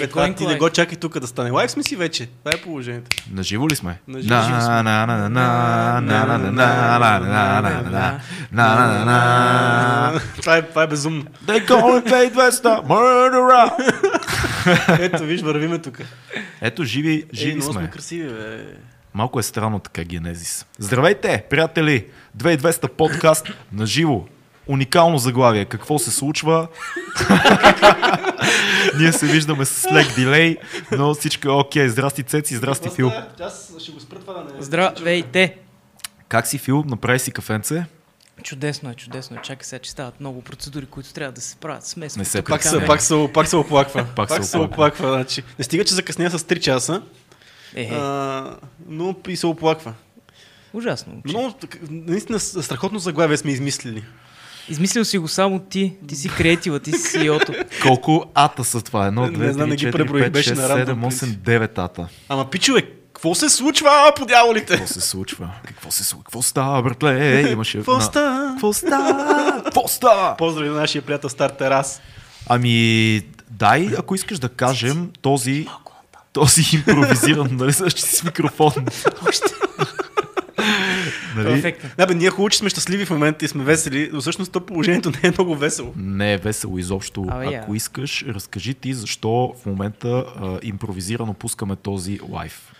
Бетхан, ти да го чакай тук да стане лайв, сме си вече. Това е положението. Наживо ли сме? Наживо сме. Това е безумно. They call it 200 murderer! Ето, виж, вървиме тук. Ето, живи, живи сме. красиви, бе. Малко е странно така генезис. Здравейте, приятели! 2200 подкаст на живо. Уникално заглавие. Какво се случва? Ние се виждаме с лек дилей, но всичко е окей. Здрасти, Цеци, здрасти, Фил. Аз ще го спра това да не... Здравейте! Как си, Фил? Направи си кафенце? Чудесно е, чудесно е. Чакай сега, че стават много процедури, които трябва да се правят. Смесват. Не се Пак се, пак, се, пак се оплаква. Пак се се оплаква. Значи. Не стига, че закъсня с 3 часа, Е, а, но и се оплаква. ужасно. Много, так- наистина страхотно заглавие сме измислили. Измислил си го само ти. Ти си креатива, ти си CEO-то. Колко ата са това? Едно, Не две, знам, не три, ги четири, преброих, пет, беше шест, седем, осем, девет ата. Ама, пичове, какво се случва по дяволите? Какво се случва? Какво се случва? Какво става, братле? Имаше... Какво става? Какво става? Какво става? Поздрави на нашия приятел Стар Терас. Ами, дай, ако искаш да кажем, този, този импровизиран, нали, с микрофон. Нали? Перфектно. Да, бе, ние хубаво, че сме щастливи в момента и сме весели, но всъщност то положението не е много весело. Не е весело изобщо. Абе, я. Ако искаш, разкажи ти защо в момента а, импровизирано пускаме този лайф.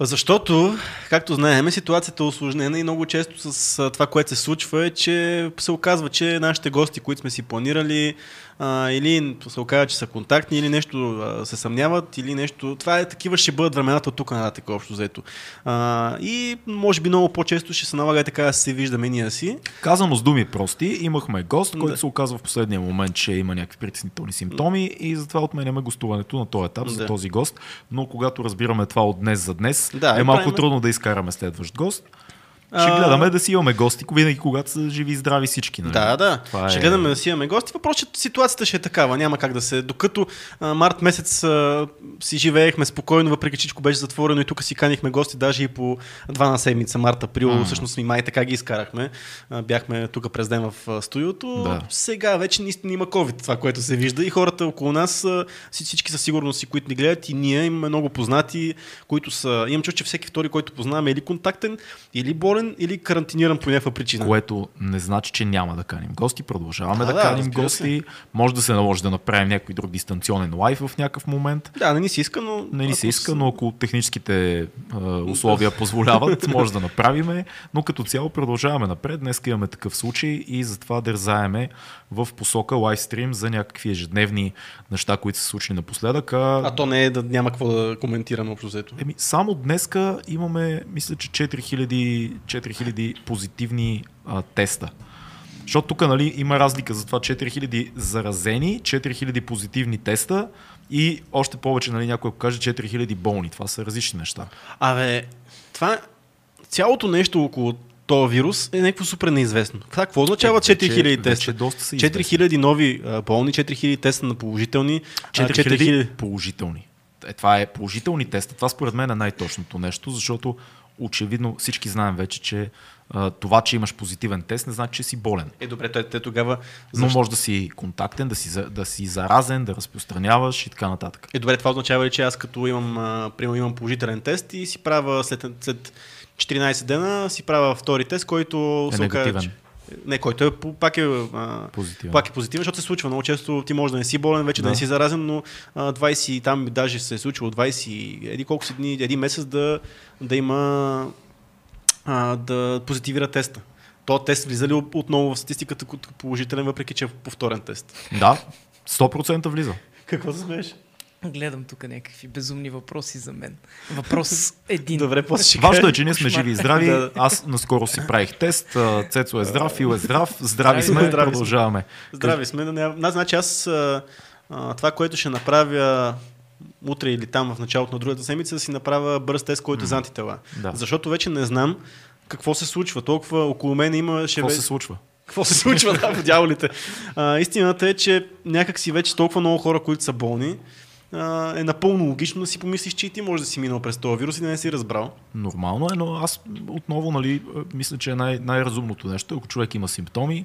Защото, както знаем, ситуацията е осложнена и много често с това, което се случва е, че се оказва, че нашите гости, които сме си планирали, а, или се оказва, че са контактни, или нещо а, се съмняват, или нещо. Това е такива ще бъдат времената от тук нататък, общо взето. А, и може би много по-често ще се налага така да се виждаме ние си. Казано с думи прости, имахме гост, който Да. се оказва в последния момент, че има някакви притеснителни симптоми и затова отменяме гостуването на този етап за Да. този гост. Но когато разбираме това от днес за днес, Да, е малко правим- трудно да изкараме следващ гост. Ще гледаме да си имаме гости, винаги когато са живи и здрави всички. Нали? Да, да. Това ще е- гледаме да си имаме гости. Въпрос, че ситуацията ще е такава. Няма как да се. Докато а, март месец а, си живеехме спокойно, въпреки всичко беше затворено и тук си канихме гости, даже и по два на седмица, март, април, М. всъщност и май така ги изкарахме. А, бяхме тук през ден в студиото. Да. Сега вече наистина има COVID, това, което се вижда. И хората около нас, а, си- всички със сигурност, и които ни гледат, и ние имаме много познати, които са. Имам чувство, че всеки втори, който познаваме, е или контактен, или болен, или карантиниран по някаква причина. Което не значи, че няма да каним гости. Продължаваме А, да, да, каним гости. Може да се наложи да направим някой друг дистанционен лайф в някакъв момент. Да, не ни се иска, но... Не ни се иска, но ако техническите а, условия позволяват, може да направиме. Но като цяло продължаваме напред. Днес имаме такъв случай и затова дързаеме в посока лайвстрим за някакви ежедневни неща, които се случили напоследък. А, А то не е да няма какво да коментираме общо взето. Еми, само днеска имаме, мисля, че 4000, 4000 позитивни а, теста. Защото тук нали, има разлика за това 4000 заразени, 4000 позитивни теста и още повече нали, някой ако каже 4000 болни. Това са различни неща. Абе, това цялото нещо около този вирус е някакво супер неизвестно. Това какво означава Е, вече- 4000 вече теста? доста са известни. 4000 нови болни, 4000 теста на положителни, а, 4000 положителни. Е, това е положителни теста. Това според мен е най-точното нещо, защото очевидно всички знаем вече, че а, това, че имаш позитивен тест, не значи, че си болен. Е, добре, те, те тогава... Но може да си контактен, да си, да си заразен, да разпространяваш и така нататък. Е, добре, това означава ли, че аз като имам, а, примерно, имам положителен тест и си правя след, след 14 дена, си правя втори тест, който Е се че- Не, който е, пак е, а, Позитивен. пак е позитивен, защото се случва. Много често ти може да не си болен, вече да, Да. не си заразен, но а, 20, там даже се е случило 20, еди колко си дни, един месец да, да има а, да позитивира теста. То тест влиза ли отново в статистиката положителен, въпреки че е повторен тест? Да, 100% влиза. Какво се смееш? Гледам тук някакви безумни въпроси за мен. Въпрос един. Добре, после ще Важното е, че ние сме живи и здрави. Да. Аз наскоро си правих тест. Цецо е здрав, Фил е здрав. Здрави сме. Здрави сме. продължаваме. Здрави сме. Да значи аз това, което ще направя утре или там в началото на другата седмица, да си направя бърз тест, който е за антитела. Да. Защото вече не знам какво се случва. Толкова около мен има... Ще Какво се случва? Какво се случва да, по дяволите? А, истината е, че някак си вече толкова много хора, които са болни, а, е напълно логично да си помислиш, че и ти може да си минал през този вирус и да не си разбрал. Нормално е, но аз отново нали, мисля, че е най- най-разумното нещо. Ако човек има симптоми,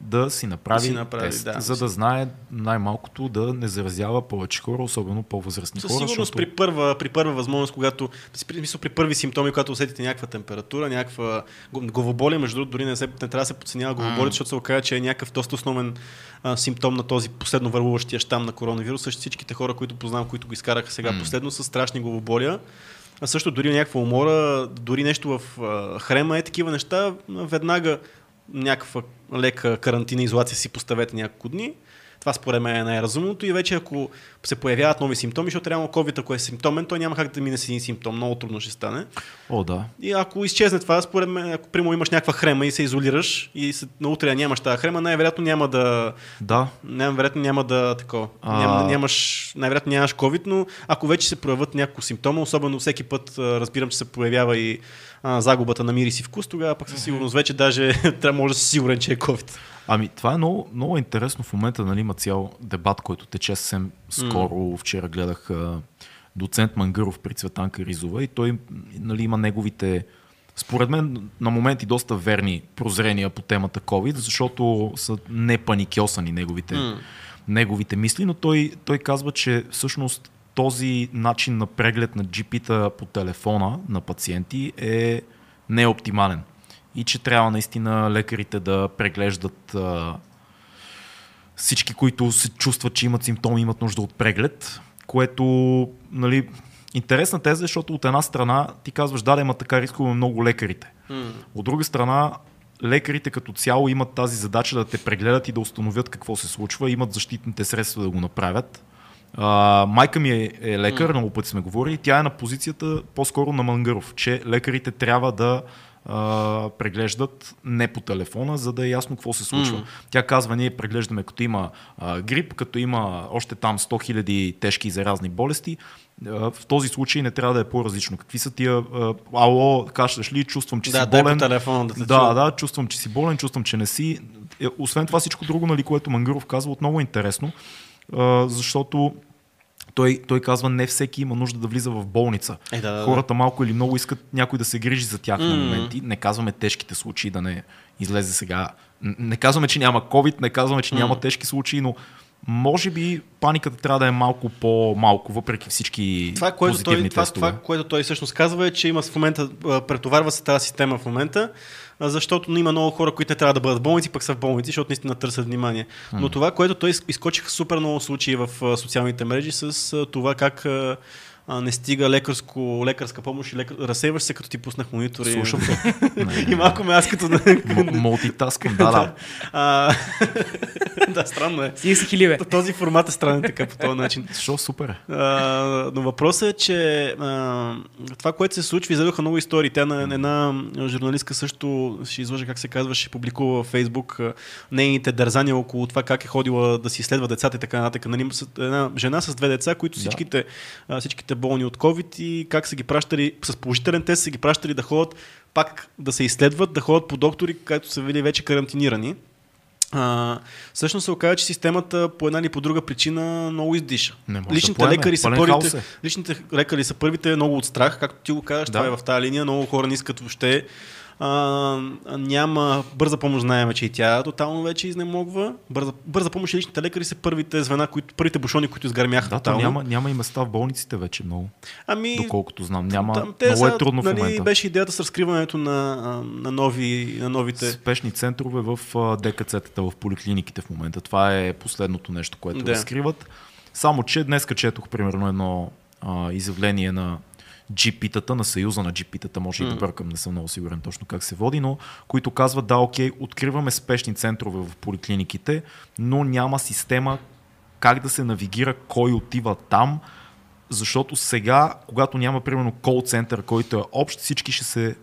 да си направи, си направи, тест, да. за да знае най-малкото да не заразява повече хора, особено по-възрастни Със хора. сигурност при първа, при първа възможност, когато при, мисля, при първи симптоми, когато усетите някаква температура, някаква главоболие, между другото, дори не, се, не трябва да се подценява главоболието, защото се оказа, че е някакъв доста основен а, симптом на този последно върлуващия щам на коронавирус. Също всичките хора, които познавам, които го изкараха сега М. последно, са страшни главоболия. А също дори някаква умора, дори нещо в а, хрема е такива неща, веднага някаква лека карантина, изолация си поставете няколко дни. Това според мен е най-разумното и вече ако се появяват нови симптоми, защото реално COVID, ако е симптомен, той няма как да мине с един симптом, много трудно ще стане. О, да. И ако изчезне това, според мен, ако прямо имаш някаква хрема и се изолираш и се, на утре я нямаш тази хрема, най-вероятно няма да, Да, най-вероятно няма да такова. А. Няма, нямаш, най-вероятно нямаш COVID, но ако вече се проявят някакво симптома, особено всеки път разбирам, че се появява и а, загубата на мирис и вкус, тогава пък със сигурност вече даже трябва може да си сигурен, че е COVID. Ами, това е много, много интересно в момента, нали, има цял дебат, който тече съвсем скоро. Вчера гледах доцент Мангаров при Цветанка Ризова и той нали, има неговите, според мен, на моменти доста верни прозрения по темата COVID, защото са не паникьосани неговите, неговите мисли, но той, той казва, че всъщност този начин на преглед на GP-та по телефона на пациенти е неоптимален и че трябва наистина лекарите да преглеждат а, всички, които се чувстват, че имат симптоми, имат нужда от преглед, което, нали, интересна теза, защото от една страна ти казваш, да, да, има така рискове много лекарите. От друга страна, лекарите като цяло имат тази задача да те прегледат и да установят какво се случва, имат защитните средства да го направят. А, майка ми е, е лекар, много пъти сме говорили, тя е на позицията по-скоро на Мангаров, че лекарите трябва да а, преглеждат не по телефона, за да е ясно какво се случва. М. Тя казва, ние преглеждаме като има а, грип, като има още там 100 000 тежки заразни болести. В този случай не трябва да е по-различно. Какви са тия, ало, кашляш ли, чувствам, че да, си болен. по телефона да те Да, да, чувствам, че си болен, чувствам, че не си. Е, Освен това всичко друго, нали, което Мангаров казва, отново е интересно, защото той, той казва, не всеки има нужда да влиза в болница. Е, да, да, да. Хората малко или много искат някой да се грижи за тях на М. моменти. Не казваме тежките случаи да не излезе сега. Не казваме, че няма COVID, не казваме, че няма тежки случаи, но може би паниката трябва да е малко по-малко, въпреки всички това, което позитивни той, това, това, което той всъщност казва е, че има в момента, претоварва се тази система в момента, защото има много хора, които не трябва да бъдат в болници, пък са в болници, защото наистина търсят внимание. Но това, което той из- изкочиха супер много случаи в социалните мрежи с това как а, не стига лекарско, лекарска помощ и лекар... разсейваш се, като ти пуснах монитори. Слушам и малко ме аз като... Мултитаскам, да, да. А, да, странно е. Стига си хиливе. Този формат е странен така по този начин. Защо супер е? А, но въпросът е, че а, това, което се случва, изледоха много истории. Тя на една журналистка също, ще излъжа как се казваше, публикува във Фейсбук нейните дързания около това как е ходила да си изследва децата и така нататък. Нали, една жена с две деца, които Да. всичките, а, всичките болни от COVID и как са ги пращали с положителен тест, са ги пращали да ходят пак да се изследват, да ходят по доктори, както са били вече карантинирани. А, всъщност се оказа, че системата по една или по друга причина много издиша. Не може да Личните поеме. лекари са първите, е. личните лекари са първите много от страх, както ти го казваш, Да. това е в тази линия, много хора не искат въобще. А, няма бърза помощ, знаем, че и тя тотално вече изнемогва. Бърза, бърза помощ и личните лекари са първите звена, които, първите бушони, които изгърмяха Да, то тотално. няма, няма и места в болниците вече много, Ами, доколкото знам. Няма, там, те много са, е трудно в нали, момента. Беше идеята с разкриването на, на, нови, на новите. Спешни центрове в ДКЦ-тата, в поликлиниките в момента. Това е последното нещо, което Да. разкриват. Само, че днес четох примерно едно а, изявление на GP-тата, на Съюза на GP-тата, може и да бъркам, не съм много сигурен точно как се води, но които казват, да, окей, откриваме спешни центрове в поликлиниките, но няма система как да се навигира кой отива там, защото сега, когато няма примерно кол център, който е общ, всички ще се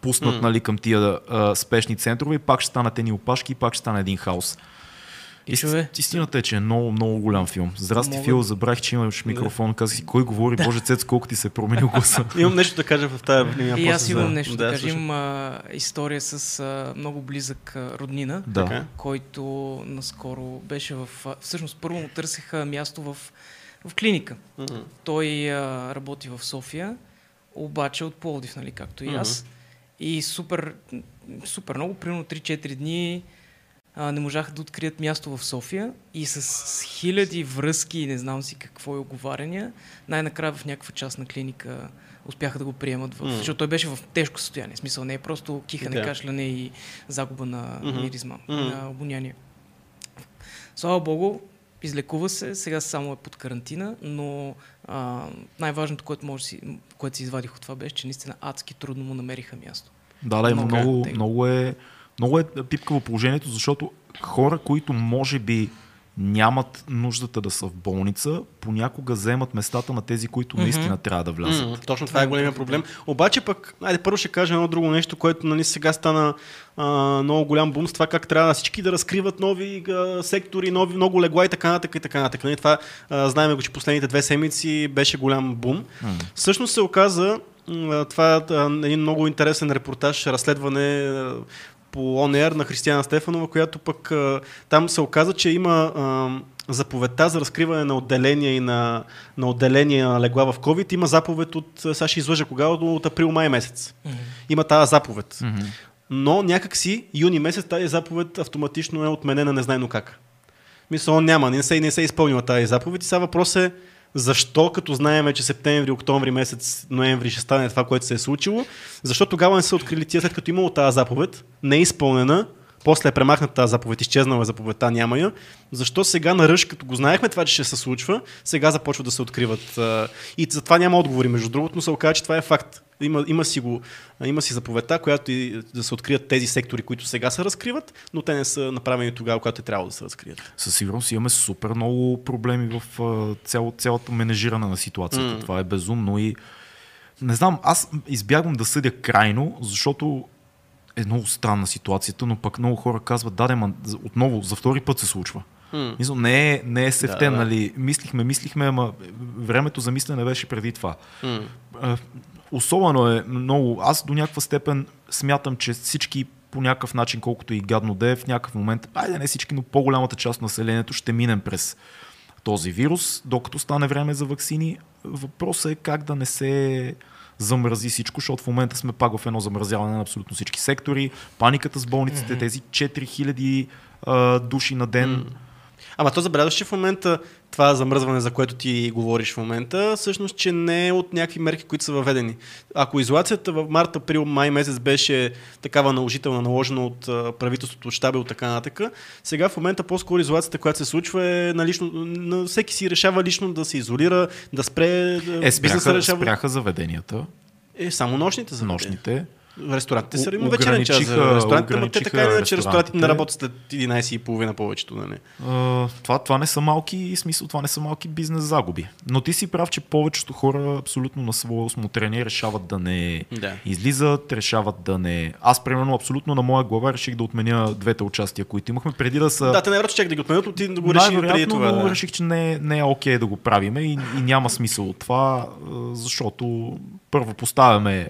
пуснат М. нали, към тия а, спешни центрове и пак ще станат едни опашки и пак ще стане един хаос. И, Ист- чове, Истината е, че е много, много голям филм. Здрасти, Мога- Фил, забравих, че имаш микрофон. Казах си, кой говори, Боже Цец, колко ти се е променил гласа. Имам нещо да кажа в тази линия. и аз имам за- нещо да, кажа. слушам. Имам а, история с а, много близък а, роднина, Да. Така. който наскоро беше в... А, всъщност първо му търсеха място в, в клиника. Мгм. Той а, работи в София, обаче от Пловдив, нали, както и аз. И супер, супер много, примерно 3-4 дни а, не можаха да открият място в София и с хиляди връзки и не знам си какво и оговаряния, най-накрая в някаква частна клиника успяха да го приемат, в, Мгм. защото той беше в тежко състояние. В смисъл не е просто кихане, Да. кашляне и загуба на Мгм. миризма, Мгм. на обоняние. Слава Богу, излекува се, сега само е под карантина, но а, най-важното, което, може си, което си извадих от това беше, че наистина адски трудно му намериха място. Да, да, има Много е много, много, е, много е пипкаво положението, защото хора, които може би нямат нуждата да са в болница, понякога вземат местата на тези, които Мгм. наистина трябва да влязат. М, точно това е големия проблем. Обаче пък, айде първо ще кажем едно друго нещо, което нали, сега стана а, много голям бум с това как трябва всички да разкриват нови а, сектори, нови, много легла и така нататък и така нататък. Нали, това а, знаем го, че последните две седмици беше голям бум. М. Всъщност се оказа, това е един много интересен репортаж, разследване по ОНР на Християна Стефанова, която пък а, там се оказа, че има а, заповедта за разкриване на отделения и на, на отделения на легла в COVID. Има заповед от, сега ще излъжа кога, от април-май месец. Има тази заповед. Но някакси юни месец тази заповед автоматично е отменена незнайно как. Мисля, он няма, не се, не се е изпълнила тази заповед и сега въпрос е защо, като знаем, че септември, октомври, месец, ноември ще стане това, което се е случило, защо тогава не са открили тия, след като имало тази заповед, не е изпълнена, после е премахната заповед, изчезнала е заповедта, няма я. Защо сега на ръж, като го знаехме това, че ще се случва, сега започва да се откриват. И за това няма отговори, между другото, но се оказа, че това е факт. Има, има, си, го, има си заповедта, която и да се открият тези сектори, които сега се разкриват, но те не са направени тогава, когато е трябвало да се разкрият. Със сигурност имаме супер много проблеми в цяло, цялото менежиране на ситуацията. М. Това е безумно и не знам, аз избягвам да съдя крайно, защото е много странна ситуацията, но пък много хора казват, да, ма, отново, за втори път се случва. Мисля, не е, не е сефтен, Да, да. нали? Мислихме, мислихме, ама времето за мислене беше преди това. Особено е много. Аз до някаква степен смятам, че всички по някакъв начин, колкото и гадно да е, в някакъв момент, айде не всички, но по-голямата част от населението ще минем през този вирус, докато стане време за вакцини. Въпросът е как да не се замрази всичко, защото в момента сме пак в едно замразяване на абсолютно всички сектори. Паниката с болниците, тези 4000 а, души на ден. Ама то забелязваш, че в момента това замръзване, за което ти говориш в момента, всъщност, че не е от някакви мерки, които са въведени. Ако изолацията в март, април, май месец беше такава наложителна, наложена от правителството, от щаба и от така нататък, сега в момента по-скоро изолацията, която се случва е на лично, на всеки си решава лично да се изолира, да спре, да- Е, спряха, решава. спряха заведенията, Е, само нощните за нощните. Ресторантите са има вечерен час. Ресторантите, ама те така иначе ресторантите не работят след 11.30 повечето, нали? А, това, това не са малки, смисъл, това не са малки бизнес загуби. Но ти си прав, че повечето хора абсолютно на свое осмотрение решават да не Да. излизат, решават да не... Аз, примерно, абсолютно на моя глава реших да отменя двете участия, които имахме, преди да са... Да, те най-вероятно чак да ги отменят, но ти да го реши преди това. но Да. реших, че не, не е окей да го правиме и, и няма смисъл от това, защото първо поставяме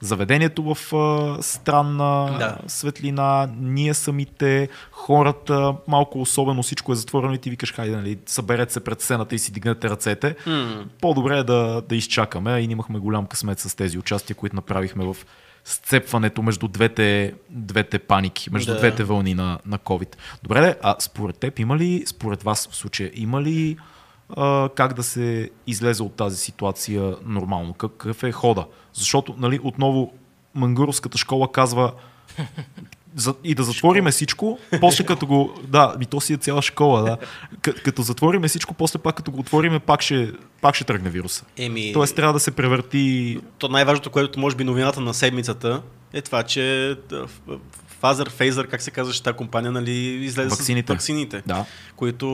заведението в а, странна Да. светлина, ние самите, хората, малко особено всичко е затворено и ти викаш, хайде, нали, съберете се пред сцената и си дигнете ръцете. М. По-добре е да, да изчакаме и имахме голям късмет с тези участия, които направихме в сцепването между двете, двете паники, между Да. двете вълни на, на COVID. Добре, а според теб има ли, според вас в случая, има ли а, как да се излезе от тази ситуация нормално? Какъв е хода? Защото, нали, отново Мангуровската школа казва за, и да затвориме всичко, после като го... Да, ми то си е цяла школа, да. К- като затвориме всичко, после пак като го отвориме, пак ще, пак ще тръгне вируса. Еми, Тоест трябва да се превърти... то най-важното, което може би новината на седмицата е това, че Pfizer, Pfizer, как се казваше тази компания, нали, излезе Ваксините. с ваксините, Да. които,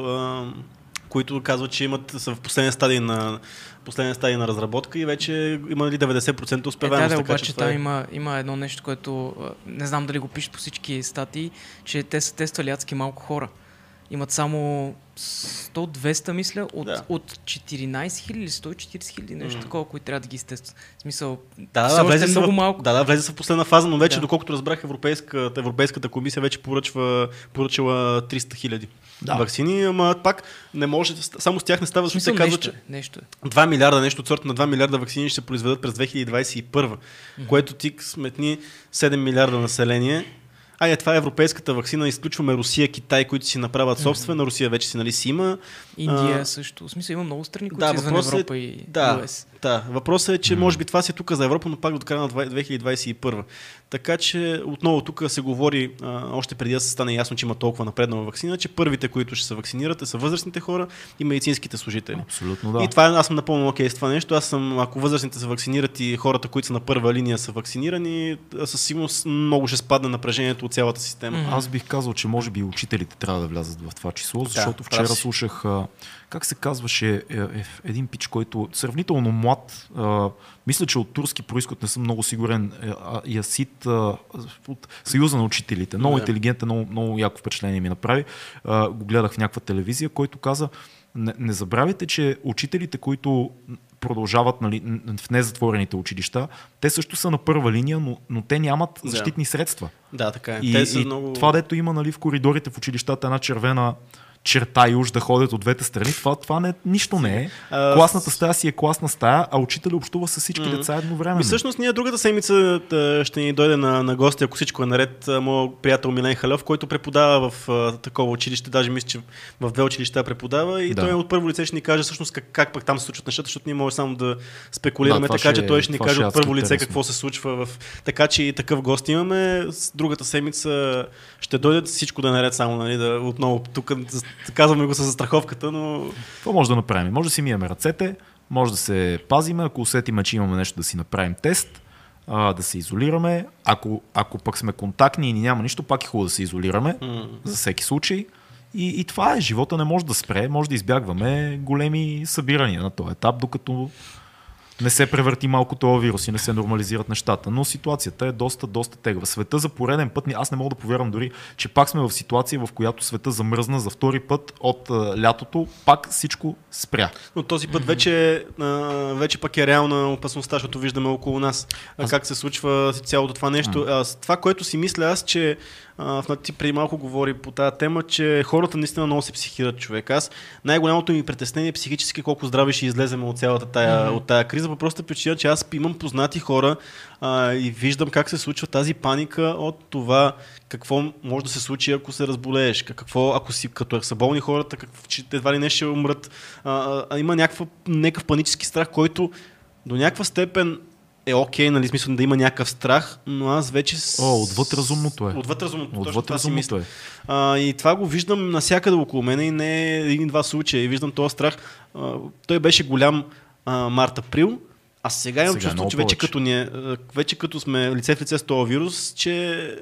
а, които казват, че имат, са в последния стадий на последния стадий на разработка и вече има ли 90% Е, да, успеваемост. да, обаче там е... има, има едно нещо, което не знам дали го пишат по всички статии, че те са тествали адски малко хора. Имат само 100-200, мисля, от, Да. от 14 хиляди или 140 хиляди, нещо Мгм. такова, които трябва да ги изтестват. В смисъл, Да, все да, влезе много в, малко. Да, да, влезе са в последна фаза, но вече, Да. доколкото разбрах, Европейската, Европейската комисия вече поръчва, поръчала 300 хиляди Да. вакцини, ама пак не може, само с тях не става, защото те казват, нещо, че нещо е. 2 милиарда, нещо от сорта на 2 милиарда вакцини ще се произведат през 2021, което ти сметни 7 милиарда население. Айде, това е европейската вакцина, изключваме Русия, Китай, които си направят собствена, Русия вече си, нали, си има. Индия А, също. В смисъл има много страни, които да, са извън е- Европа и Да, US. да. Въпросът е, че може би това си е тук за Европа, но пак до края на 2021. Така че отново тук се говори, а, още преди да се стане ясно, че има толкова напреднала вакцина, че първите, които ще се вакцинират, е са възрастните хора и медицинските служители. Абсолютно да. И това е- аз съм напълно окей с това нещо. Аз съм, ако възрастните се вакцинират и хората, които са на първа линия са вакцинирани, със сигурност много ще спадне напрежението от цялата система. Аз бих казал, че може би и учителите трябва да влязат в това число, защото прав вчера си. слушах, а, как се казваше, е, е, един пич, който сравнително млад, а, мисля, че от турски происход, не съм много сигурен, е, Ясит от Съюза на учителите. Много Да. интелигентен, много, много яко впечатление ми направи. А, го гледах в някаква телевизия, който каза, не, не забравяйте, че учителите, които продължават нали, в незатворените училища, те също са на първа линия, но, но те нямат Да. защитни средства. Да, така е. И, Те са и много... това, дето има нали, в коридорите в училищата една червена черта и уж да ходят от двете страни, това, това не, нищо не е. А, Класната стая си е класна стая, а учителя общува с всички деца едновременно. И всъщност ние другата седмица ще ни дойде на, на гости, ако всичко е наред, моят приятел Милен Халев, който преподава в а, такова училище, даже мисля, че в две училища преподава и Да. той от първо лице ще ни каже всъщност как, как пък там се случват нещата, защото ние може само да спекулираме, Да, така ще че е- той ще ни каже е от първо лице интересно. какво се случва. В... Така че и такъв гост имаме. С другата седмица ще дойдат всичко да е наред само, нали, да отново тук казваме го с застраховката, но Какво може да направим? Може да си миеме ръцете, може да се пазиме, ако усетиме, че имаме нещо да си направим тест, а, да се изолираме. Ако, ако пък сме контактни и ни няма нищо, пак е хубаво да се изолираме за всеки случай. И, и това е. Живота не може да спре, може да избягваме големи събирания на този етап, докато не се превърти малко този вирус и не се нормализират нещата. Но ситуацията е доста, доста тегава. Света за пореден път, аз не мога да повярвам дори, че пак сме в ситуация, в която света замръзна за втори път от а, лятото, пак всичко спря. Но този път вече, а, вече пък е реална опасността, защото виждаме около нас аз... как се случва цялото това нещо. А, с това, което си мисля аз, че а, ти преди малко говори по тази тема, че хората наистина много се психират човек. Аз най-голямото ми притеснение е психически колко здрави ще излезем от цялата тая, от тая криза, по простата причина, че аз имам познати хора а, и виждам как се случва тази паника от това какво може да се случи, ако се разболееш, какво, ако си като са болни хората, какво, че едва ли не ще умрат. А, а, а има някаква, някакъв панически страх, който до някаква степен е окей, нали, смисъл да има някакъв страх, но аз вече... С... О, отвъд разумното е. Отвъд разумното, точно Отвъд това си разумното мисля. е. А, и това го виждам навсякъде около мен и не е един-два случая. И виждам този страх. А, той беше голям март-април, а сега имам Сега е чувство, че вече като, ни е, а, вече като сме лице в лице с този вирус, че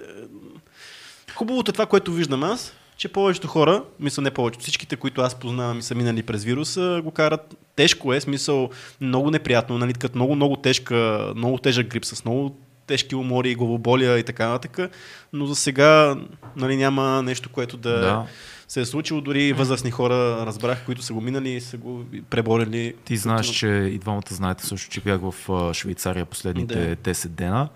хубавото е това, което виждам аз, че повечето хора, мисля не повечето, всичките, които аз познавам и са минали през вируса, го карат тежко е, смисъл много неприятно, нали, като много, много тежка, много тежък грип с много тежки умори главоболия и така нататък, но за сега нали, няма нещо, което да, Да. се е случило. Дори възрастни хора разбрах, които са го минали и са го преборили. Ти знаеш, че и двамата знаете също, че бях в Швейцария последните 10 дена.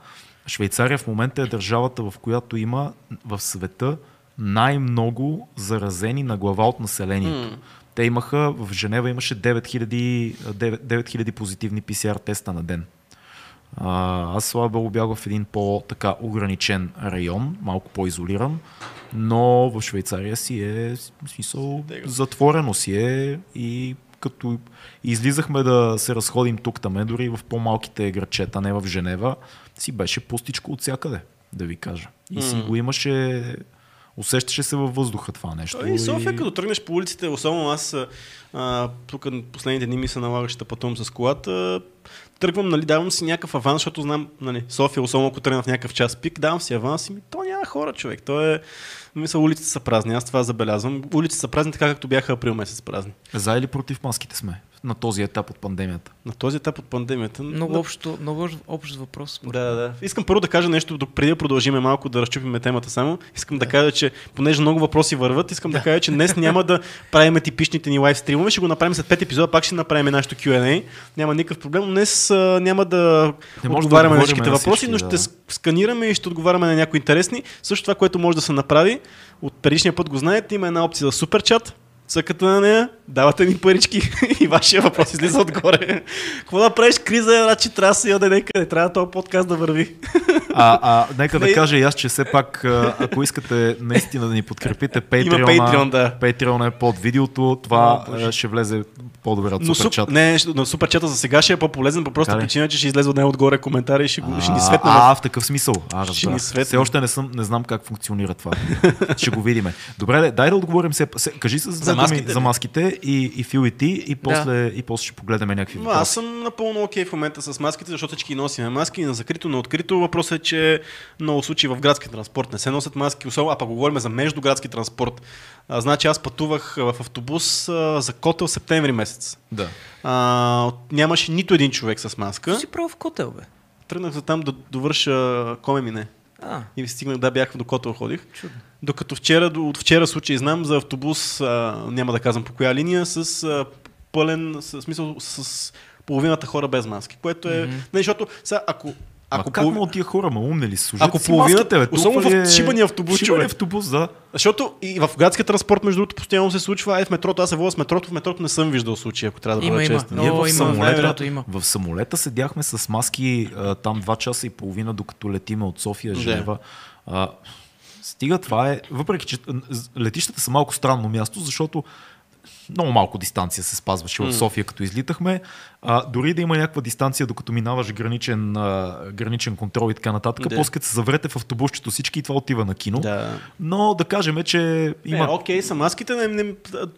Швейцария в момента е държавата, в която има в света най-много заразени на глава от населението. Те имаха, в Женева имаше 9000, 9 9000 позитивни PCR теста на ден. А, аз слава богу бях в един по-така ограничен район, малко по-изолиран, но в Швейцария си е смисъл, затворено си е и като излизахме да се разходим тук таме, дори в по-малките градчета, не в Женева, си беше пустичко от всякъде, да ви кажа. И си го имаше, усещаше се във въздуха това нещо. Той и София, като тръгнеш по улиците, особено аз а, тук последните дни ми се налагаше да пътувам с колата, тръгвам, нали, давам си някакъв аванс, защото знам, нали, София, особено ако тръгна в някакъв час пик, давам си аванс и ми, то няма хора, човек. То е, мисля, улиците са празни, аз това забелязвам. Улиците са празни така, както бяха април месец празни. За или против маските сме на този етап от пандемията? На този етап от пандемията. Много, на- общо, много общ въпрос. Да, да. Искам първо да кажа нещо, преди да продължиме малко да разчупиме темата само. Искам да, кажа, че понеже много въпроси върват, искам да, кажа, че днес няма да правим типичните ни лайв стримове, ще го направим след 5 епизода, пак ще направим нашото Q&A. Няма никакъв проблем. Днес а, няма да Не може да отговаряме на всичките на въпроси, всички, но ще да. сканираме и ще отговаряме на някои интересни. Също това, което може да се направи, от предишния път го знаете, има една опция за супер чат. Цъкате на нея давате ни парички и вашия въпрос излиза отгоре. Какво да правиш? Криза е, значи трябва да се яде някъде. Трябва този подкаст да върви. А, а нека да кажа и аз, че все пак, ако искате наистина да ни подкрепите, Patreon, Patreon, да. Patreon е под видеото, това О, ще влезе по-добре от Но, суперчат. суп, не, но суперчата за сега ще е по-полезен по проста ли? причина, че ще излезе от него отгоре коментари и ще, го, ще ни светне. А, в- такъв смисъл. А, Ще ни светне. Все още не, съм, не знам как функционира това. ще го видиме. Добре, дай да отговорим се. се кажи с за, маските за маските и, и Фил и ти и после, и после ще погледаме някакви Но аз въпроси. съм напълно окей в момента с маските, защото всички носим маски на закрито, на открито. Въпросът е, че много случаи в градски транспорт не се носят маски, особено, а пък говорим за междуградски транспорт. А, значи аз пътувах в автобус а, за Котел септември месец. Да. А, нямаше нито един човек с маска. Какво си правил в котел, бе? Тръгнах за там да довърша коме мине. А, И стигнах, да, бях до Котел ходих. чудно. Докато вчера, от вчера случай знам за автобус, а, няма да казвам по коя линия, с а, пълен, с, смисъл, с половината хора без маски, което е... Мгм. Не, защото сега, ако... Ако как полов- тия хора, ма умни ли са? Служете Ако половината- бе. особено в е- шибания автобус, Шибания автобус, да. Защото и в градския транспорт, между другото, постоянно се случва. Ай, в метрото, аз се водя с метрото, в метрото не съм виждал случая, ако трябва да бъда има. честен. Ние в има. самолета- има. В самолета седяхме с маски а, там два часа и половина, докато летиме от София. Женева. А, стига това е, въпреки че летищата са малко странно място, защото много малко дистанция се спазваше в София, като излитахме. А, дори да има някаква дистанция, докато минаваш граничен, а, граничен контрол и така нататък, Да. после като се заврете в автобусчето всички и това отива на кино. Да. Но да кажем, че Има... Е, окей, са маските. Не, не,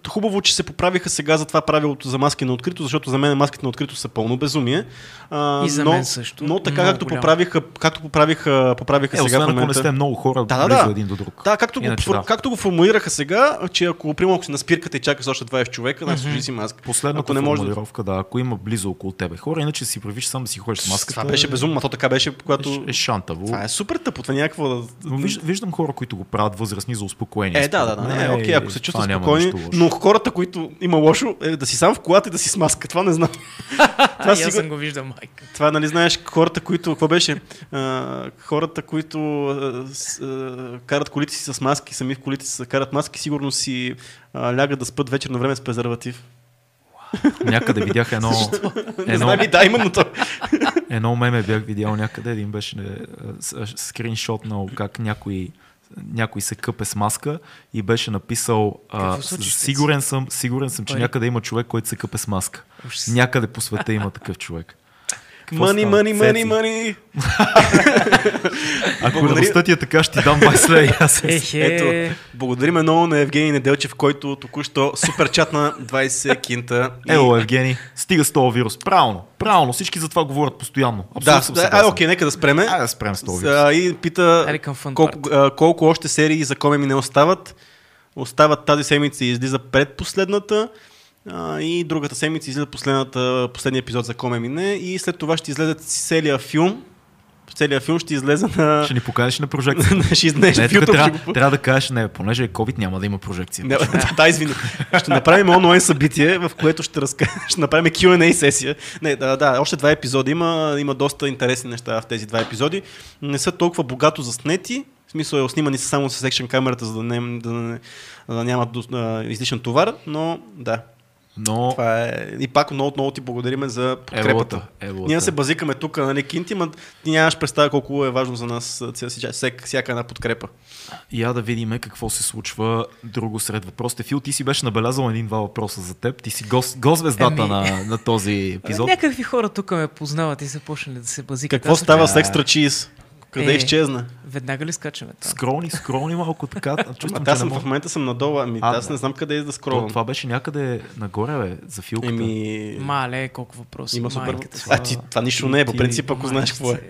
хубаво, че се поправиха сега за това правилото за маски на открито, защото за мен маските на открито са пълно безумие. А, И за но, мен също. Но така, Много както голямо. поправиха, както поправиха, поправиха Е, сега освен в ако не момента. сте много хора Да, да, близо да. един до друг. Да, както, Иначе го, да. както го формулираха сега, че ако, примерно, ако си на спирката и чакаш още 20 човека, значи сложи си маска. Последната ако не може да, ако има близо около тебе хора, иначе си правиш сам да си ходиш с маската. Това беше безумно, а то така беше, когато... Е, е шантаво. Това е супер тъпо, това някакво да... Виж, виждам хора, които го правят възрастни за успокоение. Е, да, да, да. Не, окей, ако се чувстват спокойни, но хората, които има лошо, е да си сам в колата и да си с маска. Това не знам. Това, и аз сигур... съм го виждал, майка. това нали знаеш, хората, които... Какво беше? А, хората, които а, с, а, карат колите си с маски, сами в колите си карат маски, сигурно си а, лягат да спят вечер на време с презерватив. Някъде видях едно, Не едно, знам и да, именно то. едно меме бях видял някъде, един беше е, с- скриншот на как някой някой се къпе с маска и беше написал а, сигурен съм, сигурен съм, че някъде има човек, който се къпе с маска. Някъде по света има такъв човек. Мани, става? мани, мани. Ако Благодаря. ти е така, ще ти дам 20 лея. Аз. Ето, благодарим много на Евгений Неделчев, който току-що супер чат на 20 кинта. И- Ело, Евгений, стига с този вирус. Правилно, правилно, всички за това говорят постоянно. Абсолютно Да, съм да, окей, нека да спреме. Айде да спрем с този вирус. И пита колко, а, колко още серии за коме ми не остават. Остават тази седмица и излиза предпоследната. А, и другата седмица излиза последната, последния епизод за Коме Мине и след това ще излезе целият филм. Целият филм ще излезе на... Ще ни покажеш на прожекция. ще излезе Не, тук YouTube. ще трябва, го... трябва да кажеш, не, понеже е COVID, няма да има прожекция. Не, да, да, извини. Ще направим онлайн събитие, в което ще, разка... ще направим Q&A сесия. Не, да, да, още два епизода има. Има доста интересни неща в тези два епизоди. Не са толкова богато заснети. В смисъл е снимани са само с екшен камерата, за да, не, да, не, да няма излишен товар, но да. Но Това е... И пак много, много ти благодариме за подкрепата. елата, елата. Ние се базикаме тук, нали, Кинти, ма ти нямаш представа колко е важно за нас всяка, всяка една подкрепа. Я да видим какво се случва друго сред въпросите. Фил, ти си беше набелязал един-два въпроса за теб. Ти си гост, гост-звездата Ами. на, на този епизод. Някакви хора тук ме познават и са почнали да се базикат. Какво става с екстра чиз? Къде Е. изчезна? Веднага ли скачаме там? Скролни, скролни малко така. Чувствам, аз съм в момента съм надолу, ами А, аз не знам къде е да То, скролвам. това беше някъде нагоре, бе, за филката. Еми... Мале, колко въпроси. Има супер... майката си. А, ти, това нищо не е, по принцип, ако знаеш какво е.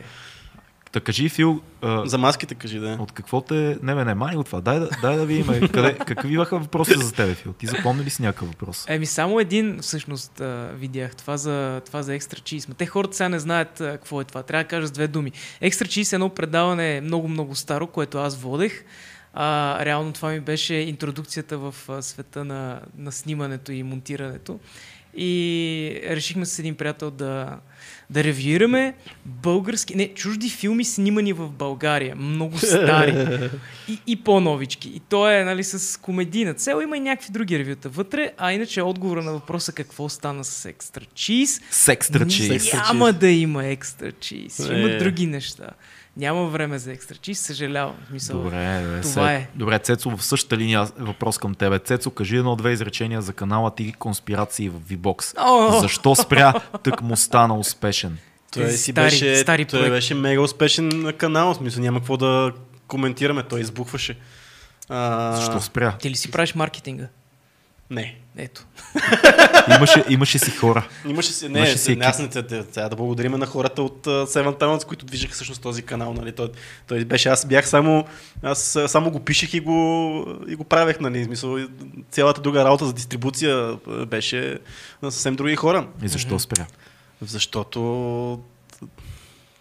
Та кажи, Фил, а, За маските кажи, да. от какво те... Не, бе, не, мани от това. Дай, да- дай да видим. Къде, какви бяха въпросите за тебе, Фил? Ти запомни ли си някакъв въпрос? Еми, само един всъщност а, видях това за, това за екстра чиз. Те хората сега не знаят а, какво е това. Трябва да кажа с две думи. Екстра чиз е едно предаване много-много старо, което аз водех. А, реално това ми беше интродукцията в а, света на, на снимането и монтирането. и решихме с един приятел да, да ревюираме български, не, чужди филми снимани в България, много стари и, и по-новички. И то е нали, с комедийна цел, има и някакви други ревюта вътре, а иначе отговора на въпроса какво стана с екстра чиз, С екстра чиз. няма да има екстра чиз, има Е. други неща. Няма време за екстра чиз, съжалявам. В Смисъл, Добре, това се- е. Добре, Цецо, в същата линия въпрос към тебе. Цецо, кажи едно-две изречения за канала ти конспирации в V-Box. О! Защо спря, тък му стана успешен? Той си стари- беше, стари той проекти. беше мега успешен канал, в смисъл няма какво да коментираме, той избухваше. А, Защо спря? Ти ли си правиш маркетинга? Не. Ето. Имаше, имаше си хора. Имаше си, не, Имаше си не, аз не трябва да благодарим на хората от uh, Seven Talents, които движеха всъщност този канал. Нали. Той, той беше, аз бях само, аз само го пишех и го, и го правех. Нали. Смисъл, цялата друга работа за дистрибуция беше на съвсем други хора. И защо спря? Защото...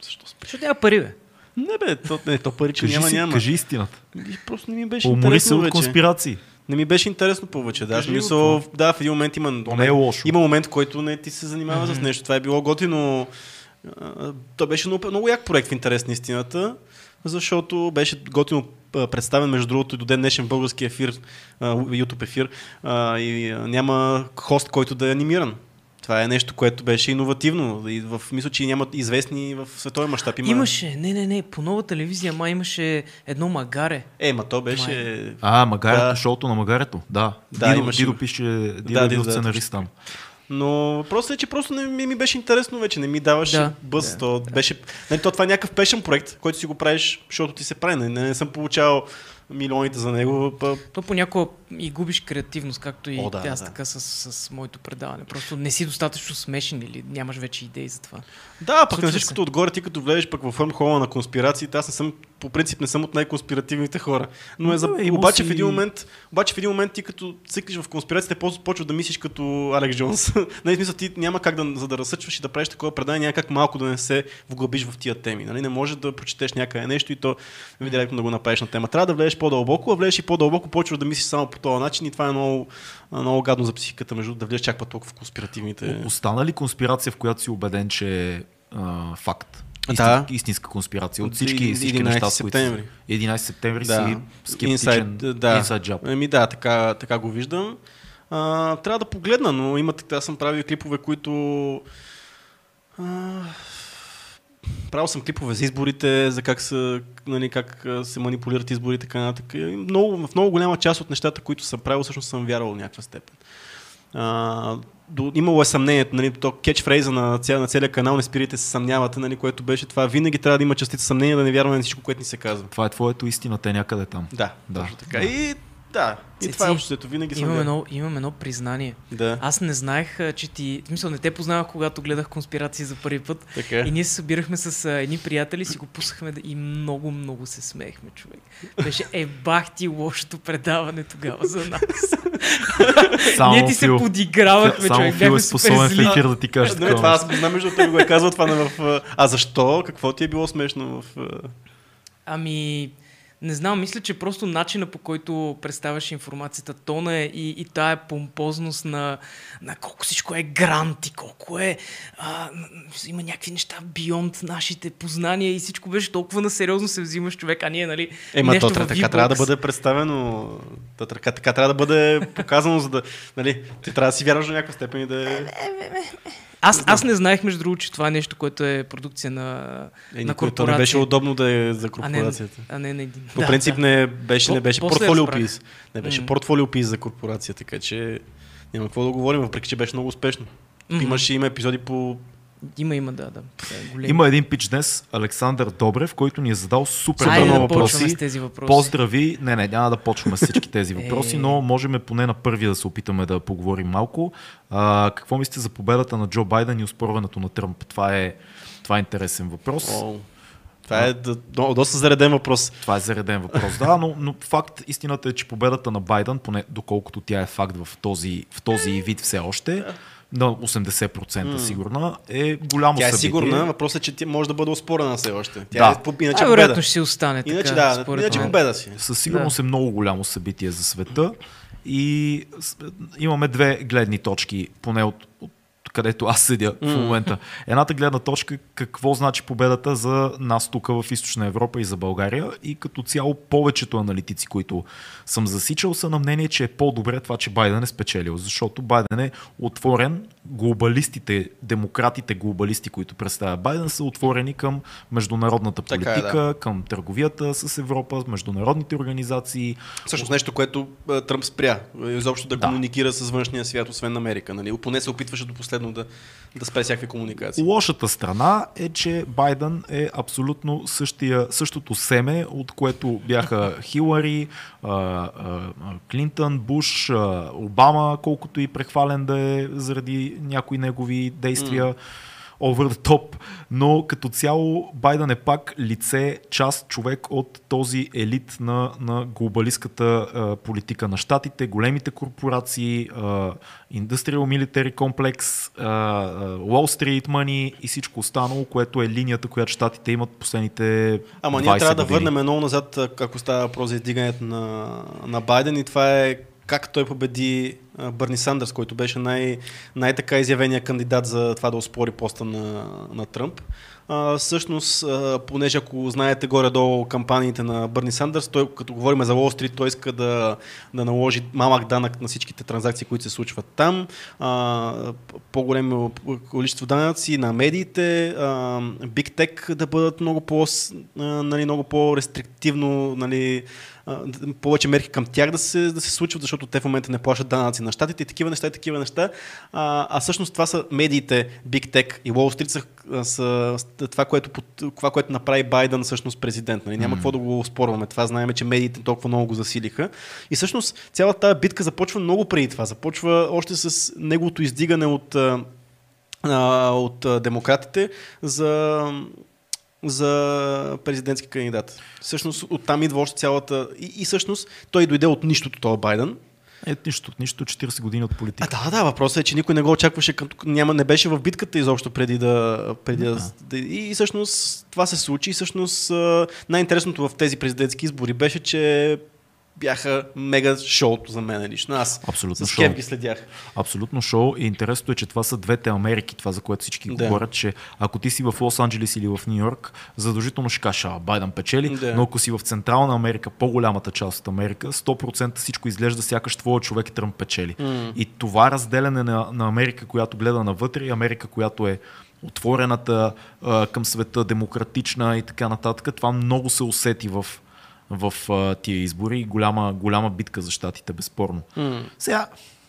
Защо спри? Защото няма пари, бе. Не бе, то, не, то пари, че Кажи, няма, си, няма. кажи истината. И Просто не ми беше Умори се от вече. конспирации. Не ми беше интересно повече. Да, смисъл, да, в един момент има. То не е лошо. Има момент, който не ти се занимава с нещо. Това е било готино. То беше много, много як проект в интерес на истината, защото беше готино представен, между другото, и до ден днешен български ефир, YouTube ефир, и няма хост, който да е анимиран. Това е нещо, което беше иновативно. И в, мисля, че нямат известни в световен мащаб. Има... Имаше, не, не, не, по нова телевизия, ма имаше едно магаре. Е, ма то беше... А, магарето, Да. шоуто на магарето. Да. Да, Дидо, имаше- Дидо пише, Дидо Да, е Дидо, бил да, сценарист там. Но въпросът е, че просто не ми, ми беше интересно вече, не ми даваше Да, да, Да, то, беше, нали, то това е някакъв пешен проект, който си го правиш, защото ти се прави. Не, не, не съм получавал милионите за него. Па, То понякога и губиш креативност, както и О, да, аз да. така с, с моето предаване. Просто не си достатъчно смешен или нямаш вече идеи за това. да, пък Случва на се. всичкото отгоре, ти като влезеш пък във фърмхола на конспирациите, аз не съм, по принцип не съм от най-конспиративните хора. Но е за... Има обаче, в един момент, обаче в един момент ти като циклиш в конспирациите, почваш да мислиш като Алекс Джонс. нали, в смисъл, ти няма как да, за да разсъчваш и да правиш такова предание, няма как малко да не се вглъбиш в тия теми. Нали? Не може да прочетеш някъде нещо и то директно да го направиш на тема. Трябва да влезеш по-дълбоко, а влезеш и по-дълбоко, почваш да мислиш само по този начин и това е много, много гадно за психиката, между да влезеш чак път толкова в конспиративните. Остана ли конспирация, в която си убеден, че е а, факт? Да. истинска конспирация. От всички, всички 11 неща, септември. 11 септември Да. си скептичен. Inside, да. Inside job. Еми да, така, така го виждам. А, трябва да погледна, но има, аз съм правил клипове, които... А, правил съм клипове за изборите, за как, са, нали, как се манипулират изборите, така нататък. Много, в много голяма част от нещата, които съм правил, всъщност съм вярвал в някаква степен. А, до, имало е съмнението, нали, то кетчфрейза на, ця, на целия канал, не спирайте се съмнявате, нали, което беше това. Винаги трябва да има частица съмнение, да не вярваме на всичко, което ни се казва. Това е твоето истина, те някъде там. Да, Да. точно така. Да. И да, и Цеци, това е общото, винаги съм Имам едно, имам едно признание. Да, Аз не знаех, че ти... В смисъл, не те познавах, когато гледах конспирации за първи път. така. И ние се събирахме с а, едни приятели, си го пускахме да... и много, много се смеехме, човек. Беше е бах ти лошото предаване тогава за нас. Само ние ти се Фил- подигравахме, Само човек. Фил е способен в ефир да ти каже Не, такова това аз знам, между другото, го е казал това на в... а, защо? Какво ти е било смешно в... а, Ами, не знам, мисля, че просто начина по който представяш информацията, тона е и, и тая помпозност на, на колко всичко е грант и колко е... А, има някакви неща бионд нашите познания и всичко беше толкова на сериозно се взимаш човек, а ние, нали, Ема нещо то така трябва да бъде представено, то така, така трябва да бъде показано, за да, нали, ти трябва да си вярваш до някаква степен и да е... Аз, аз не знаех, между другото, че това е нещо, което е продукция на, Е, на то не корпорация. беше удобно да е за а не, корпорацията. а не един. По принцип не беше, не беше портфолио пис. Не беше М. портфолио пис за корпорация, така че няма какво да говорим, въпреки че беше много успешно. Мгм. Имаше има епизоди по... Има, има, да, да. Е, големи. Има един пич днес, Александър Добрев, който ни е задал супер Айде много да въпроси. с тези въпроси. Поздрави! Не, не, няма да почваме с всички тези въпроси, Е. но можем поне на първия да се опитаме да поговорим малко. А, какво мислите за победата на Джо Байден и успорването на Тръмп? Това е, това е интересен въпрос. Това е до, до, доста зареден въпрос. Това е зареден въпрос, да, но, но факт, истината е, че победата на Байден, поне доколкото тя е факт в този, в този вид все още, на 80% сигурна, е голямо Тя е събитие. сигурна, въпросът е, че тя може да бъде оспорена все още. Тя Да. е, по- иначе а, победа. вероятно ще си остане Иначе така, да, според иначе победа си. Със сигурност е много голямо събитие за света и имаме две гледни точки, поне от където аз седя в момента. Едната гледна точка какво значи победата за нас тук в Източна Европа и за България. И като цяло повечето аналитици, които съм засичал, са на мнение, че е по-добре това, че Байден е спечелил, защото Байден е отворен, глобалистите, демократите глобалисти, които представя Байден, са отворени към международната Така е, политика, към търговията с Европа, международните организации, Всъщност нещо, което а, Тръмп спря. Изобщо да, Да. комуникира с външния свят, освен Америка. Нали? Поне се опитваше до последно да, да спре всякакви комуникации. Лошата страна е, че Байден е абсолютно същия, същото семе, от което бяха Хилари, Клинтън, Буш, Обама, колкото и прехвален да е заради някои негови действия. over the top, но като цяло Байден е пак лице, част, човек от този елит на, на глобалистката а, политика на щатите, големите корпорации, а, Industrial Military Complex, а, Wall Street Money и всичко останало, което е линията, която щатите имат последните Ама 20 ние трябва да години. върнем много назад, ако става въпрос за издигането на, на Байден и това е как той победи Бърни Сандърс, който беше най- най-така изявения кандидат за това да оспори поста на, на Тръмп. А, всъщност, а, понеже ако знаете горе-долу кампаниите на Бърни Сандърс, той, като говорим за Уолл Стрит, той иска да, да наложи малък данък на всичките транзакции, които се случват там, а, по-големо количество данъци на медиите, Big Tech да бъдат много, по, нали, много по-рестриктивно, нали, повече мерки към тях да се, да се случват, защото те в момента не плащат данъци на щатите и такива неща и такива неща. А, а всъщност това са медиите, Big Tech и Wall Street са, са това, което, това, което направи Байден всъщност президент. Нали? Няма какво да го спорваме. Това знаем, че медиите толкова много го засилиха. И всъщност цялата тази битка започва много преди това. Започва още с неговото издигане от от демократите за, за президентски кандидат. Всъщност оттам идва още цялата... И, и всъщност той дойде от нищото, този Байден. Е, нищо, нищо, 40 години от А, политика. да, да, въпросът е, че никой не го очакваше, като няма, не беше в битката изобщо преди да... Преди да. да и всъщност това се случи. И всъщност а, най-интересното в тези президентски избори беше, че бяха мега шоуто за мен лично. Аз Абсолютно с шоу. ги следях. Абсолютно шоу. И интересното е, че това са двете Америки, това за което всички Да. говорят, че ако ти си в Лос Анджелес или в Нью Йорк, задължително ще кажеш, Байден печели, Да. но ако си в Централна Америка, по-голямата част от Америка, 100% всичко изглежда сякаш твоя човек Тръмп печели. И това разделяне на, на Америка, която гледа навътре и Америка, която е отворената а, към света, демократична и така нататък, това много се усети в, в а, тия избори и голяма, голяма битка за щатите, безспорно. Сега,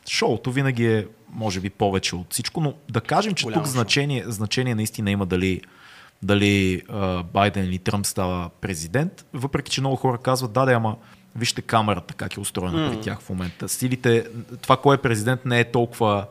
шоуто винаги е, може би, повече от всичко, но да кажем, че Голямо тук шоу. значение, значение наистина има дали, дали а, Байден или Тръмп става президент, въпреки че много хора казват, да, да, ама вижте камерата как е устроена mm. при тях в момента. Силите, това кой е президент не е толкова,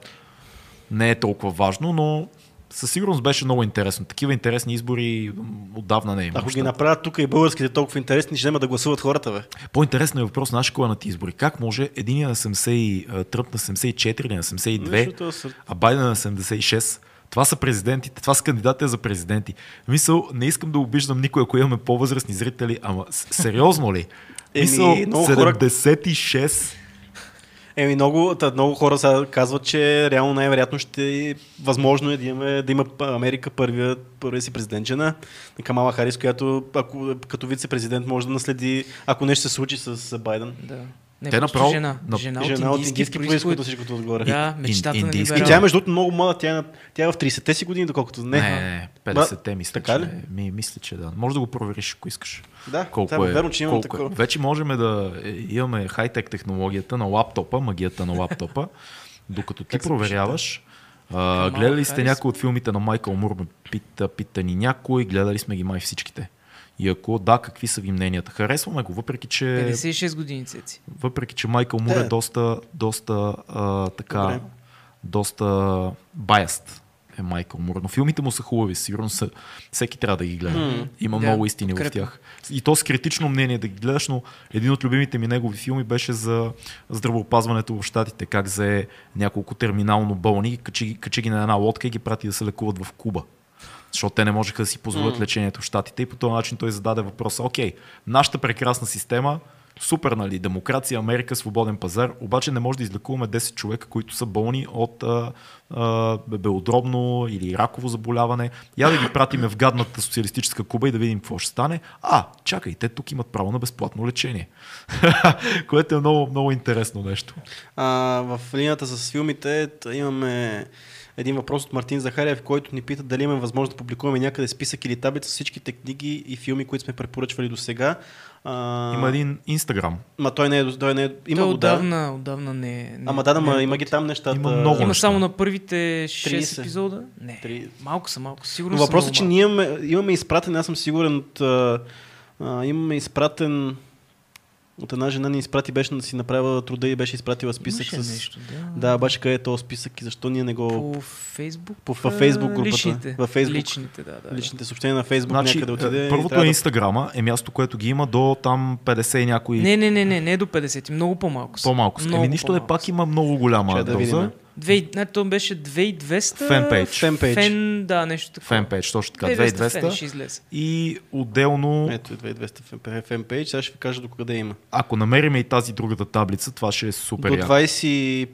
не е толкова важно, но със сигурност беше много интересно. Такива интересни избори отдавна не е има. Ако ги направят тук и българските толкова интересни, ще вземат да гласуват хората, бе. По-интересно е въпрос, знаеш кой е на тези избори? Как може един на 70, и, а, Тръмп на 74 или на 72, Защото са- а Байден на 76? Това са президентите, това са кандидатите за президенти. Мисъл, не искам да обиждам никой, ако имаме по-възрастни зрители, ама сериозно ли? Мисъл, много хора- 76 Еми, много, та, много хора сега казват, че реално най-вероятно ще възможно е да, имаме, да има Америка първия, първия си президент жена. Камала Харис, която ако, като вице-президент може да наследи, ако нещо се случи с Байден. Да. Не, Те направо- жена. на- Жена, Жена от от индийски, индийски происход, происход. всичкото отгоре. Да, мечтата ин- на. И тя е между другото много млада, тя, е тя е в 30-те си години, доколкото не. Не, не, не, 50-те мисля, така че, ли? ми, мисля, че да. Може да го провериш, ако искаш. Да, колко е е, верно, че имам колко е. такова. Вече можем да е, имаме хай-тек технологията на лаптопа, магията на лаптопа, докато ти проверяваш. А, гледали сте някои от филмите на Майкъл Мур, пита, пита ни някой, гледали сме ги май всичките. И ако да, какви са ви мненията? Харесваме го, въпреки че, 56 години, цеци. въпреки, че Майкъл Мур Да. е доста, доста а, така, Добре. доста баяст е Майкъл Мур. Но филмите му са хубави, сигурно са, всеки трябва да ги гледа. М. Има Да, много истини в подкрепям. тях. И то с критично мнение да ги гледаш, но един от любимите ми негови филми беше за здравеопазването в Штатите, как зае няколко терминално болни, качи, качи ги на една лодка и ги прати да се лекуват в Куба. Защото те не можеха да си позволят М. лечението в Штатите и по този начин той зададе въпроса, окей, нашата прекрасна система Супер, нали? Демокрация, Америка, свободен пазар. Обаче не може да излекуваме 10 човека, които са болни от а, а, белодробно или раково заболяване. Я да ги пратиме в гадната социалистическа Куба и да видим какво ще стане. А, чакай, те тук имат право на безплатно лечение. Което е много, много интересно нещо. А, в линията с филмите имаме един въпрос от Мартин Захариев, който ни пита дали имаме възможност да публикуваме някъде списък или таблица с всичките книги и филми, които сме препоръчвали до сега. А, Има един Инстаграм. Ма той не е, той не е има Той го, да. отдавна, отдавна не, не Ама да, да, ма, не е има ги там нещата. Има много. Има неща. само на първите 6 30. епизода? Не. Три- Малко са, малко. Сигурно Но въпросът е, че ние имаме, имаме изпратен, аз съм сигурен от... А, а, имаме изпратен... От една жена ни изпрати, беше да си направила труда и беше изпратила списък Имаше с... нещо, да. Да, обаче къде е този списък и защо ние не го... По Фейсбук? По- във Фейсбук групата. Личните. Във Фейсбук. Личните, да, да. да. Личните съобщения на Фейсбук Значи, някъде отиде. е, първото е да- Инстаграма, е място, което ги има до там 50 и някои Не, не, не, не, не до 50, много по-малко са. по-малко. Много Еми нищо не пак са. има много голяма да доза. видим. Две, не, то беше 2200. Фенпейдж. Фенпейдж. Фен, да, нещо такова. Фенпейдж, точно така, 2200 фен 2200. ще излезе. И отделно, Ето, 2200 фен- фенпейдж. Сега ще ви кажа до къде има. ако намерим и тази другата таблица, това ще е супер До яко. 20...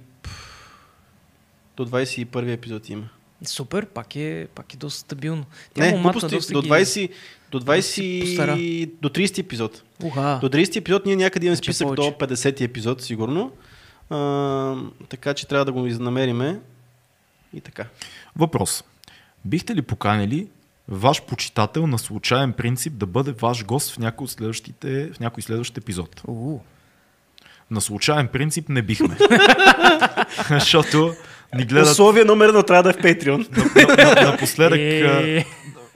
До 21 епизод има. Супер, пак е, пак е доста стабилно. Тя Не, глупости, доста до ги- 20... До доста си постара. 20... До 30 епизод. Уха. До 30 епизод ние някъде имаме Значи списък до повече. 50 епизод, сигурно. А, така че трябва да го намериме. И така. Въпрос. Бихте ли поканили ваш почитател на случайен принцип да бъде ваш гост в някой от следващите, в някой следващ епизод? У, На случайен принцип не бихме. Защото ни гледат Условие номер едно трябва да е в Patreon. на- на- напоследък, Е.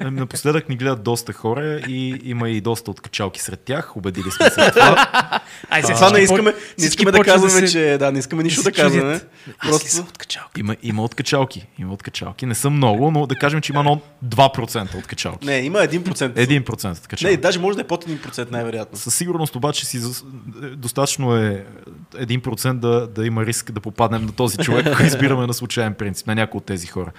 напоследък ни гледат доста хора и има и доста откачалки сред тях. Убедили сме се това. Ай, сега Това не искаме, не искаме да казваме, се- че да, не искаме нищо да казваме. Просто съм откачалка? Има, има откачалки. Има откачалки. Не са много, но да кажем, че има едно 2% откачалки. Не, има 1%. 1% откачалки. Не, даже може да е под 1% най-вероятно. Със сигурност обаче си достатъчно е 1% да, да има риск да попаднем на този човек, ако избираме на случайен принцип, на някои от тези хора.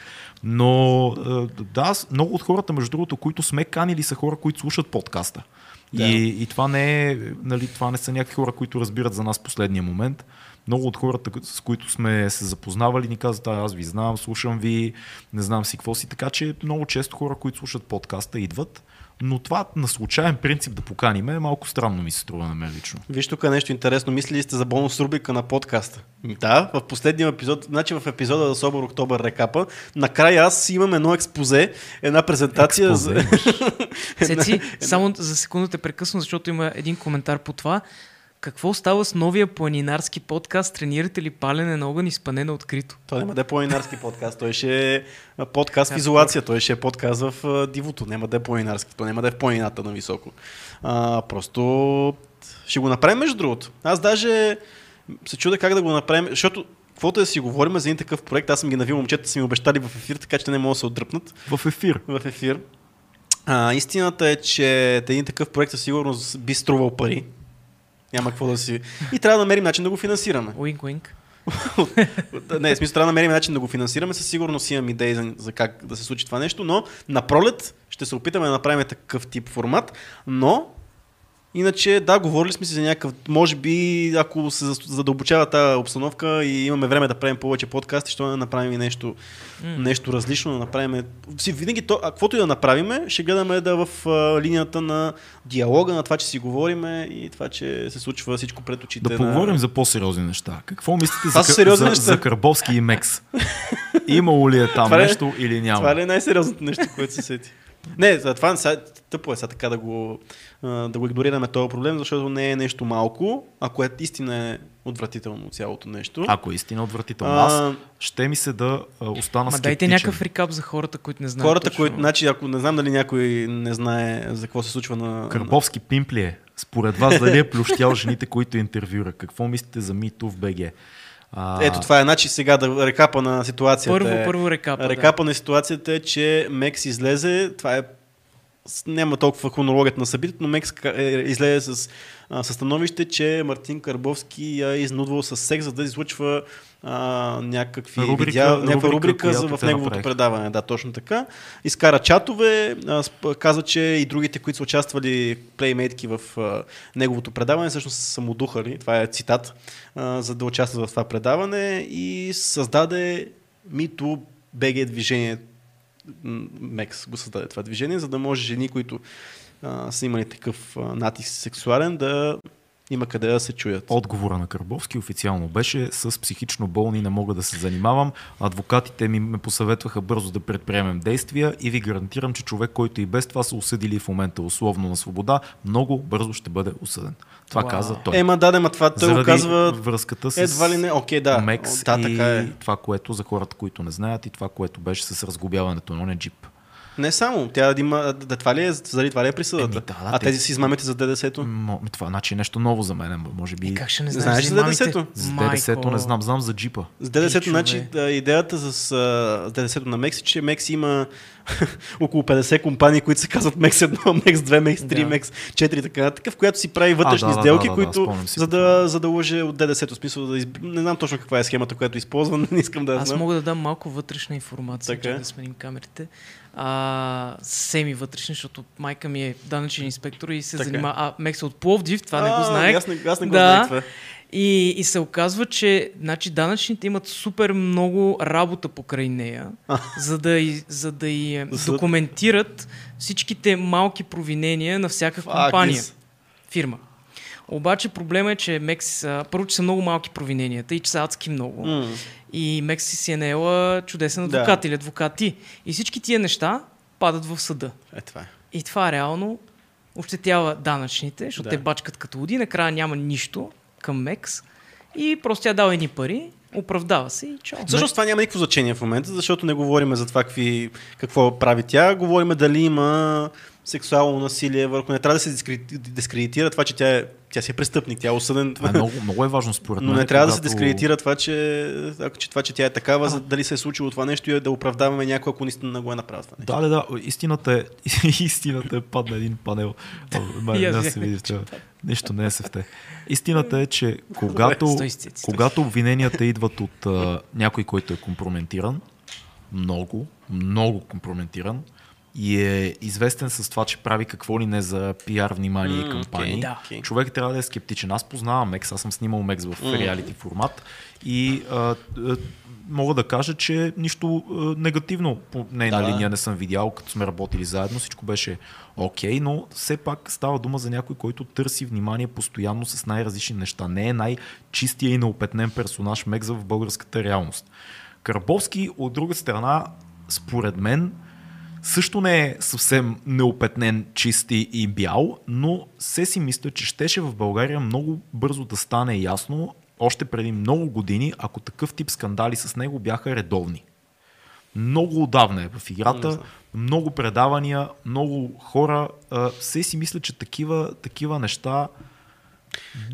Но е, да, много от хората, между другото, които сме канили, са хора, които слушат подкаста. Да. И, и това, не е, нали, това не са някакви хора, които разбират за нас последния момент. Много от хората, с които сме се запознавали, ни казват, а, аз ви знам, слушам ви, не знам си какво си. Така че много често хора, които слушат подкаста, идват. Но това на случайен принцип да поканим е малко странно ми се струва на мен лично. Виж тук е нещо интересно. Мислили сте за бонус рубрика на подкаста? Да, в последния епизод, значи в епизода за Собор Октобър рекапа, накрая аз имам едно експозе, една презентация. Експозе за... Цеци, само за секунда те прекъсвам, защото има един коментар по това. Какво става с новия планинарски подкаст? Тренирате ли палене на огън и спане на открито? Той няма да е планинарски подкаст, той ще е подкаст в изолация, той ще е подкаст в дивото, няма да е планинарски, той няма да е в планината на високо. А, просто ще го направим между другото. Аз даже се чудя как да го направим, защото каквото да си говорим за един такъв проект, аз съм ги навил, момчета са ми обещали в ефир, така че не могат да се отдръпнат В ефир. в ефир. А, истината е, че един такъв проект със сигурност би струвал пари. Няма какво да си. И трябва да намерим начин да го финансираме. Уинк, уинк. Не, в смисъл трябва да намерим начин да го финансираме. Със сигурност имам идеи за, за как да се случи това нещо, но на пролет ще се опитаме да направим такъв тип формат, но Иначе, да, говорили сме си за някакъв, може би, ако се задълбочава тази обстановка и имаме време да правим повече подкасти, ще да направим и нещо, М. нещо различно, да направим... Си, винаги, то, а каквото и да направим, ще гледаме да в а, линията на диалога, на това, че си говориме и това, че се случва всичко пред очите Да на... поговорим за по-сериозни неща. Какво мислите за, за, неща. за Карбовски и Мекс? Имало ли е там Това ли- нещо или няма? Това ли е най-сериозното нещо, което се сети? Не, за това сега, тъпо е сега така да го, да го игнорираме този проблем, защото не е нещо малко, ако е истина е отвратително цялото нещо. Ако е истина отвратително. А, Аз ще ми се да остана Ма скептичен. дайте някакъв рекап за хората, които не знаят. Хората, точно. които, значи, ако не знам дали някой не знае за какво се случва на... Карбовски пимп ли е? Според вас дали е плющял жените, които интервюра? Какво мислите за Мито в БГ? А, Ето това е, значи сега да рекапа на ситуацията. Първо, е, първо рекапа. Рекапа на ситуацията е, че Мекс излезе, това е няма толкова хронологията на събитието, но Мекс е, излезе с, а, със становище, че Мартин Карбовски я е изнудвал с секс, за да излучва а, някакви Рубрика- видеа, някаква рубрика, рубрика, в неговото направиха. предаване. Да, точно така. Изкара чатове, а, каза, че и другите, които са участвали плеймейтки в а, неговото предаване, всъщност са самодухали, това е цитат, а, за да участват в това предаване и създаде мито БГ движение. Мекс го създаде това движение, за да може жени, които а, са имали такъв натиск сексуален, да има къде да се чуят. Отговора на Карбовски официално беше с психично болни не мога да се занимавам. Адвокатите ми ме посъветваха бързо да предприемем действия и ви гарантирам, че човек, който и без това са осъдили в момента условно на свобода, много бързо ще бъде осъден. Това Вау. каза той. Ема да, да, ма това той Заради казва връзката с едва ли не. Окей, да. Мекс да, и така е. това, което за хората, които не знаят и това, което беше с разглобяването на оня джип. Не само. Тя да има. Да, това ли е, заради това ли е присъдата? Еми, да, да, а те- тези си измамите за ДДС-то? Мо, това значи е нещо ново за мен, може би. И как ще не знаеш, знаеш за за? ДДС-то? За. ДДС-то не знам, знам за джипа. С ДДС-то, значи, да, идеята с, а, ДДС-то на Мекси, че Мекси има около 50 компании, които се казват Мекс 1, Мекс 2, Мекс 3, Да. Мекс 4 и така нататък, в която си прави вътрешни да, да, сделки, да, да, които, спомням си за, да, за да лъже от ДДС-то. Смисъл, да изб... Не знам точно каква е схемата, която използва, не искам да я Аз знам. мога да дам малко вътрешна информация, Така че е. да сменим камерите. А, семи вътрешни, защото майка ми е данъчен инспектор и се Така е. занимава. А, Мекс е от Пловдив, това не го А, знаех. Аз не, аз не го Да. знаех това. И, и се оказва, че значи, данъчните имат супер много работа покрай нея, за да, и, за да и е, документират всичките малки провинения на всяка компания, фирма. Обаче проблема е, че Мекс, а, първо, че са много малки провиненията и че са адски много. М. И Мекси си е наела чудесен Да. адвокат или адвокати. И всички тия неща падат в съда. Е, това е. И това реално ощетява данъчните, защото Да. те бачкат като води, накрая няма нищо към Мекс. И просто тя дава едни пари, оправдава се и чао. Всъщност това няма никакво значение в момента, защото не говорим за това какви, какво прави тя, говорим дали има сексуално насилие върху. Не трябва да се дискреди- дискредитира това, че тя, е, тя си е престъпник, тя е осъден. Това е много, много е важно според Но мен. не трябва да се когато- дискредитира това, че, че това, че тя е такава, за дали се е случило това нещо и да оправдаваме някой, ако наистина го е направил това нещо. Да, да, да. Истината е, истината е падна един панел. Май, видях се види в това. Нищо не е СФТ. Истината е, че когато, Стой, стой, стой. когато обвиненията идват от а, някой, който е компрометиран, много, много компрометиран, и е известен с това, че прави какво ли не за пиар внимание М, и кампании. да. окей. Човек трябва да е скептичен. Аз познавам Мекс, аз съм снимал Мекс в М. реалити формат и а, а, мога да кажа, че нищо а, негативно по нейна Да, да. линия не съм видял, като сме работили заедно, всичко беше окей, но все пак става дума за някой, който търси внимание постоянно с най-различни неща. Не е най-чистия и неопетнен персонаж Мекс в българската реалност. Карбовски, от друга страна, според мен, също не е съвсем неопетнен, чисти и бял, но се си мисля, че щеше в България много бързо да стане ясно, още преди много години, ако такъв тип скандали с него бяха редовни. Много отдавна е в играта, много предавания, много хора. Все си мисля, че такива, такива неща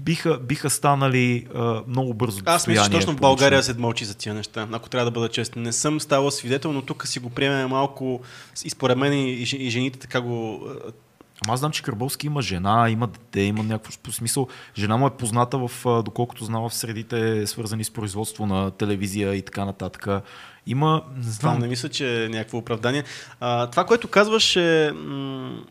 биха, биха станали а, много бързо Аз мисля, че точно в. България се мълчи за тия неща, ако трябва да бъда честен. Не съм ставал свидетел, но тук си го приемем малко и според мен и, и жен- и жените така го... Ама аз знам, че Карбовски има жена, има дете, има някакво смисъл. Жена му е позната в, доколкото знам, в средите, свързани с производство на телевизия и така нататък. Има, не Това знам, не мисля, че е някакво оправдание. А, това, което казваш е... м-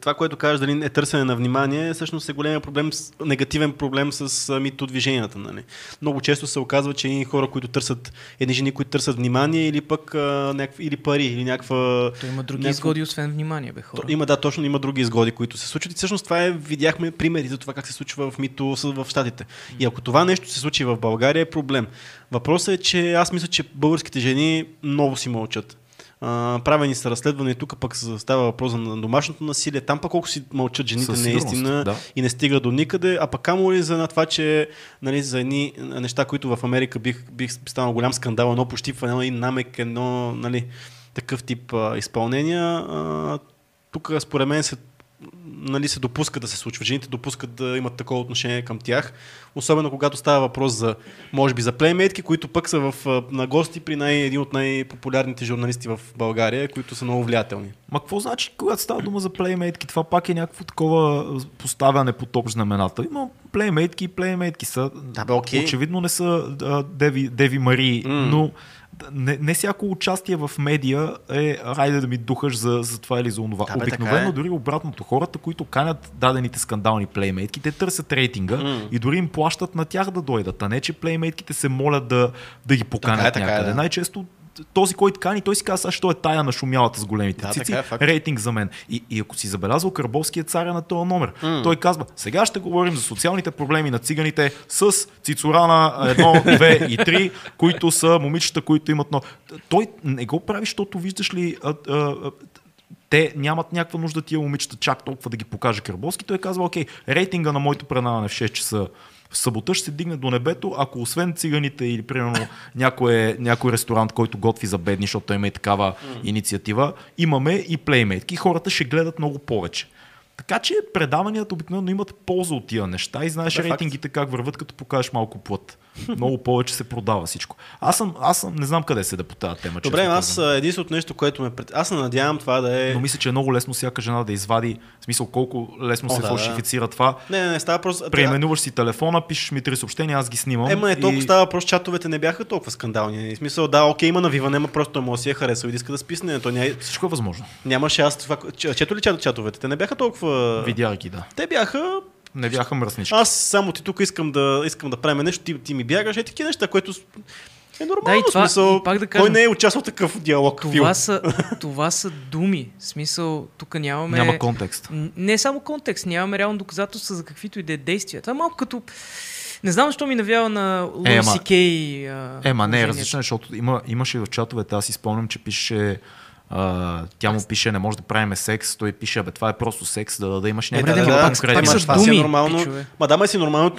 това, което кажеш, дали е търсене на внимание, всъщност е големия проблем, негативен проблем с мито движенията. Нали? Много често се оказва, че едни хора, които търсят, едни жени, които търсят внимание или пък а, някаква, или пари, или някаква... Той има други някакво- изгоди, освен внимание, бе хора. То, има, да, точно има други изгоди, които се случват. И всъщност това е, видяхме примери за това как се случва в мито в Штатите. И ако това нещо се случи в България, е проблем. Въпросът е, че аз мисля, че българските жени много си мълчат. А, правени са разследвания, тук пък се става въпрос за домашното насилие. Там пък колко си мълчат жените наистина да. и не стига до никъде, а пък камо ли за на това, че нали, за едни неща, които в Америка бих, бих станал голям скандал, едно пощипване, едно и намек, едно нали, такъв тип а, изпълнения. А, тук според мен се нали, се допускат да се случва. Жените допускат да имат такова отношение към тях. Особено когато става въпрос за, може би, за плеймейтки, които пък са в, на гости при най- един от най-популярните журналисти в България, които са много влиятелни. Ма какво значи, когато става дума за плеймейтки? Това пак е някакво такова поставяне по топ знамената. Има плеймейтки и плеймейтки са. Да, бе, окей. Очевидно не са а, Деви, Деви Мари, М. но не, не всяко участие в медия е райде да ми духаш за, за това или за онова. Да, бе, Обикновено е. дори обратното. Хората, които канят дадените скандални плеймейтки, те търсят рейтинга М. и дори им плащат на тях да дойдат, а не че плеймейтките се молят да, да ги поканят Така е, така е, някъде. да. Най-често този, който кани, той си казва, сега, що е тая на шумялата с големите Да, цици, е, факт. рейтинг за мен. И, и ако си забелязал, Карбовски е царя на този номер. М. Той казва, сега ще говорим за социалните проблеми на циганите с Цицорана 1, 2 и 3, които са момичета, които имат... Но... Той не го прави, защото виждаш ли... А, а, а, те нямат някаква нужда тия момичета чак толкова да ги покаже Карбовски. Той казва, окей, рейтинга на моето предаване в 6 часа събота ще се дигне до небето, ако освен циганите или примерно някой, някой ресторант, който готви за бедни, защото той има и такава инициатива, имаме и плеймейтки. Хората ще гледат много повече. Така че предаванията обикновено имат полза от тия неща и знаеш Това е факт. рейтингите как върват, като покажеш малко плът. Много повече се продава всичко. Аз съм, аз съм, не знам къде се да по тази тема. Добре, аз единственото нещо, което ме пред... Аз се надявам това да е... Но мисля, че е много лесно всяка жена да извади, в смисъл колко лесно О, се да, фалшифицира това. Не, не, не, става просто... Преименуваш си телефона, пишеш ми три съобщения, аз ги снимам. Ема не толкова и... става въпрос, чатовете не бяха толкова скандални. В смисъл, да, окей, има навиване, ама просто той му си е харесал и да иска да списне. То ня... Всичко е възможно. нямаше аз това. Чето ли чат, чатовете? Те не бяха толкова. Видях ги, да. Те бяха. Не бяха мръснички. Аз само ти тук искам да, искам да правим нещо, ти, ти ми бягаш, е такива неща, което е нормално. Да, и това- смисъл, и пак да Кой кажем- не е участвал в такъв диалог? Фил? Това са, това са думи. В смисъл, тук нямаме... Няма контекст. Не е само контекст, нямаме реално доказателства за каквито и да е действия. Това е малко като... Не знам защо ми навява на Е, Луи ама- Си Кей. а, Ема не е различно, защото има, имаше в чатовете, аз си спомням, че пише а, тя му пише, не може да правиме секс, той пише, бе, това е просто секс, да, да имаш Е, някакви да, да, ма да, пак- конкретни пак ама са неща. това си е думи, нормално. пичове. Ма да, ма си нормално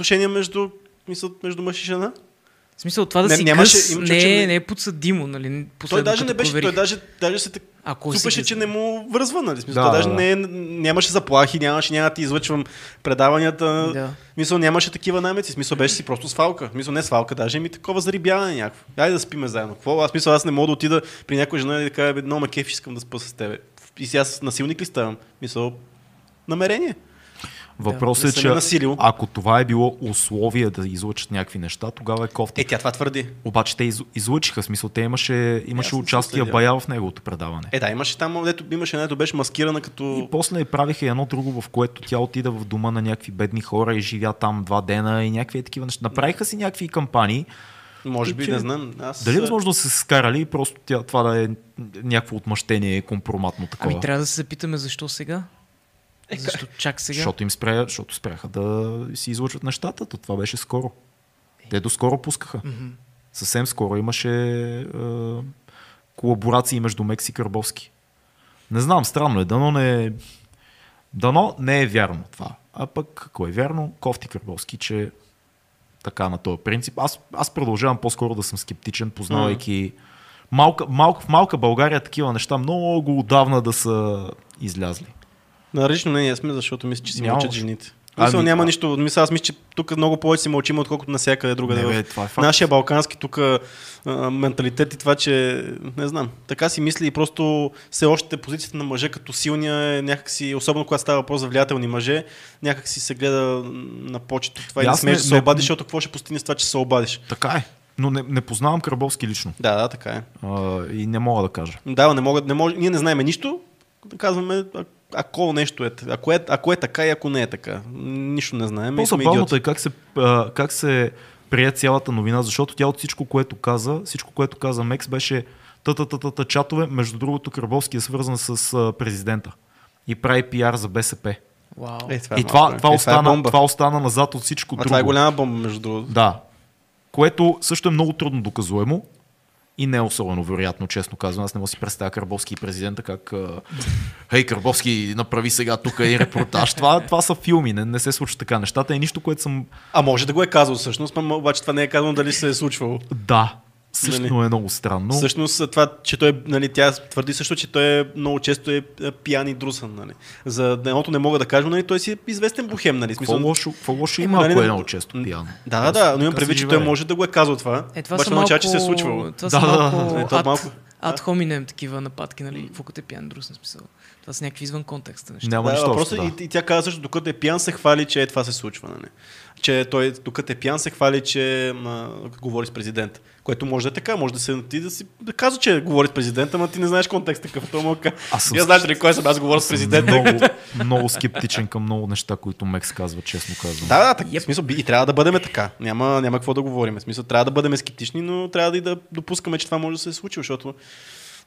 В смисъл, това да Не, си нямаше- къс има, не, че не- е, не е подсъдимо, нали? Той даже не беше, проверих. той даже, даже се так... Ако си Супеше, ги- че не му връзва, нали? Смисъл, Да, той даже да, не, е- нямаше заплахи, нямаше, няма да ти излъчвам предаванията. Да. Мисъл, нямаше такива намеци. Смисъл, беше си просто свалка. Мисъл, не свалка, даже ми такова зарибяване някакво. Айде да спиме заедно. Какво? Аз мисля, аз не мога да отида при някоя жена и да кажа, бе, много ме кеф, искам да спа с тебе. И сега аз насилник ли ставам? Мисъл, намерение. Въпросът Да, е, че насилил. ако това е било условие да излъчат някакви неща, тогава е кофти. Е, тя това твърди. Обаче те из, излъчиха, смисъл, те имаше, имаше участие бая в неговото предаване. Е, да, имаше там, дето имаше една, дето беше маскирана като... И после правиха едно друго, в което тя отида в дома на някакви бедни хора и живя там два дена и някакви такива неща. Направиха си някакви кампании. Може би, че- не знам. Аз, Дали е възможно да са се скарали и просто тя, това да е някакво отмъщение, компроматно такова? Ами трябва да се запитаме защо сега. Защо чак сега? Защото им спря, защото спряха да си излъчват нещата. То това беше скоро. Те доскоро пускаха. Мгм. Съвсем скоро имаше е, колаборации между Мекс и Карбовски. Не знам, странно е. Дано не, дано не е вярно това. А пък, ако е вярно, кофти Карбовски, че така на този принцип. Аз, аз продължавам по-скоро да съм скептичен, познавайки малка, малка, в малка България такива неща много отдавна да са излязли. На различно мнение сме, защото мисля, че си Няма. мълчат жените. Ами, Мисъл, няма а- нищо. Мисля, аз мисля, че тук много повече си мълчим, отколкото навсякъде другаде. Не, в бе, това е факт. Нашия балкански тук а, менталитет и това, че не знам, така си мисли и просто все още позицията на мъже като силния е някакси, особено когато става въпрос за влиятелни мъже, някакси се гледа на почет от това И да аз смееш не- да се не- обадиш, защото какво ще постигне с това, че се обадиш. Така е. Но не, не познавам Карбовски лично. Да, да, така е. А, и не мога да кажа. Да, не могат, не може, ние не знаем нищо, да казваме, а- ако нещо е, ако е, ако е така и ако не е така. Нищо не знаем. По-забавното е как се, а, как се прие цялата новина, защото тя от всичко, което каза, всичко, което каза Мекс, беше та-та-та-та чатове. Между другото, Карбовски е свързан с а, президента и прави пиар за БСП. Е, това и е това, малко, е. това, Е, остана, това остана назад от всичко А друго. това е голяма бомба, между другото. Да. Което също е много трудно доказуемо и не е особено вероятно, честно казвам. Аз не мога да си представя Карбовски и президента как Хей, Карбовски, направи сега тук и репортаж. това, това са филми, не, не се случва така. Нещата е нищо, което съм... А може да го е казал всъщност, но обаче това не е казано дали се е случвало. Да, Също Нали? е много странно. Всъщност това, че той, е, нали, тя твърди също, че той е много често е е пиян и друсан. Нали. За едното не мога да кажа, но нали, той си е известен бухем. Нали. Какво лошо, какво лошо има, Нали, ако е нали, много често пиян? Да, да, да, но имам предвид, че той може да го е казал това. Е, това обаче малко... означава, че се е случвало. Това Да, са да, малко, да, е, то ад, малко- ад hominem такива нападки, нали? Какво като е пиян, друг смисъл. Това са някакви извън контекста неща. Няма Да, нищо въпросът общо, е, да. и, и тя каза също, докато е пиян се хвали, че е, това се случва. Нали? Че той, докато е пиян се хвали, че а, говори с президента. Което може да е така, може да се ти да си да казва, че говори с президента, но ти не знаеш контекста какъв. Той му ка... Аз съм Я знаете ли кой съм, аз говоря с президента. Много, много скептичен към много неща, които Мекс казва, честно казвам. Да, да, так, в смисъл, и трябва да бъдем така. Няма, няма какво да говорим. В смисъл, трябва да бъдем скептични, но трябва да и да допускаме, че това може да се случи, защото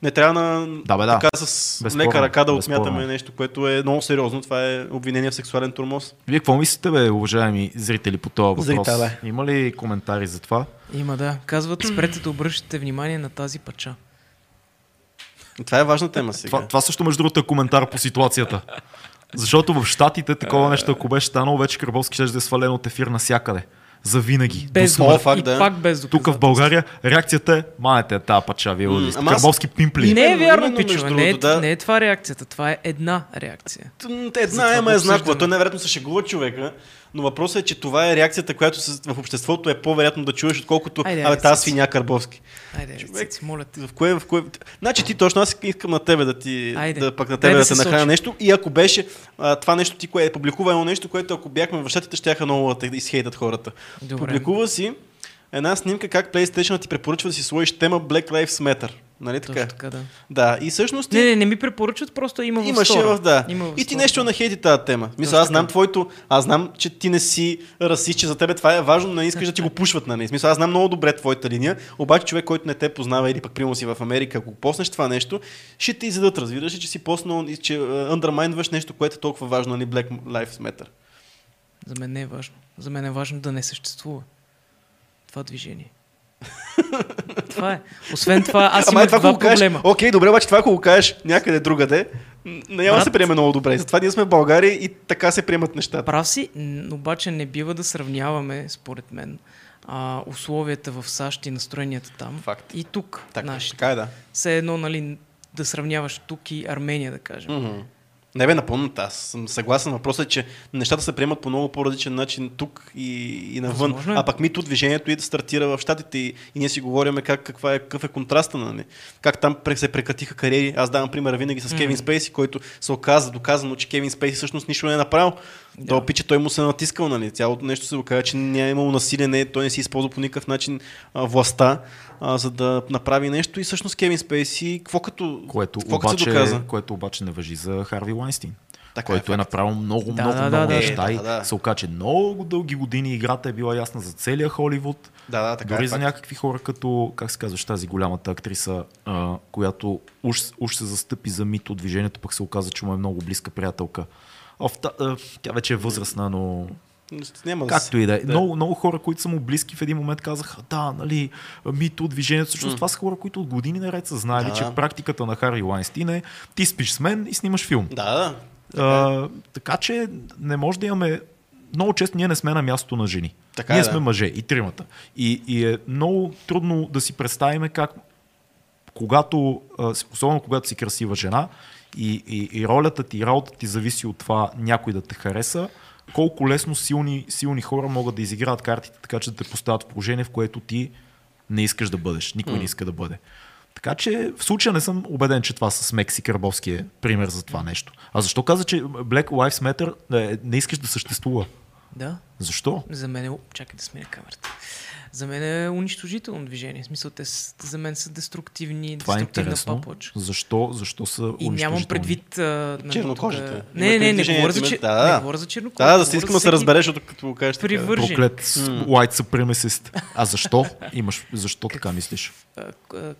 не трябва на Да, бе, да. така с Безспорно, лека ръка да безспорно. отмятаме нещо, което е много сериозно. Това е обвинение в сексуален турмоз. Вие какво мислите, бе, уважаеми зрители, по този въпрос? Зрителе. Има ли коментари за това? Има, да. Казват, спрете да обръщате внимание на тази пача. Това е важна тема сега. Това, това също, между другото, е коментар по ситуацията. Защото в Штатите такова нещо, ако беше станало, вече Крабовски ще да е свален от ефир навсякъде. За винаги. Без До факт, и да. пак без Тук в. България реакцията е, манете тази пача, вие сте. ама аз- Крабовски пимпли. Не е вярно, пичове. Не е, да. не е това реакцията. Това е една реакция. Една това ема го е знакова. Той невероятно се шегува човека, но въпросът е, че това е реакцията, която в обществото е по-вероятно да чуеш, отколкото Айде, абе тази свиня Карбовски. Айде, Човек. цици, моля те. В кое, в кое... Значи ти точно, аз искам на тебе да ти, Айде. да, пък на тебе да да, се те нахраня нещо и ако беше а, това нещо ти, кое е публикува едно нещо, което ако бяхме в щатите, ще много да изхейтат хората. Добре. Публикува си една снимка как PlayStation ти препоръчва да си сложиш тема Black Lives Matter. Нали така? Точно така, да. Да, и всъщност ти... Не, не, не ми препоръчват, просто има в Имаше в да. Има в и ти нещо да. нахейти тази тема. Мисля, аз знам твоето. Аз знам, че ти не си расист, че за тебе това е важно, но не искаш да ти го пушват, нали? Смисъл, аз знам много добре твоята линия, обаче човек, който не те познава или пък примерно си в Америка, ако поснеш това нещо, ще те изядат, разбираш че си поснал и че андермайнваш нещо, което е толкова важно, нали? Black Lives Matter. За мен не е важно. За мен е важно да не съществува това движение. това е. Освен това, аз Ама имам е това, два го кажеш, проблема. окей, добре, обаче това, ако го кажеш някъде другаде, няма да се приеме много добре. Затова ние сме в България и така се приемат нещата. Прав си, обаче не бива да сравняваме, според мен, а, условията в САЩ и настроенията там. Факт. И тук, Так, нашите. така е, да. Все едно, нали, да сравняваш тук и Армения, да кажем. Мгм. Не бе, напълно. Аз съм съгласен. Въпросът е, че нещата се приемат по много по-различен начин тук и, и навън. Възможно е. А пък мито движението и да стартира в Штатите и, и ние си говорим как, каква е, какъв е контраста нали? Как там се прекратиха кариери. Аз давам пример винаги с Кевин Спейси, който се оказа доказано, че Кевин Спейси всъщност нищо не е направил. Да. Той пича, той му се е натискал, нали? Цялото нещо се оказа, че не е имало насилие, не, той не си използва по никакъв начин а, властта, а, за да направи нещо. И всъщност Кевин Спейси, какво като, Което какво като се обаче, доказа? което обаче не въжи за Харви Лайнстин. Така е който е, факт. направил много, Да, много, да, много да, неща. Е, и да, да. се оказа, че много дълги години играта е била ясна за целия Холивуд. Да, да, така Дори е за факт. някакви хора, като, как се казваш, тази голямата актриса, а, която уж, уж се застъпи за мито от движението, пък се оказа, че му е много близка приятелка. О, в та, а, тя вече е възрастна, но Няма както и да е. да. Много, много хора, които са му близки в един момент казаха, да, нали, мито движението. Всъщност това са хора, които от години наред са знаели, Да. че практиката на Хари Лайнстин е ти спиш с мен и снимаш филм. Да, да. А, така че не може да имаме. Много често ние не сме на мястото на жени. Така ние е, сме да. мъже и тримата. И, и е много трудно да си представим как, когато, особено когато си красива жена и, и, и ролята ти, и работата ти зависи от това някой да те хареса, колко лесно силни, силни хора могат да изиграят картите, така че да те поставят в положение, в което ти не искаш да бъдеш. Никой не иска да бъде. Така че в случая не съм убеден, че това с Мекси Карбовски е пример за това нещо. А защо каза, че Black Lives Matter не, не искаш да съществува? Да. Защо? За мен е... Чакай да сменя камерата. За мен е унищожително движение. В смисъл, те за мен са деструктивни, Това е деструктивна интересно. паплач. Защо, защо са И нямам предвид... А, Чернокожите. тук- Не, не, не, не говоря за, че... да, да. не говоря за чернокожи. Да, да, да искам да се разбереш, защото като го кажеш така. Привържен. Проклет с white supremacist. А защо? Имаш, защо така мислиш? А,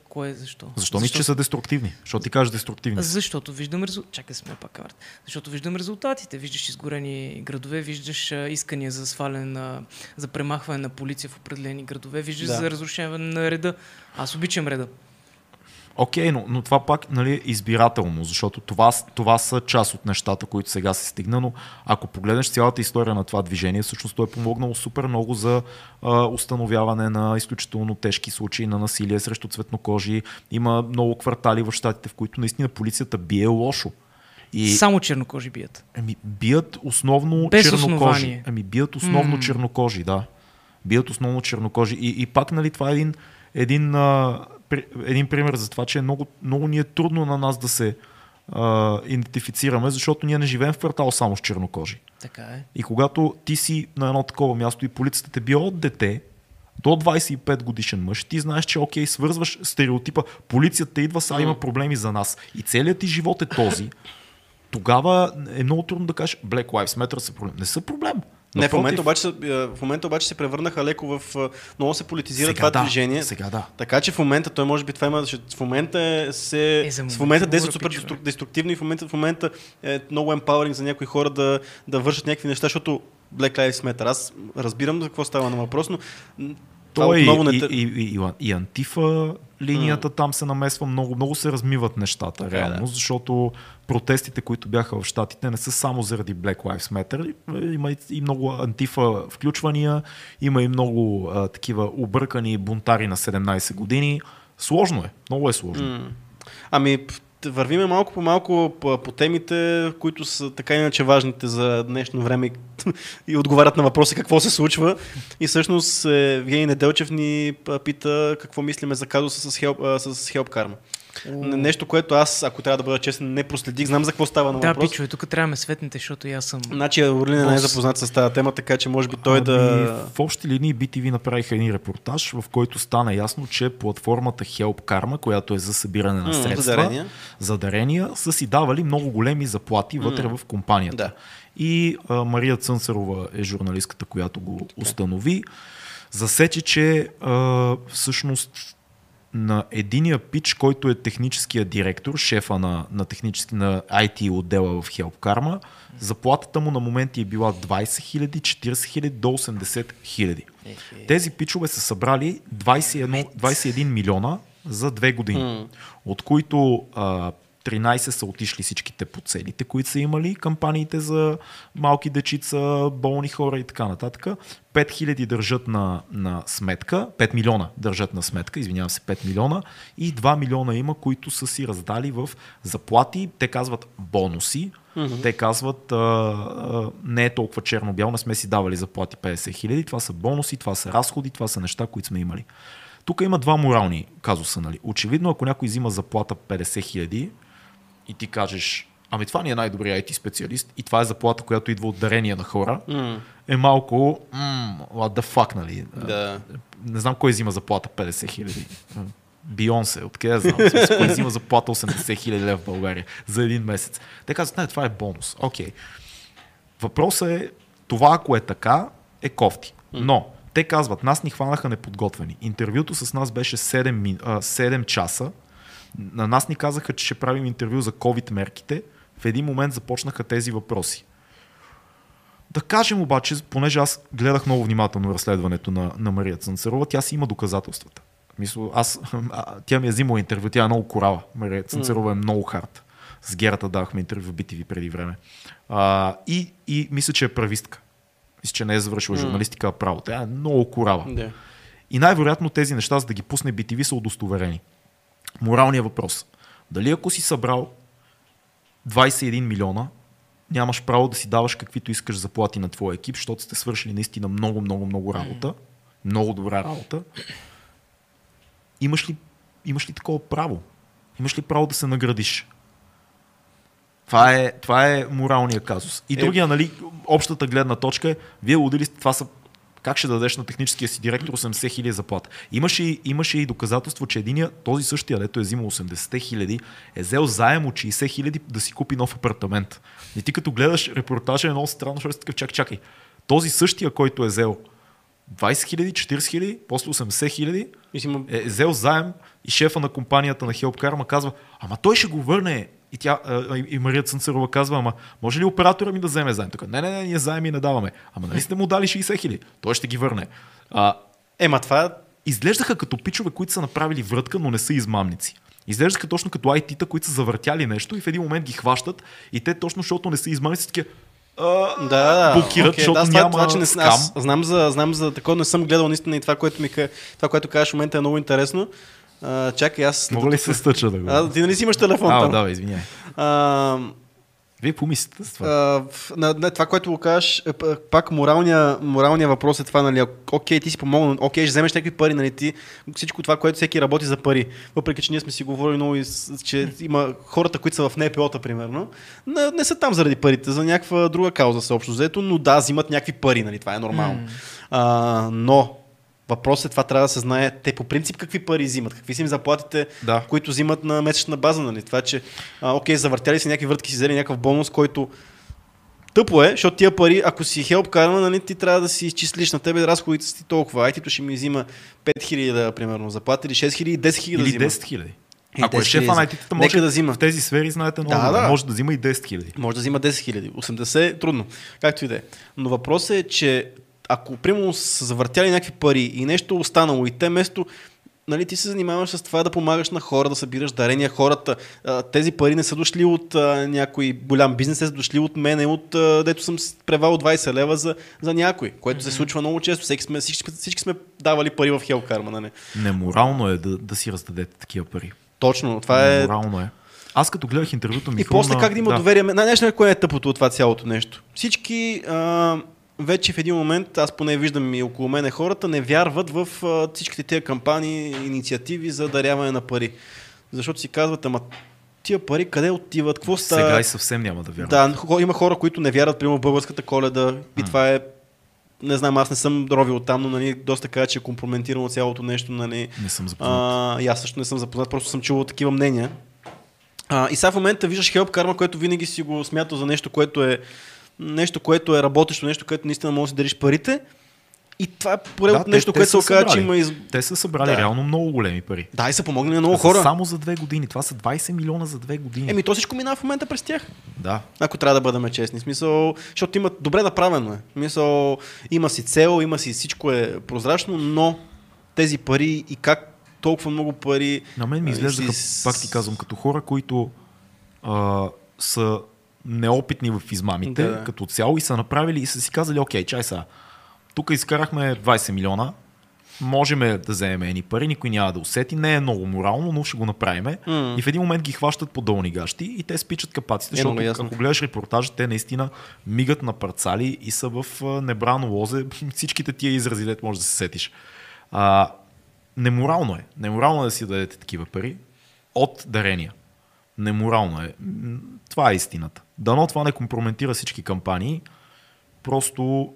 Кое е защо? Защо мислиш, че са деструктивни? Защо ти кажеш деструктивни? Защото виждам резултатите. Чакай сме пак камерата. Защото виждам резултатите. Виждаш изгорени градове, виждаш искания за сваляне на, за премахване на полиция в определени градове, виждаш Да. за разрушаване на реда. Аз обичам реда. Окей, но, но това пак нали, е избирателно, защото това, това са част от нещата, които сега се стигна, но ако погледнеш цялата история на това движение, всъщност то е помогнало супер много за а, установяване на изключително тежки случаи на насилие срещу цветнокожи. Има много квартали в щатите, в които наистина полицията бие лошо. И... Само чернокожи бият. Ами, бият основно Без чернокожи. основание. Ами, бият основно М. чернокожи, да. Бият основно чернокожи. И, и пак, нали, това е един, един, а, при, един пример за това, че е много, много ни е трудно на нас да се а, идентифицираме, защото ние не живеем в квартал само с чернокожи. Така е. И когато ти си на едно такова място и полицията те бие от дете до 25 годишен мъж, ти знаеш, че окей, свързваш стереотипа, полицията идва, сега има проблеми за нас. И целият ти живот е този. Тогава е много трудно да кажеш, Black Lives Matter са проблем. Не са проблем. Не, в момента, обаче, е, в момента обаче се превърнаха леко в... е, Много се политизира сега това да, движение. Сега да. Така че в момента, той може би това има, в момента е, се, Е, в момента действа супер пичове. деструк- деструктивно и в момента, в момента е много empowering за някои хора да, да вършат някакви неща, защото Black Lives Matter. Аз разбирам за какво става на въпрос, но Той и, не... и, и, и, и, антифа линията там се намесва много, много се размиват нещата Така е, реално, да. защото протестите, които бяха в Штатите, не са само заради Black Lives Matter. Има и, и много антифа включвания, има и много а, такива объркани бунтари на 17 години. Сложно е, много е сложно. М. Ами, вървиме малко по малко по, темите, които са така иначе важните за днешно време и отговарят на въпроса какво се случва. И всъщност е, Евгений Неделчев ни пита какво мислиме за казуса с Help, а, с Help Karma. Нещо, което аз, ако трябва да бъда честен, не проследих. Знам за какво става на Да, въпрос. пичове, тук трябва да ме светнете, защото и аз съм... Значи Орлин не е запознат с тази тема, така че може би той Ами, да... В общи линии BTV направиха един репортаж, в който стана ясно, че платформата Help Karma, която е за събиране на средства, за дарения. за дарения, са си давали много големи заплати вътре в компанията. Да. И а, Мария Цънцарова е журналистката, която го установи. Засече, че а, всъщност на единия пич, който е техническия директор, шефа на, на, технически, на IT отдела в Help Karma, заплатата му на моменти е била 20 000, 40 000 до 80 000. Тези пичове са събрали 21, 21 милиона за две години, от които а, 13 са отишли всичките по целите, които са имали, кампаниите за малки дечица, болни хора и така нататък. 5000 държат на, на сметка, 5 милиона държат на сметка, извинявам се, 5 милиона и 2 милиона има, които са си раздали в заплати, те казват бонуси, те казват а, а, не е толкова черно-бяло, не сме си давали заплати 50 хиляди, това са бонуси, това са разходи, това са неща, които сме имали. Тук има два морални казуса. Нали? Очевидно, ако някой взима заплата 50 хиляди и ти кажеш, ами това ни е най-добрият IT специалист и това е заплата, която идва от дарения на хора, М, е малко, м, what the fuck, нали? Да. Не знам кой взима заплата 50 хиляди. Бионсе, откъде знам? Смисъл, Кой взима заплата 80 хиляди лев в България за един месец? Те казват, не, това е бонус. Окей. Въпросът е, това ако е така, е кофти. Но, те казват, нас ни хванаха неподготвени. Интервюто с нас беше 7, ми- а, 7 часа. На нас ни казаха, че ще правим интервю за COVID мерките. В един момент започнаха тези въпроси. Да кажем обаче, понеже аз гледах много внимателно разследването на, на Мария Цънцарова, тя си има доказателствата. Мисля, аз, а, тя ми е взимала интервю, тя е много корава. Мария Цънцарова е много хард. С Герата давахме интервю в BTV преди време. А, и, и мисля, че е правистка. Мисля, че не е завършила журналистика, а право. Тя е много корава. Да. И най-вероятно тези неща, за да ги пусне BTV, са удостоверени. Моралният въпрос. Дали ако си събрал 21 милиона, нямаш право да си даваш каквито искаш заплати на твоя екип, защото сте свършили наистина много, много, много работа. Много добра работа. Имаш ли, имаш ли такова право? Имаш ли право да се наградиш? Това е, това е моралният казус. И Е. другия, нали, общата гледна точка е, вие удили сте, това са как ще дадеш на техническия си директор 80 хиляди заплата. Имаше, и- имаше и доказателство, че единия, този същия, дето е взимал 80 хиляди, е взел заем от 60 хиляди да си купи нов апартамент. И ти като гледаш репортажа е много странно, защото такъв, чак, чакай. Този същия, който е взел 20 хиляди, 40 хиляди, после 80 хиляди, е взел заем и шефа на компанията на Help Karma казва, ама той ще го върне. И, тя, и Мария Цънцарова казва, ама може ли оператора ми да вземе заем? Така, не, не, не, ние заеми не даваме. Ама нали сте му дали 60 хиляди? Той ще ги върне. А, Ема това изглеждаха като пичове, които са направили врътка, но не са измамници. Изглеждаха точно като IT-та, които са завъртяли нещо и в един момент ги хващат и те точно, защото не са измамени, са такива, а, Да, да. блокират, Окей, защото да, няма това, че не, скам. аз знам за, знам за такова, не съм гледал наистина и това, което ми това, което кажеш в момента е много интересно. А, чакай, аз... Мога ли се стъча да го? А, ти нали си имаш телефон А, там? да, извиняй. А, Вие помислите за това. а, на, на, това, което го кажеш, е, пак моралния, моралния въпрос е това, нали, ок- окей, ти си помогнал, окей, ще вземеш някакви пари, нали, ти, всичко това, което всеки работи за пари, въпреки, че ние сме си говорили много, с- че има хората, които са в НПО-та, примерно, не, не са там заради парите, за някаква друга кауза са общо взето, но да, взимат някакви пари, нали, това е нормално. А, но, Въпросът е това трябва да се знае те по принцип какви пари взимат, какви са им заплатите, Да. които взимат на месечна база. Нали? Това, че а, окей, завъртяли си някакви въртки, си взели някакъв бонус, който тъпо е, защото тия пари, ако си хелп карма, нали, ти трябва да си изчислиш на тебе разходите си толкова. IT-то ще ми взима 5000 да, примерно, заплата или 6000 и 10 000 да Или взима. 10 хиляди. Или Ако е 10 шефа000. на IT-тата, Нека може да взима. в тези сфери, знаете много, Да, да. може да взима и 10 хиляди. Може да взима 10 000. 80 е трудно. Както и да е. Но въпросът е, че ако примерно са завъртяли някакви пари и нещо останало и те место Нали, ти се занимаваш с това да помагаш на хора, да събираш дарения. Хората, тези пари не са дошли от а, някой голям бизнес, те са дошли от мен, от а, дето съм превал 20 лева за, за някой, което се случва много често. Всеки сме, всички, всички сме давали пари в Хелкарма. Нали? Неморално е да, да си раздадете такива пари. Точно, това е... Неморално е. Аз като гледах интервюто ми И после как да има да. доверие. На нещо, кое е тъпото от това цялото нещо. Всички а, вече в един момент, аз поне виждам и около мене хората, не вярват в а, всичките тези кампании, инициативи за даряване на пари. Защото си казват, ама тия пари къде отиват, какво става? Сега и съвсем няма да вярвам. Да, има хора, които не вярват, примерно в българската коледа и това е не знам, аз не съм ровил там, но нали, доста каза, че е компрометирано цялото нещо. Нали, Не съм запознат. а, и аз също не съм запознат, просто съм чувал такива мнения. А, и сега в момента виждаш Help Karma, което винаги си го смятал за нещо, което е нещо, което е работещо, нещо, което наистина може да си дариш парите. И това е поредното те- нещо, те което се оказа, че има из... Те са събрали Да. реално много големи пари. Да, и са помогнали на много хора. Само за две години. Това са 20 милиона за две години. Еми, то всичко минава в момента през тях. Да. Ако трябва да бъдем честни. Смисъл, защото има добре направено е. Смисъл, има си цел, има си всичко е прозрачно, но тези пари и как толкова много пари. На мен ми изглеждаха, си- пак ти казвам, като хора, които а, са неопитни в измамите, Да, да. като цяло и са направили и са си казали, окей, чай сега, тук изкарахме 20 милиона, можем да вземем едни пари, никой няма да усети, не е много морално, но ще го направиме. М. И в един момент ги хващат по долни гащи и те спичат капаците, Е, защото ясно. ако гледаш репортажа, те наистина мигат на парцали и са в небрано лозе, всичките тия изрази, дето може да се сетиш. А, неморално е. Неморално е да си дадете такива пари от дарения. Неморално е. Това е истината. Дано това не компрометира всички кампании. Просто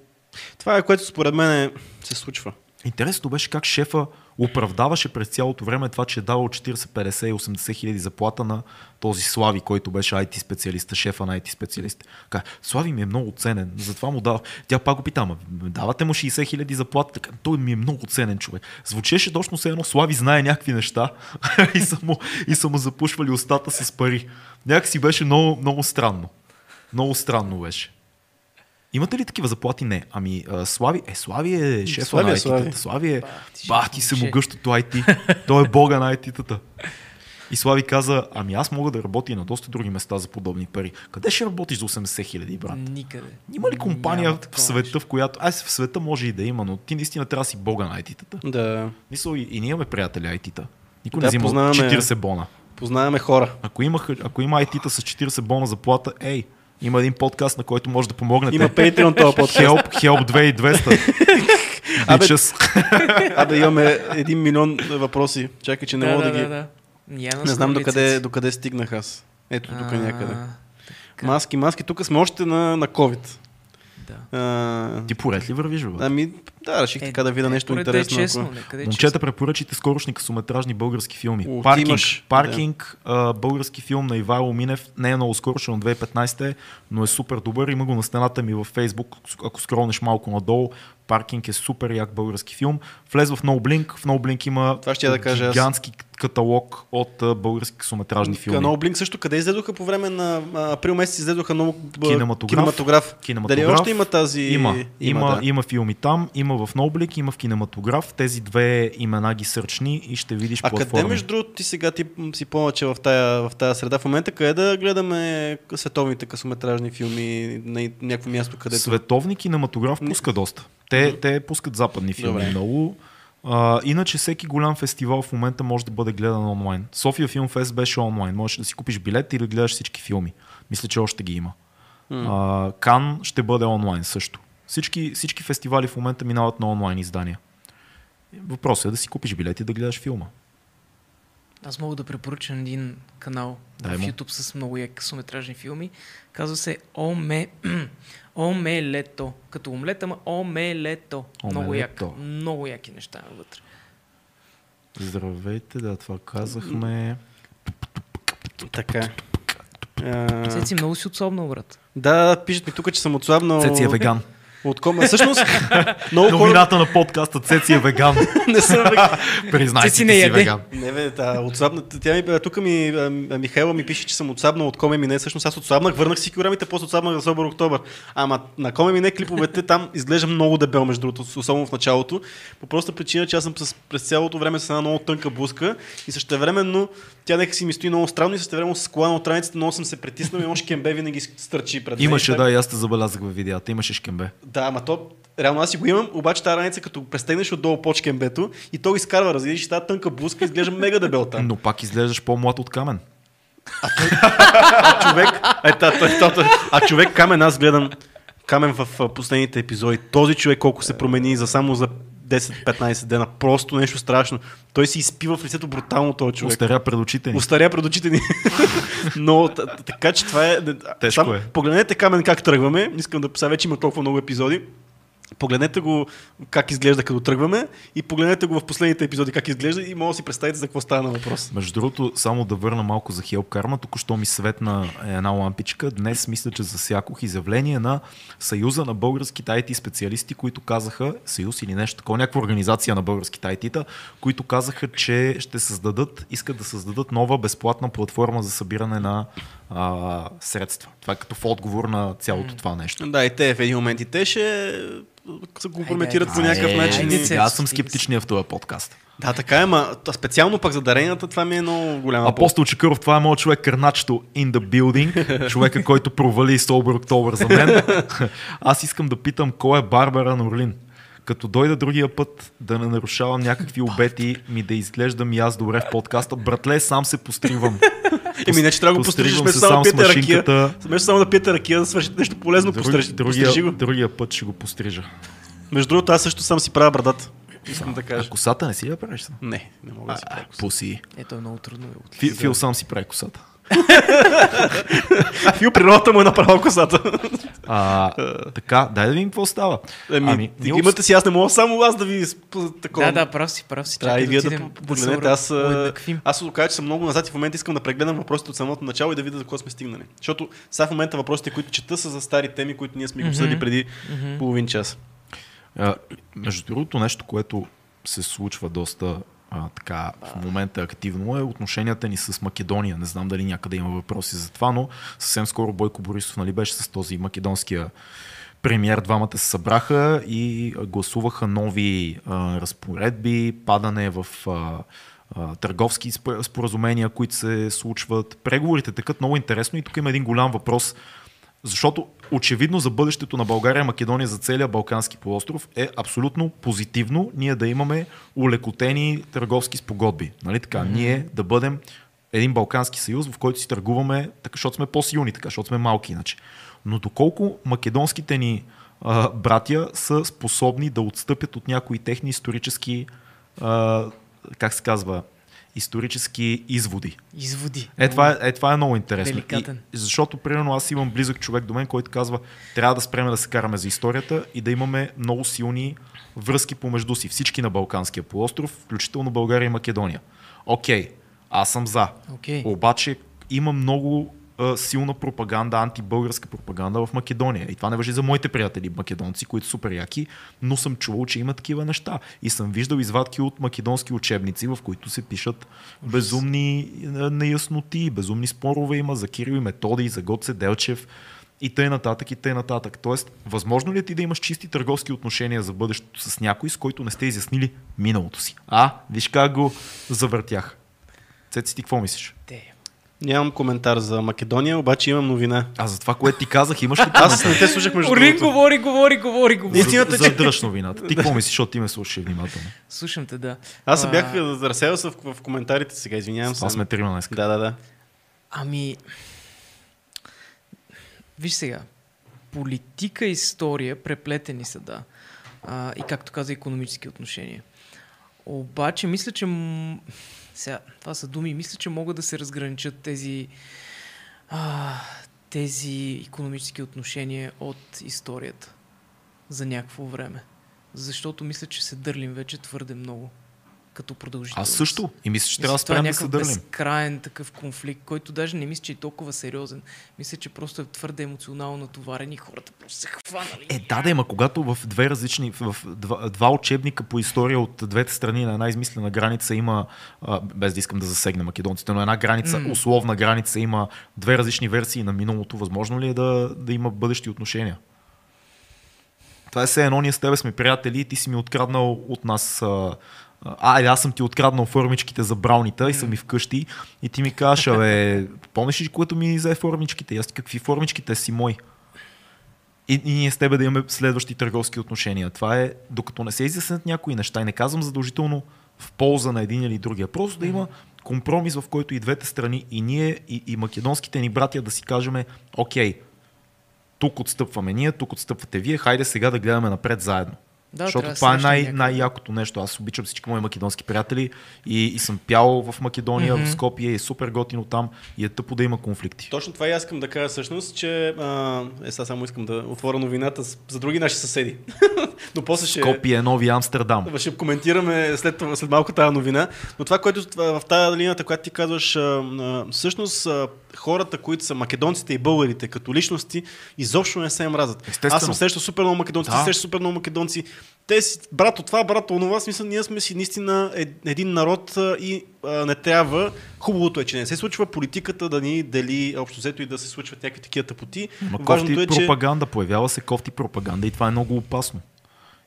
Това е което според мен се случва. Интересното беше как шефа оправдаваше през цялото време това, че е давал 40, 50 и 80 хиляди заплата на този Слави, който беше IT специалиста, шефа на IT специалист. Ка, Слави ми е много ценен, затова му дава. Тя пак го пита, ама давате му 60 хиляди заплата, така, той ми е много ценен човек. Звучеше точно все едно Слави знае някакви неща и, са му, и са му запушвали устата с пари. Някакси беше много, много странно. Много странно беше. Имате ли такива заплати? Не. Ами а, Слави, е, Слави е шефа Слави на е, IT-тата. Слави. Слави е, Бах ти, се момче. могъщото IT. Той е бога на IT-тата. И Слави каза, ами аз мога да работя и на доста други места за подобни пари. Къде ще работиш за 80 хиляди, брат? Никъде. Има ли компания Няма в света, в която... Аз в света може и да има, но ти наистина трябва да си бога на IT-тата. Да. Мисъл, и, и ние имаме приятели IT-та. Никой Да, не взима познаваме- 40 бона. Познаваме хора. Ако има, ако има IT-та с 40 бона заплата, ей, има един подкаст, на който може да помогнете. Има Patreon този подкаст. Help, help 2200. Абе. Абе, имаме един милион въпроси. Чакай, че не да, мога да, да, ги... да, да. Не знам докъде, докъде стигнах аз. Ето тук А, някъде. Маски, маски. Тук сме още на, на COVID. Да. А, Ти поред ли вървиш, бе? ами, да, реших така да видя нещо поред да е интересно. честно, ако- нека да е Момчета, препоръчите скорошни късометражни български филми. О, Паркинг, имаш, паркинг а, български филм на Ивайло Минев. Не е много скорошен, от 2015 е, но е супер добър. Има го на стената ми във Facebook. Ако скролнеш малко надолу, паркинг е супер як български филм. Влез в No Blink, в No Blink има Това ще я да кажа аз. гигантски каталог от а, български късометражни филми. Блинк също къде изледоха по време на а, април месец изледоха много Кинематограф. кинематограф. Кинематограф. Дали още има тази... Има, има, да. има филми там, има в Ноблик, има в кинематограф. Тези две имена ги сърчни и ще видиш А платформи. къде между другото ти сега ти си повече в тая, в тая среда в момента, къде да гледаме световните късометражни филми на някакво място, където... Световни кинематограф пуска доста. Те, те пускат западни филми Добре. много. А, иначе всеки голям фестивал в момента може да бъде гледан онлайн. София Филм Фест беше онлайн. Можеш да си купиш билет и да гледаш всички филми. Мисля, че още ги има. А, Кан ще бъде онлайн също. Всички, всички фестивали в момента минават на онлайн издания. Въпросът е да си купиш билет и да гледаш филма. Аз мога да препоръчам един канал Дай в му. YouTube с много як късометражни филми. Казва се Оме... Омелето. Като омлет, ама Омелето. Много як. Много яки неща вътре. Здравейте, да, това казахме. Така. Цеци много си отслабнал, брат. да, пишат ми тук, че съм отслабнал... Цеци е веган. От кома. Всъщност, много хора Новината на подкаста Цеци е веган. не съм веган. Признай си, не си веган. Не, бе, та, отслабна. Тя ми, тук ми, а, Михайла ми пише, че съм отслабнал от коме мине. Всъщност аз отслабнах, върнах си килограмите, после отслабнах за Собор Октобър. Ама на коме мине клиповете там изглежда много дебел, между другото, особено в началото. По проста причина, че аз съм с, през цялото време с една много тънка блузка и същевременно тя нека си ми стои много странно и същевременно с кола на отраницата много съм се притиснал и още кембе винаги стърчи пред мен. Имаше, да, и аз те забелязах във видеята. Имаше шкембе. да, ама то, реално аз си го имам, обаче тази раница, като престегнеш отдолу по чкембето и то изкарва, разбираш, тази тънка блузка изглежда мега дебел там. Но пак изглеждаш по-млад от камен. А човек, е, та, той, той, той, а човек Камен, аз гледам Камен в а, последните епизоди. Този човек колко се промени за само за 10-15 дена. Просто нещо страшно. Той си изпива в лицето брутално този човек. Остаря пред очите ни. Устаря пред очите ни. Но така че това е. Тежко е. Погледнете Камен как тръгваме. Искам да сега вече има толкова много епизоди. Погледнете го как изглежда като тръгваме и погледнете го в последните епизоди как изглежда и мога да си представите за какво става на въпрос. Между другото, само да върна малко за Help Karma, току-що ми светна една лампичка. Днес мисля, че засякох изявление на Съюза на българските IT специалисти, които казаха, Съюз или нещо такова, някаква организация на българските IT-та, които казаха, че ще създадат, искат да създадат нова безплатна платформа за събиране на а, средства. Това е като в отговор на цялото това нещо. Да, и те в един момент и те ще се компрометират по Айде, някакъв айде, начин. айде, аз съм стига скептичния в този подкаст. Да, така е, ма специално пък за даренията това ми е много голяма Апостол Чекъров, това е моят човек Кърначето in the building, човека, който провали Собър Октобър за мен. Аз искам да питам, кой е Барбара Норлин? Като дойда другия път да не нарушавам някакви обети, ми да изглеждам и аз добре в подкаста, братле, сам се постривам. Еми, не, че трябва да го пострижиш, вместо само да сам с пиете ракия. Вместо само да пиете ракия, да свършите нещо полезно, пострижи, Друг, пострижи другия, го. другия път ще го пострижа. Между другото, аз също сам си правя брадата. Искам да А кажа. косата не си я правиш? Не, не мога да си правя. Пуси. Ето е много трудно. Фи, Фил сам си прави косата. Фил природата му е направил косата. А, така, дай да видим какво става. Ами, Ами, ти ние имате си, аз не мога само аз да ви такова. Да, да, прав си, прав си. Трябва и вие да се погледнете. Аз, а, уеднаквим. аз се че съм много назад и в момента искам да прегледам въпросите от самото начало и да видя за какво сме стигнали. Защото сега в момента въпросите, които чета, са за стари теми, които ние сме ги обсъдили преди половин час. А, между другото, нещо, което се случва доста а, така в момента активно е отношенията ни с Македония. Не знам дали някъде има въпроси за това, но съвсем скоро Бойко Борисов нали, беше с този македонския премьер. Двамата се събраха и гласуваха нови а, разпоредби, падане в а, а, търговски спор- споразумения, които се случват. Преговорите текат много интересно и тук има един голям въпрос. Защото очевидно за бъдещето на България Македония за целия Балкански полуостров е абсолютно позитивно ние да имаме улекотени търговски спогодби. Нали така? Mm-hmm. Ние да бъдем един Балкански съюз, в който си търгуваме, така, защото сме по-силни, така, защото сме малки иначе. Но доколко македонските ни а, братя са способни да отстъпят от някои техни исторически, а, как се казва, исторически изводи. Изводи. Е, това е, е, това е много интересно. Деликатен. И, защото, примерно, аз имам близък човек до мен, който казва, трябва да спреме да се караме за историята и да имаме много силни връзки помежду си. Всички на Балканския полуостров, включително България и Македония. Окей, аз съм за. Окей. Обаче има много а, силна пропаганда, антибългарска пропаганда в Македония. И това не въжи за моите приятели македонци, които са супер яки, но съм чувал, че има такива неща. И съм виждал извадки от македонски учебници, в които се пишат безумни неясноти, безумни спорове има за Кирил и Методи, за Гоце Делчев и тъй нататък, и тъй нататък. Тоест, възможно ли е ти да имаш чисти търговски отношения за бъдещето с някой, с който не сте изяснили миналото си? А, виж как го завъртях. Цеци, ти какво мислиш? Те. Нямам коментар за Македония, обаче имам новина. А за това, което ти казах, имаш ли Аз не те слушах между Орин другото. говори, говори, говори, говори. Истината е, че- Задръж новината. Ти какво мислиш, защото ти ме слушаш внимателно? Слушам те, да. Аз се А, бях разсеял се в, в коментарите сега, извинявам се. Това сме трима днес. Да, да, да. Ами, виж сега, политика и история преплетени са, да. А, и както каза, економически отношения. Обаче, мисля, че... Сега, това са думи. Мисля, че могат да се разграничат тези... А, тези економически отношения от историята за някакво време. Защото мисля, че се дърлим вече твърде много като продължителност. Аз също. И мисля, че трябва да спрем да се някакъв дърлим. безкрайен такъв конфликт, който даже не мисля, че е толкова сериозен. Мисля, че просто е твърде емоционално натоварен и хората просто се хванали. Е, да, да, ма когато в две различни, в два, два учебника по история от двете страни на една измислена граница има, а, без да искам да засегна македонците, но една граница, М. условна граница има две различни версии на миналото, възможно ли е да, да има бъдещи отношения? Това е все едно, ние с тебе сме приятели и ти си ми откраднал от нас а, а, аз съм ти откраднал формичките за браунита и съм ми вкъщи и ти ми кажеш, абе, помниш ли, което ми взе формичките? И Аз ти какви формичките си мои? И, и ние с тебе да имаме следващи търговски отношения. Това е, докато не се изяснят някои неща и не казвам задължително в полза на един или другия, просто да има компромис, в който и двете страни, и ние, и, и македонските ни братя да си кажем, окей, тук отстъпваме ние, тук отстъпвате вие, хайде сега да гледаме напред заедно. Да, Защото това е най- най-якото нещо. Аз обичам всички мои македонски приятели и, и съм пял в Македония, Мгм. в Скопие и е супер готино там и е тъпо да има конфликти. Точно това и аз искам да кажа всъщност, че а, е, сега само искам да отворя новината за други наши съседи. Но после ще, Скопие е нови Амстердам. ще коментираме след, след малко тази новина. Но това, което в тази линията, която ти казваш, а, а, всъщност а, хората, които са македонците и българите като личности, изобщо не се мразят. Естествено. Аз съм срещал супер много македонци, Да. ти срещаш супер много македонци. Те си, брато това, брато онова, смисъл, ние сме си наистина един народ и а, не трябва. Хубавото е, че не се случва политиката да ни дели общо взето и да се случват някакви такива тъпоти. Ма Важното кофти е, че пропаганда, появява се кофти пропаганда и това е много опасно.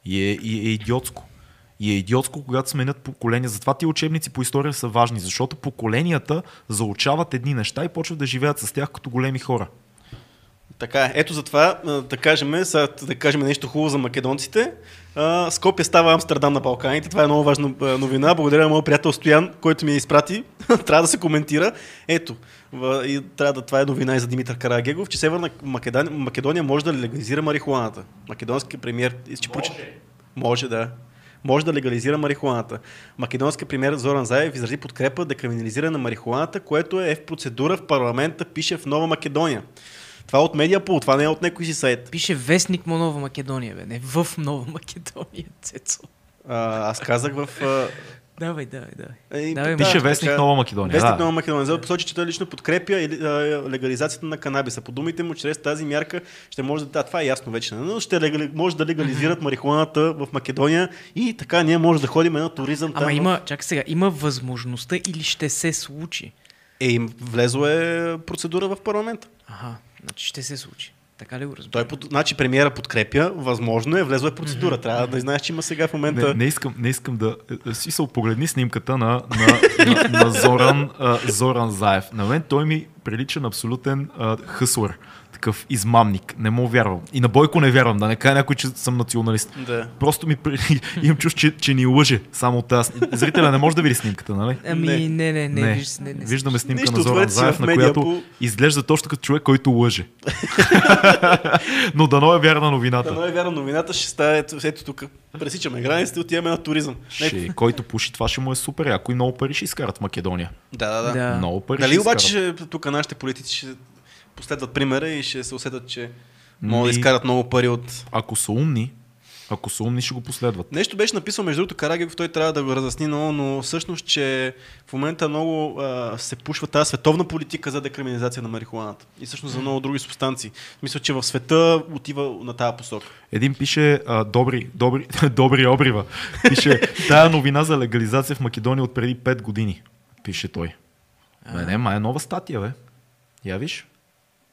И е, и е идиотско. И е идиотско, когато сменят поколения. Затова ти учебници по история са важни, защото поколенията заучават едни неща и почват да живеят с тях като големи хора. Така е. Ето затова да кажем, да кажем нещо хубаво за македонците. А, Скопия става Амстердам на Балканите. Това е много важна новина. Благодаря на моят приятел Стоян, който ми я изпрати. трябва да се коментира. Ето, и трябва да, това е новина и за Димитър Карагегов, че Северна Македония, Македония може да легализира марихуаната. Македонски премьер... Може. Може, да. Може да легализира марихуаната. Македонският премьер Зоран Заев изрази подкрепа декриминализиране на марихуаната, което е в процедура в парламента, пише в Нова Македония. Това е от Медиапол, това не е от някой си сайт. Пише вестник му Нова Македония, бе, не в Нова Македония, Цецо. А, аз казах в... а, Давай, давай, давай. Е, Давай, да, Пише така- вестник Нова Македония. Вестник да. Нова Македония. За да посочи, че той лично подкрепя а, легализацията на канабиса. По думите му, чрез тази мярка ще може да... Да, това е ясно вече. Но ще легали, може да легализират марихуаната в Македония и така ние може да ходим на туризъм там. Ама в- има, чакай сега, има възможността или ще се случи? Е, им влезло е процедура в парламента. Ага, значи ще се случи. Така ли го разбирам? Той, под... значи, премиера подкрепя, възможно е, влезло е процедура. Трябва да знаеш, че има сега в момента... Не, не, искам, не искам да... е, Смисъл, погледни снимката на, на, на, на Зоран, а, Зоран Заев. На мен той ми прилича на абсолютен а, хъслър. Такъв измамник. Не му вярвам. И на Бойко не вярвам. Да не кажа някой, че съм националист. Да. Просто ми имам чувство, че, че ни лъже само от тази. Зрителя не може да види снимката, нали? Ами, Не. не, не, не, не, виж, не, не, Виждаме снимка на Зоран Заев, на която по- изглежда точно като човек, който лъже. Но дано е вярна новината. Да, но е вярно, новината ще стане, ето, ето тук, пресичаме границите, отиваме на туризъм. Ще, който пуши, това ще му е супер. Ако и много пари ще изкарат в Македония. Да, да, да. Да. Много пари Дали ще обаче тук нашите политици ще последват примера и ще се усетят, че могат да изкарат много пари от... Ако са умни, Ако са умни, ще го последват. Нещо беше написал, между другото, Карагев, той трябва да го разясни много, но всъщност, че в момента много а, се пушва тази световна политика за декриминализация на марихуаната. И всъщност за много други субстанции. Мисля, че в света отива на тази посока. Един пише а, добри, добри, добри обрива. Пише тая новина за легализация в Македония от преди 5 години. Пише той. Бе, не, ма е нова статия, бе. Я виж.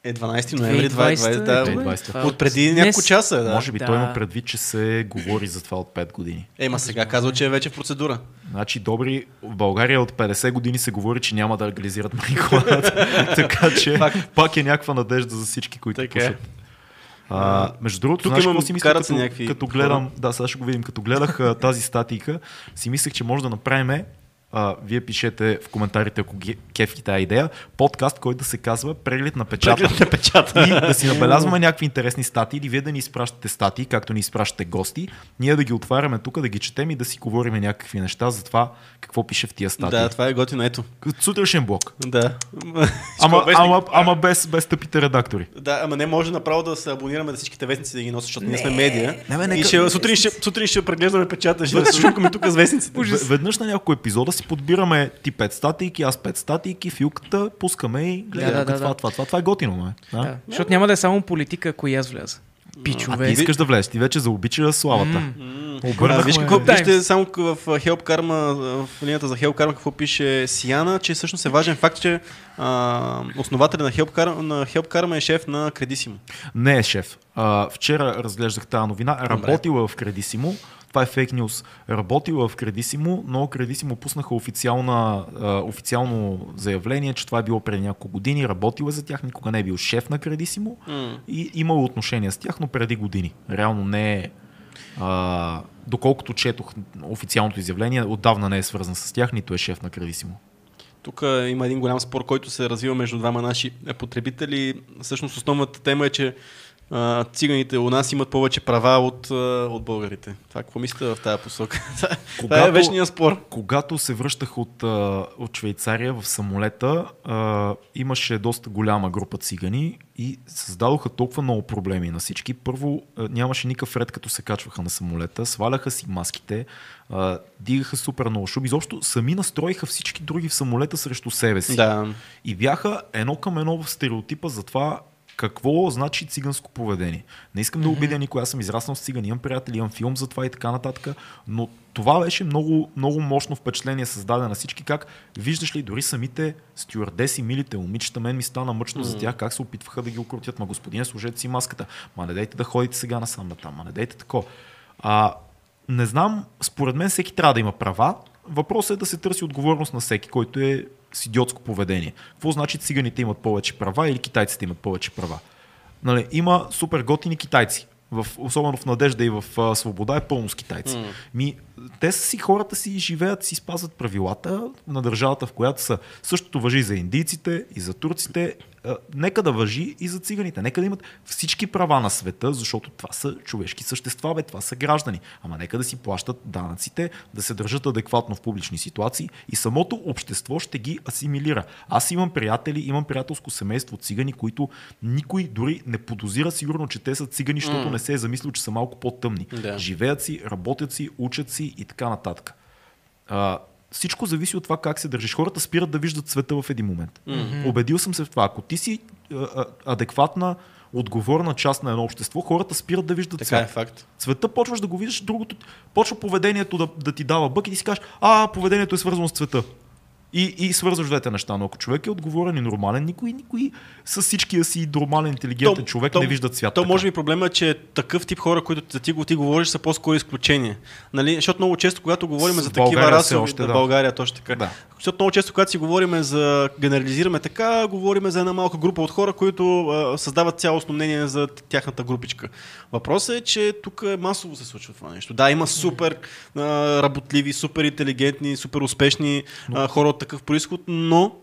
Е 12 ноември 2020, 2020, да, от- преди няколко часа, е, да. Може би Да. той има предвид, че се говори за това от 5 години. Ема сега казва, че е вече в процедура. Значи, добри, в България от 50 години се говори, че няма да легализират марихуаната. така че Факт. пак е някаква надежда за всички, които Така е. пушат. А, между другото, Тук знаеш имам- си мисля, като, някакви като гледам, да, сега ще го видим, като гледах тази статика, си мислех, че може да направим а, вие пишете в коментарите, ако ги кефи тази идея, подкаст, който да се казва Преглед на печата. Преглед на печата. И да си набелязваме някакви интересни статии, или вие да ни изпращате статии, както ни изпращате гости, ние да ги отваряме тук, да ги четем и да си говорим някакви неща за това какво пише в тия статии. Да, това е готино, ето. Сутрешен блок. Да. Ама, ама, ама без, без тъпите редактори. Да, ама не може направо да се абонираме на всичките вестници да ги носят, защото ние сме медия. Не, бе, и нека- ще, сутрин, ще, сутрин ще преглеждаме печата, ще се шукаме тук с вестниците. В- Веднъж на няколко епизода си подбираме ти 5 статийки, аз 5 статийки, филката, пускаме и гледаме Да, да, това, да. това, това, това е готино, ме. Да? Да. Защото няма да е само политика, ако и аз вляза. А Пичове. ти искаш да влезеш, ти вече заобича славата. А, Обърнахме... виж какво, вижте само в Help Karma, в линията за Help Karma, какво пише Сиана, че всъщност е важен факт, че а, основателя на Help, Karma, на Help Karma е шеф на Кредисимо. Не е шеф. А, вчера разглеждах тази новина. Работила в Кредисимо. Това е фейк нюз. Работила в Кредисимо, но Кредисимо пуснаха официална, официално заявление, че това е било преди няколко години. Работила за тях, никога не е бил шеф на Кредисимо и имало отношения с тях, но преди години. Реално не е. А, доколкото четох официалното изявление, отдавна не е свързан с тях, нито е шеф на Кредисимо. Тук има един голям спор, който се развива между двама наши потребители. Всъщност основната тема е, че а, циганите у нас имат повече права от, от българите. Това какво мислите в тази посока? Това е Когато- вечният спор. Когато се връщах от, от Швейцария в самолета, а, имаше доста голяма група цигани и създадоха толкова много проблеми на всички. Първо, нямаше никакъв ред, като се качваха на самолета, сваляха си маските, а, дигаха супер много шум. Изобщо сами настроиха всички други в самолета срещу себе си. Да. И бяха едно към едно в стереотипа за това какво значи циганско поведение. Не искам да обидя никой, аз съм израснал с цигани, имам приятели, имам филм за това и така нататък, но това беше много, много мощно впечатление създаде на всички, как виждаш ли дори самите стюардеси, милите момичета, мен ми стана мъчно за тях, как се опитваха да ги окрутят. Ма господине, служете си маската. Ма не дайте да ходите сега насам натам, ма не дайте тако. А, не знам, според мен всеки трябва да има права. Въпросът е да се търси отговорност на всеки, който е с идиотско поведение. Какво значи циганите имат повече права или китайците имат повече права? Нали, има супер готини китайци. В, особено в Надежда и в а, Свобода е пълно с китайци. Mm. Ми, те са си хората си живеят, си спазват правилата на държавата, в която са. Същото въжи и за индийците, и за турците. Нека да въжи и за циганите. Нека да имат всички права на света, защото това са човешки същества, бе, това са граждани. Ама нека да си плащат данъците, да се държат адекватно в публични ситуации и самото общество ще ги асимилира. Аз имам приятели, имам приятелско семейство цигани, които никой дори не подозира сигурно, че те са цигани, защото не се е замислил, че са малко по-тъмни. Да. Живеят си, работят си, учат си и така нататък. А, всичко зависи от това как се държиш. Хората спират да виждат света в един момент. Mm-hmm. Убедил съм се в това. Ако ти си а, адекватна, отговорна част на едно общество, хората спират да виждат Така е света. факт. Цвета почваш да го виждаш, другото, почва поведението да, да ти дава бък и ти си кажеш, а, поведението е свързано с цвета. И, и свързваш двете неща. Но ако човек е отговорен и нормален, никой, никой с всичкия си нормален, интелигентен човек не вижда цвят. То така. може би проблема е, че такъв тип хора, които за ти, го- ти говориш, са по-скоро изключения. Нали? Защото много често, когато говорим В за такива България расови, още, да, да. България точно така. Да. Защото много често, когато си говорим за генерализираме така, говорим за една малка група от хора, които а, създават цялостно мнение за тяхната групичка. Въпросът е, че тук е масово се случва това нещо. Да, има супер а, работливи, супер интелигентни, супер успешни а, хора от такъв происход, но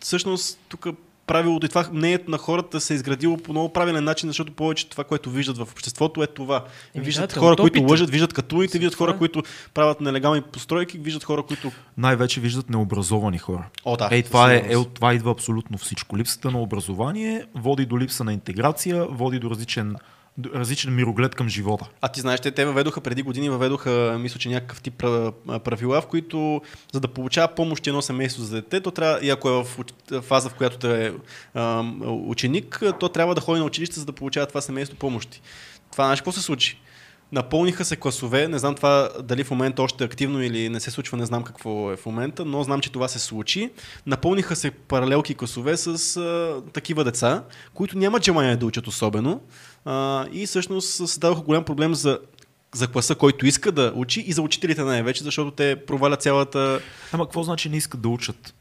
всъщност тук правилото и това мнението на хората се е изградило по много правилен начин, защото повече това, което виждат в обществото е това. Еми виждат да, хора, които лъжат, виждат катуите, виждат хора, които правят нелегални постройки, виждат хора, които... Най-вече виждат необразовани хора. О, да, Ей, това, е, е, от това идва абсолютно всичко. Липсата на образование води до липса на интеграция, води до различен различен мироглед към живота. А ти знаеш, те, те въведоха преди години, въведоха, мисля, че някакъв тип пра- правила, в които за да получава помощ едно семейство за дете, то трябва, и ако е в фаза, в която те е ученик, то трябва да ходи на училище, за да получава това семейство помощи. Това знаеш какво се случи? Напълниха се класове, не знам това дали в момента още е активно или не се случва, не знам какво е в момента, но знам, че това се случи. Напълниха се паралелки класове с а, такива деца, които нямат желание да учат особено а, и всъщност създадоха голям проблем за за класа, който иска да учи и за учителите най-вече, защото те провалят цялата... Ама какво значи не искат да учат?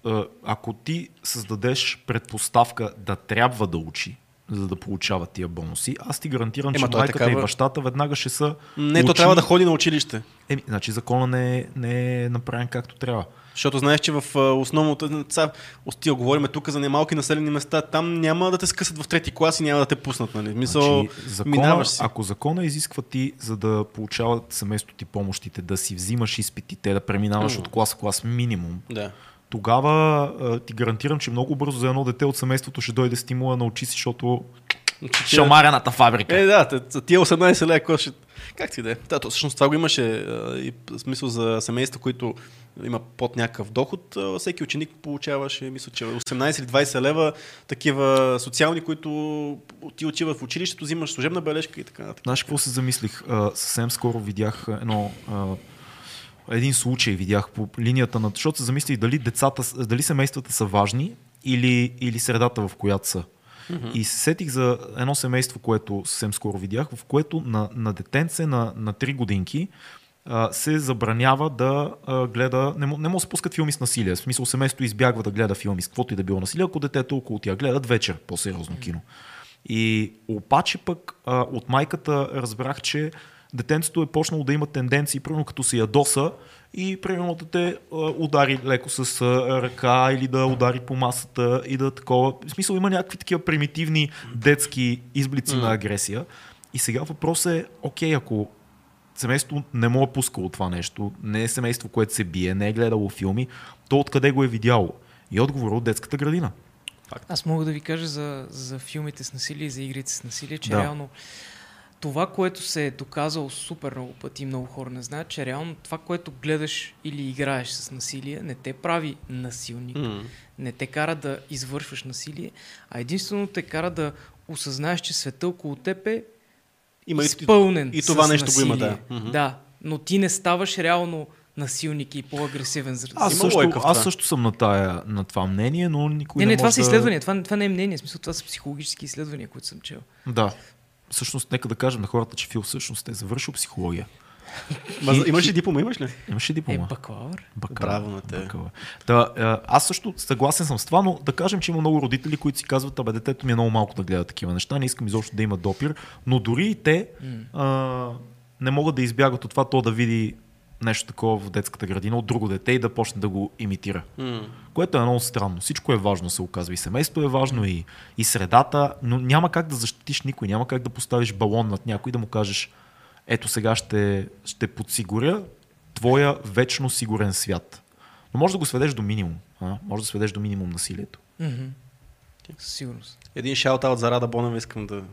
Ако ти създадеш предпоставка да трябва да учи, за да получава тия бонуси, аз ти гарантирам, Ема, че то е майката такава- и бащата веднага ще са Не, то учи- трябва да ходи на училище. Еми, значи закона не е, не е направен както трябва. Защото знаеш, че в основното... Са, стига говорим тук за немалки населени места, там няма да те скъсат в трети клас и няма да те пуснат. Нали? Мисъл, Значи, закона, си. ако закона изисква ти, за да получават семейството ти помощите, да си взимаш изпитите, да преминаваш М. от клас в клас минимум, Да. Тогава а, ти гарантирам, че много бързо за едно дете от семейството ще дойде стимула на очи си, защото шамарената фабрика. Е, да, тия 18 лея, какво ще... Как ти да е? Да, то, всъщност това го имаше а, и смисъл за семейства, които има под някакъв доход. а, Всеки ученик получаваше, мисля, че 18 или 20 лева такива социални, които ти отиваш в училището, взимаш служебна бележка и така нататък. Знаеш какво се замислих? А, съвсем скоро видях едно... А, един случай видях по линията на... Защото се замислих дали децата, дали семействата са важни или, или средата, в която са. Mm-hmm. И се сетих за едно семейство, което съвсем скоро видях, в което на, на детенце на, на 3 годинки а, се забранява да а, гледа, не, мо- не може да се пускат филми с насилие. В смисъл семейството избягва да гледа филми с каквото и да било насилие, ако детето около тях гледат вечер по-сериозно кино. И обаче пък а, от майката разбрах, че детенцето е почнало да има тенденции, примерно като се ядоса и примерно да те а, удари леко с а, ръка или да удари по масата и да такова. В смисъл има някакви такива примитивни детски изблици на агресия. И сега въпросът е, окей, ако семейство не му е пускало това нещо, не е семейство, което се бие, не е гледало филми, то откъде го е видяло? И отговор от детската градина. Аз мога да ви кажа за, за филмите с насилие и за игрите с насилие, че да. реално това, което се е доказало супер много пъти и много хора не знаят, че реално това, което гледаш или играеш с насилие, не те прави насилник, М. не те кара да извършваш насилие, а единствено те кара да осъзнаеш, че света около теб е Има и, изпълнен и това с нещо го има, да. насилие. Мгм. Да, но ти не ставаш реално насилник и по-агресивен. за- Аз, също, лойка аз също съм на, тая, на това мнение, но никой Не, не, не, това може са да... изследвания, това, това не е мнение, в смисъл това са психологически изследвания, които съм чел. Да. Всъщност, нека да кажем на хората, че Фил всъщност е завършил психология. Ма, имаш ли диплома, имаш ли? Имаше Е, диплома. бакалавър. Бакалавър, Браво на те. бакалавър. Да, а, аз също съгласен съм с това, но да кажем, че има много родители, които си казват, абе детето ми е много малко да гледа такива неща, не искам изобщо да има допир, но дори и те а, не могат да избягат от това то да види нещо такова в детската градина от друго дете и да почне да го имитира. М. Което е много странно. Всичко е важно, се оказва. И семейството е важно, и, и средата, но няма как да защитиш никой, няма как да поставиш балон над някой и да му кажеш, ето сега ще, ще подсигуря твоя вечно сигурен свят. Но може да го сведеш до минимум. А? Може да сведеш до минимум насилието. Мгм. Със сигурност. Един шаут-аут за Рада Бонева искам да...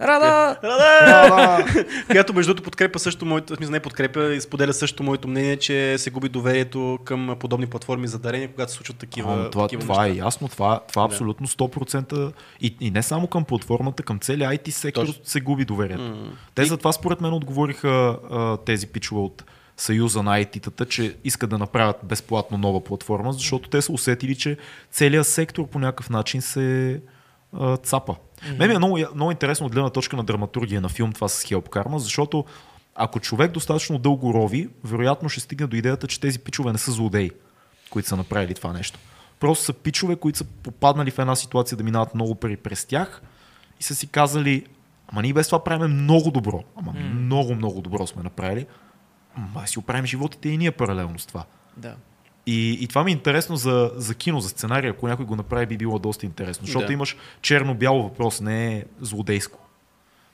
Рада! Рада! Която между другото подкрепа също моето, смисъл не подкрепя, и споделя също моето мнение, че се губи доверието към подобни платформи за дарение, когато се случват такива, А, това, такива това е неща. ясно, това, това е Да. абсолютно 100% и, и не само към платформата, към целия IT сектор Точно. се губи доверието. М. Те затова според мен отговориха а, тези пичове от Съюза на IT-тата, че искат да направят безплатно нова платформа, защото те са усетили, че целият сектор по някакъв начин се а, цапа. Mm-hmm. Мен ми е много, много интересно от гледна точка на драматургия на филм това с Help Karma, защото ако човек достатъчно дълго рови, вероятно ще стигне до идеята, че тези пичове не са злодеи, които са направили това нещо. Просто са пичове, които са попаднали в една ситуация да минават много пари през тях и са си казали, ама ние без това правим много добро, ама mm. много, много добро сме направили, ама си оправим животите и ние паралелно с това. Да. И, и това ми е интересно за, за кино, за сценария. Ако някой го направи, би било доста интересно. Защото Да. имаш черно-бяло въпрос, не е злодейско.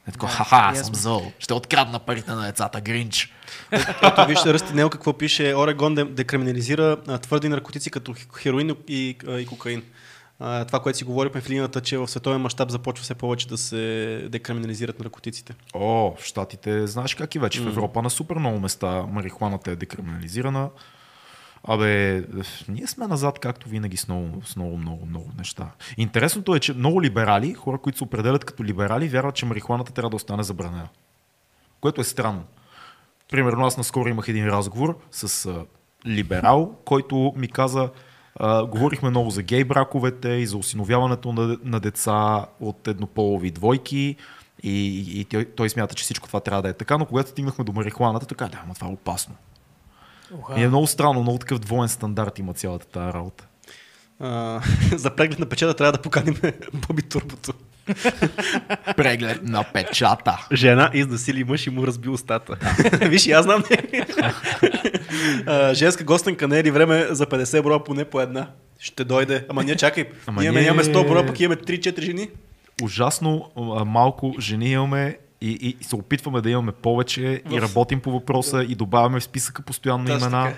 Не е такова, ха-ха, аз съм зъл. Ще открадна парите на децата, Гринч. Ето вижте Ръсти Нел какво пише. Орегон де- декриминализира твърди наркотици като хероин и, и кокаин. а, това, което си говорихме в линията, че в световен мащаб започва все повече да се декриминализират наркотиците. О, в Штатите, знаеш как и вече в Европа на супер много места марихуаната е декриминализирана. Абе, ние сме назад, както винаги, с много, с много, много, много неща. Интересното е, че много либерали, хора, които се определят като либерали, вярват, че марихуаната трябва да остане забранена. Което е странно. Примерно, аз наскоро имах един разговор с а, либерал, който ми каза, а, говорихме много за гей браковете и за осиновяването на, на деца от еднополови двойки. И, и той, той смята, че всичко това трябва да е така, но когато стигнахме до марихуаната, така, да, ама това е опасно. Уха. И е много странно, много такъв двоен стандарт има цялата тази работа. А, за преглед на печата трябва да поканим Боби Турбото. Преглед на печата. Жена изнасили мъж и му разби устата. Виж, аз знам. а, женска гостенка не е ли време за 50 броя поне по една? Ще дойде. Ама ние чакай. Ама ние имаме, ние- имаме 100 броя, пък имаме 3-4 жени. Ужасно малко жени имаме и, и се опитваме да имаме повече и В- работим по въпроса и добавяме в списъка постоянно Точно имена. така.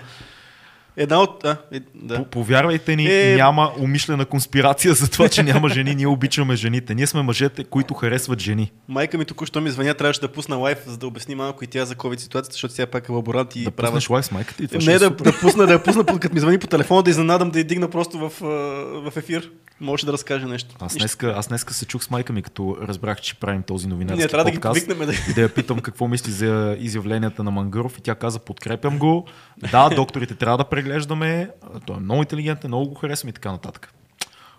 Една от... А, е, да. По- Повярвайте ни, Е- няма умишлена конспирация за това, че няма жени. Ние обичаме жените. Ние сме мъжете, които харесват жени. Майка ми току-що ми звъня, трябваше да пусна лайф, за да обясни малко и тя за COVID ситуацията, защото сега пак е лаборант и да правят пуснеш лайф с майка ти. това Не, е да, да, пусна, да я пусна, като ми звъни по телефона, да изненадам, да я дигна просто в, в ефир. Може да разкаже нещо. Аз днеска, аз днеска се чух с майка ми, като разбрах, че правим този новинарски Ние трябва да ги подкаст. да... и да я питам какво мисли за изявленията на Мангаров и тя каза подкрепям го. Да, докторите трябва да преглеждаме. Той е много интелигентен, много го харесвам и така нататък.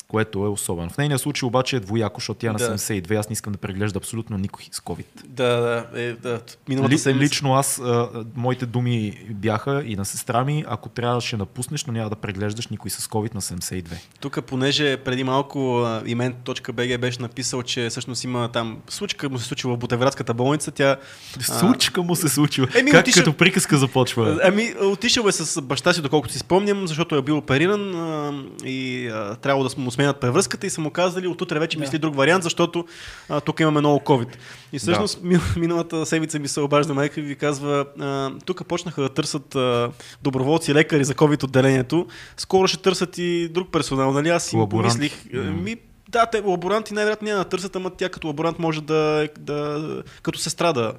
Което е особено. В нейния случай обаче е двояко, защото тя е на Да. 72. Аз не искам да преглежда абсолютно никой с COVID. Да, да, е, да. Миналата Ли, седмица. лично аз, а, моите думи бяха и на сестра ми, ако трябваше да напуснеш, но няма да преглеждаш никой с COVID на 72. Тук, понеже преди малко а, имен.bg беше написал, че всъщност има там случка му се случила в Ботевградската болница, тя... Случка му се случва. Еми, как отиша- като приказка започва? Ами, отишъл е с баща си, доколкото си спомням, защото е бил опериран а, и а, трябвало да му сменят превръзката и са му казали, от утре вече мисли друг вариант, защото а, тук имаме много COVID. И всъщност ми, миналата седмица ми се обажда майка и ви казва, а, тук почнаха да търсят а, доброволци, лекари за COVID отделението, скоро ще търсят и друг персонал, нали? Аз си помислих, ми, да, те лаборанти най-вероятно няма да търсят, ама тя като лаборант може да, да като сестра да,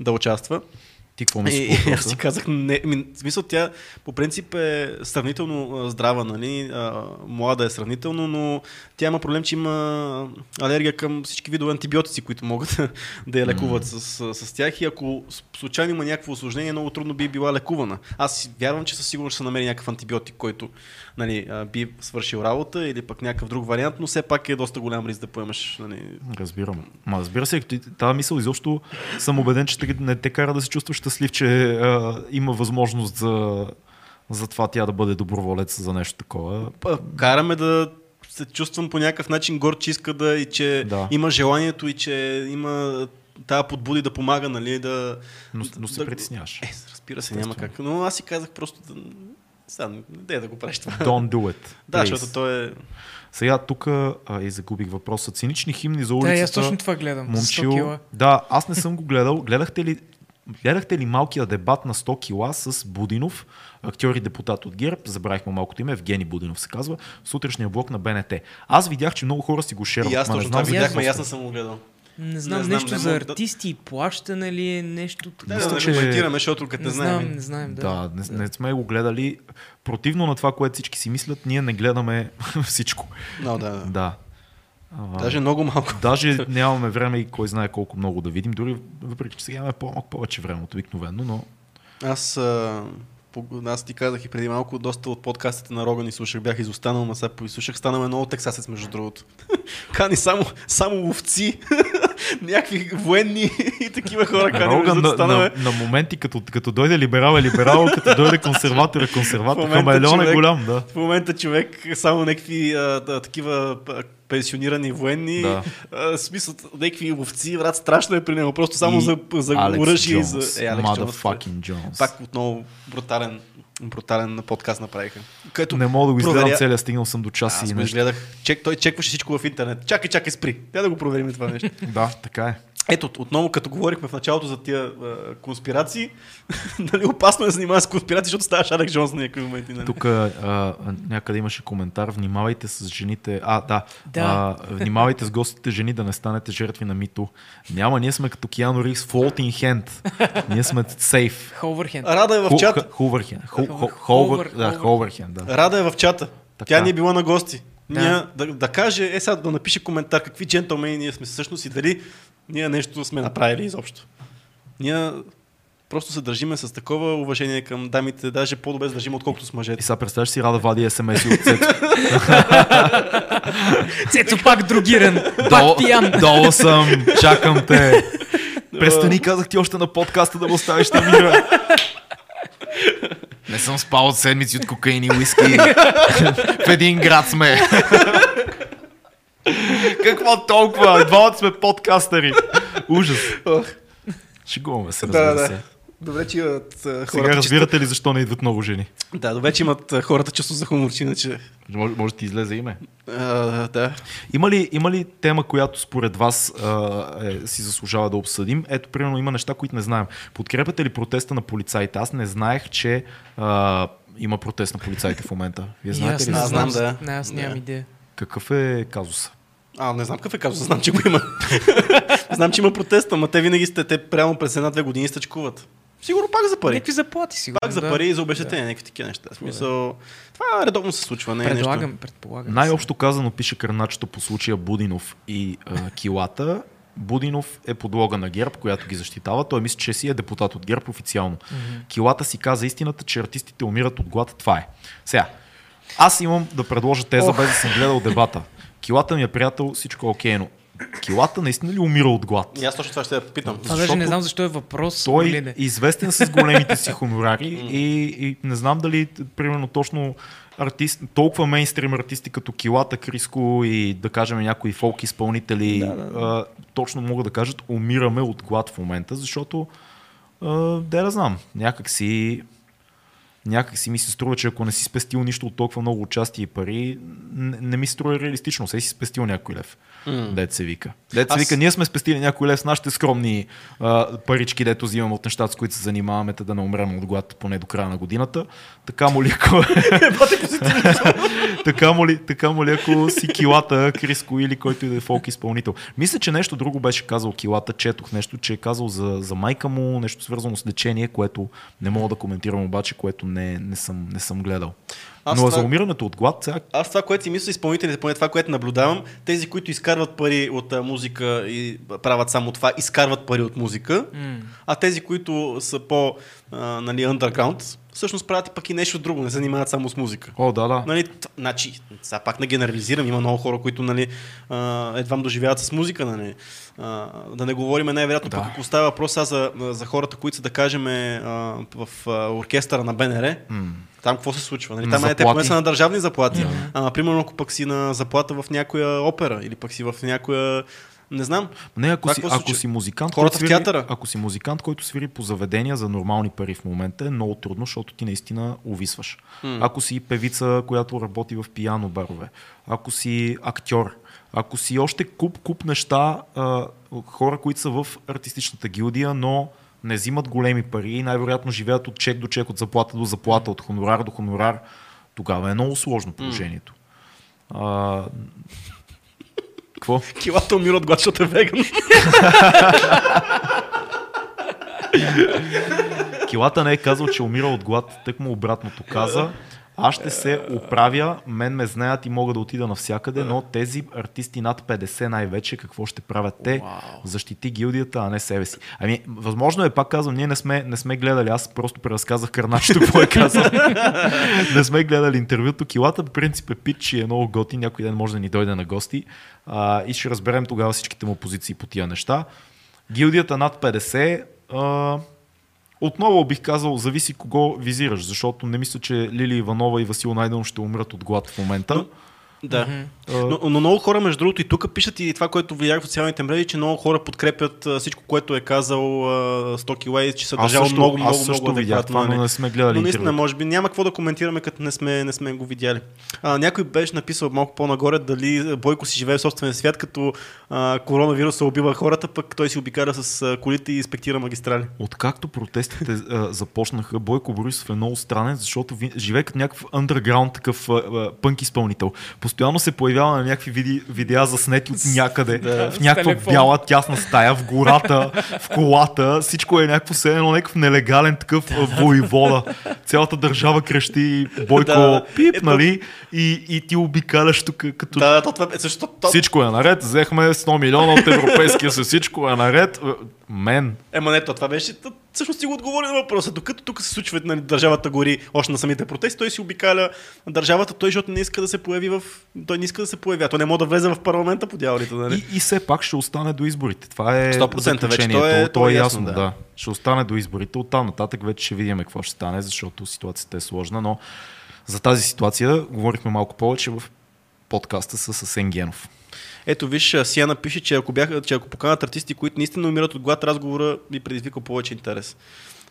да участва. Ти какво мислиш? и по аз си казах, не, ми, в смисъл тя по принцип е сравнително здрава, нали? А, млада е сравнително, но тя има проблем, че има алергия към всички видове антибиотици, които могат да я лекуват с, с, с тях и ако случайно има някакво осложнение, много трудно би била лекувана. Аз вярвам, че със сигурност ще се намери някакъв антибиотик, който нали, би свършил работа или пък някакъв друг вариант, но все пак е доста голям риск да поемаш нали, Разбирам. Ма разбира се, тази мисъл изобщо съм убеден, че те- не те кара да се чувстваш щастлив, че а, има възможност за, за това тя да бъде доброволец за нещо такова. Караме да се чувствам по някакъв начин горд, че иска да и че Да. има желанието и че има тази подбуди да помага, нали, да... Но, но се да- притесняваш. Е, разбира се, няма как. Но аз си казах просто да... Сега, не да го правиш това. Don't do it. Да, please. защото той е... Сега тук и загубих въпроса. Цинични химни за Да, улицата. и аз точно това гледам. за 100 Момчил. Да, аз не съм го гледал. Гледахте ли, гледахте ли малкия дебат на 100 кила с Будинов, актьор и депутат от ГЕРБ, забравих му малкото име, Евгений Будинов се казва, в сутрешния блок на БНТ. Аз видях, че много хора си го шерват. И аз точно това видяхме, аз не съм го гледал. Не знам, Не знам, нещо не за да- артисти и плащане ли е нещо Да, Мисля, да, да, че- коментираме, защото като Не не знаем. знам, не знаем. Да. Да, не, не сме го гледали. Противно на това, което всички си мислят, ние не гледаме всичко. Но, да, да. Да. А, Даже много малко. Даже нямаме време и кой знае колко много да видим. Дори въпреки, че сега имаме по-малко повече време от обикновено, но Аз, а, аз ти казах и преди малко, доста от подкастите на Роган и слушах, бях изостанал, но сега поизслушах, станаме много тексасец, между другото. Кани само, само ловци, някакви военни и такива хора кани. Роган между на, станаме. на, на, моменти, като, като дойде либерал е либерал, като дойде консерватор е консерватор. Хамелеон е голям, да. В момента човек само някакви а, да, такива пенсионирани военни, Да. а, смисъл, някакви ловци, брат, страшно е при него, просто само И за, за оръжие и за... Е, Алекс Джонс. Пак отново брутален, брутален подкаст направиха. Където Не мога да го изгледам проверя- целия, стигнал съм до час Аз и нещо. изгледах. Чек, той чекваше всичко в интернет. Чакай, чакай, спри. Тя да го проверим това нещо. Да, така е. Ето, отново, като говорихме в началото за тия а, конспирации, нали, опасно е да занимава с конспирации, защото ставаш Алек Джонс на някакви моменти. Нали? Тук а, някъде имаше коментар, внимавайте с жените, а да, Да. А, внимавайте с гостите жени да не станете жертви на мито. Няма, ние сме като Киано Ривз, floating hand. Ние сме сейф. Холвърхен. Рада е в чата. Хувърхен. Ховър- Хувър, да. Рада е в чата. Така. Тя ни е била на гости. Да. Ние, да, да каже, е сега да напише коментар какви джентълмени ние сме всъщност и дали ние нещо сме направили изобщо. Ние просто се държиме с такова уважение към дамите, даже по-добре се държим, отколкото с И мъжете. сега представяш си Рада вади смс от Цецо. Цецо пак другиран. Долу, Пак пиян. долу съм, чакам те. Престани, казах ти още на подкаста да го оставиш на мира. Не съм спал от седмици от кокаин и уиски. В един град сме. Какво толкова? Двамата сме подкастъри. Ужас. Шегуваме се, Да, разбира да. се. Добре, че имат а, Сега хората. разбирате ли защо не идват много жени? Да, добре, че имат хората чувство за хумор, че иначе. Може, може да ти излезе име. А, да. Има ли, има ли тема, която според вас а, е, си заслужава да обсъдим? Ето, примерно, има неща, които не знаем. Подкрепяте ли протеста на полицаите? Аз не знаех, че а, има протест на полицаите в момента. Вие знаете аз ли? не Аз знам, да. Не, аз нямам идея. Какъв е казуса? А, не знам какъв е казус, знам, че го има. знам, че има протест, ама те винаги сте, те прямо през една-две години стъчкуват. Сигурно пак за пари. Някакви заплати сигурно. Пак за да. пари и за обещатение, някакви такива неща. Смисъл, това редовно се случва, не е нещо. Предполагам. Най-общо казано пише Кърначето по случая Будинов и а, Килата. Будинов е подлога на ГЕРБ, която ги защитава. Той мисли, че си е депутат от ГЕРБ официално. Килата си каза истината, че артистите умират от глад. Това е. Сега, аз имам да предложа теза, Ох. без да съм гледал дебата. Килата ми е приятел, всичко е окей, но Килата наистина ли умира от глад? И аз точно това ще я попитам. Това даже не знам защо е въпрос. Той е известен с големите си хонорари и, и не знам дали, примерно, точно артист, толкова мейнстрим артисти като Килата, Криско и да кажем някои фолк изпълнители Да, да, А, точно могат да кажат умираме от глад в момента, защото а, да да знам, някак си някак си ми се струва, че ако не си спестил нищо от толкова много участие и пари, не, не ми струва реалистично. Се си спестил някой лев. Mm. Дет се вика. Дет се Аз- вика, ние сме спестили някой лев с нашите скромни а, парички, дето взимаме от нещата, с които се занимаваме, да не умрем от глад поне до края на годината. Така му ли, ако, така му ли, така му ли, ако си килата, Криско или който и да е фолк изпълнител. Мисля, че нещо друго беше казал килата, четох нещо, че е казал за, за майка му, нещо свързано с лечение, което не мога да коментирам обаче, което не, не, съм, не съм гледал. Аз Но това- за умирането от глад, сега Аз това, което си мисля, изпълнителите, поне това, което наблюдавам, тези, които изкарват пари от а, музика и правят само това, изкарват пари от музика, М. а тези, които са по а, нали, underground, всъщност правят и пък и нещо друго, не се занимават само с музика. О, да, да. Нали, т- значи, сега пак не генерализирам, има много хора, които нали, а, едвам доживяват с музика. Нали. А, да не говорим най-вероятно, Да. пък ако става въпрос сега за, за хората, които са, да кажем, а, в а, оркестъра на БНР, М. там какво се случва? Нали? На Там е, те заплати. поне са на държавни заплати. А, примерно, ако пък си на заплата в някоя опера или пък си в някоя... Не знам. Не, ако си, ако си музикант, Хората който в театъра. ако си музикант, който свири по заведения за нормални пари в момента, е много трудно, защото ти наистина увисваш. М. Ако си певица, която работи в пияно барове, ако си актьор, ако си още куп, куп неща, а, хора, които са в артистичната гилдия, но не взимат големи пари и най-вероятно живеят от чек до чек, от заплата до заплата, от хонорар до хонорар, тогава е много сложно положението. А, какво? Килата умира от глад, защото е веган. Килата не е казал, че умира от глад, тък му обратното каза. Аз ще се оправя, мен ме знаят и мога да отида навсякъде, но тези артисти над 50 най-вече, какво ще правят те? Защити гилдията, а не себе си. Ами, възможно е, пак казвам, ние не сме, не сме гледали, аз просто преразказах Кърначето, какво е казал. не сме гледали интервюто. Килата, по принцип е пич и е много готи, някой ден може да ни дойде на гости а, и ще разберем тогава всичките му позиции по тия неща. Гилдията над 50, а, отново бих казал, зависи кого визираш, защото не мисля, че Лили Иванова и Васил Найденов ще умрат от глад в момента. Да. А, Но, но много хора, между другото, и тук пишат и това, което видях в социалните мрежи, че много хора подкрепят а, всичко, което е казал Стоки Уей, че се държал също, много, аз много, също много видях това, но нали? не сме гледали Но наистина, може би няма какво да коментираме, като не сме, не сме го видяли. А, някой беше написал малко по-нагоре дали Бойко си живее в собствения свят, като а, коронавируса убива хората, пък той си обикаля с колите и инспектира магистрали. Откакто протестите а, започнаха, Бойко Борисов е много странен, защото живее като някакъв underground такъв а, а, пънк изпълнител. Постоянно се появява на някакви види, видеа заснети от някъде, Да, в някаква телефон. бяла тясна стая, в гората, в колата. Всичко е някакво все едно някакъв нелегален такъв а, воевода. Цялата държава крещи Бойко Да, пип, ето- нали? И, и ти обикаляш тук като Да, да, то, това е също. То, всичко е наред, взехме 100 милиона от Европейския съюз, всичко е наред. Мен, Ема не, то, това беше. Всъщност си го отговори на въпроса. Докато тук се случва, нали, държавата гори още на самите протести, той си обикаля държавата, той, защото не иска да се появи в. Той не иска да се появи. Той не може да влезе в парламента по дяволите, нали? И, и все пак ще остане до изборите. Това е 100% вече, то е- то е, е ясно, ясно, да. да. Ще остане до изборите. Оттам нататък вече ще видим какво ще стане, защото ситуацията е сложна, но за тази ситуация говорихме малко повече в подкаста с Асен Генов. Ето виж, Сиана пише, че ако, бяха, че ако поканат артисти, които наистина умират от глад, разговора би предизвикал повече интерес.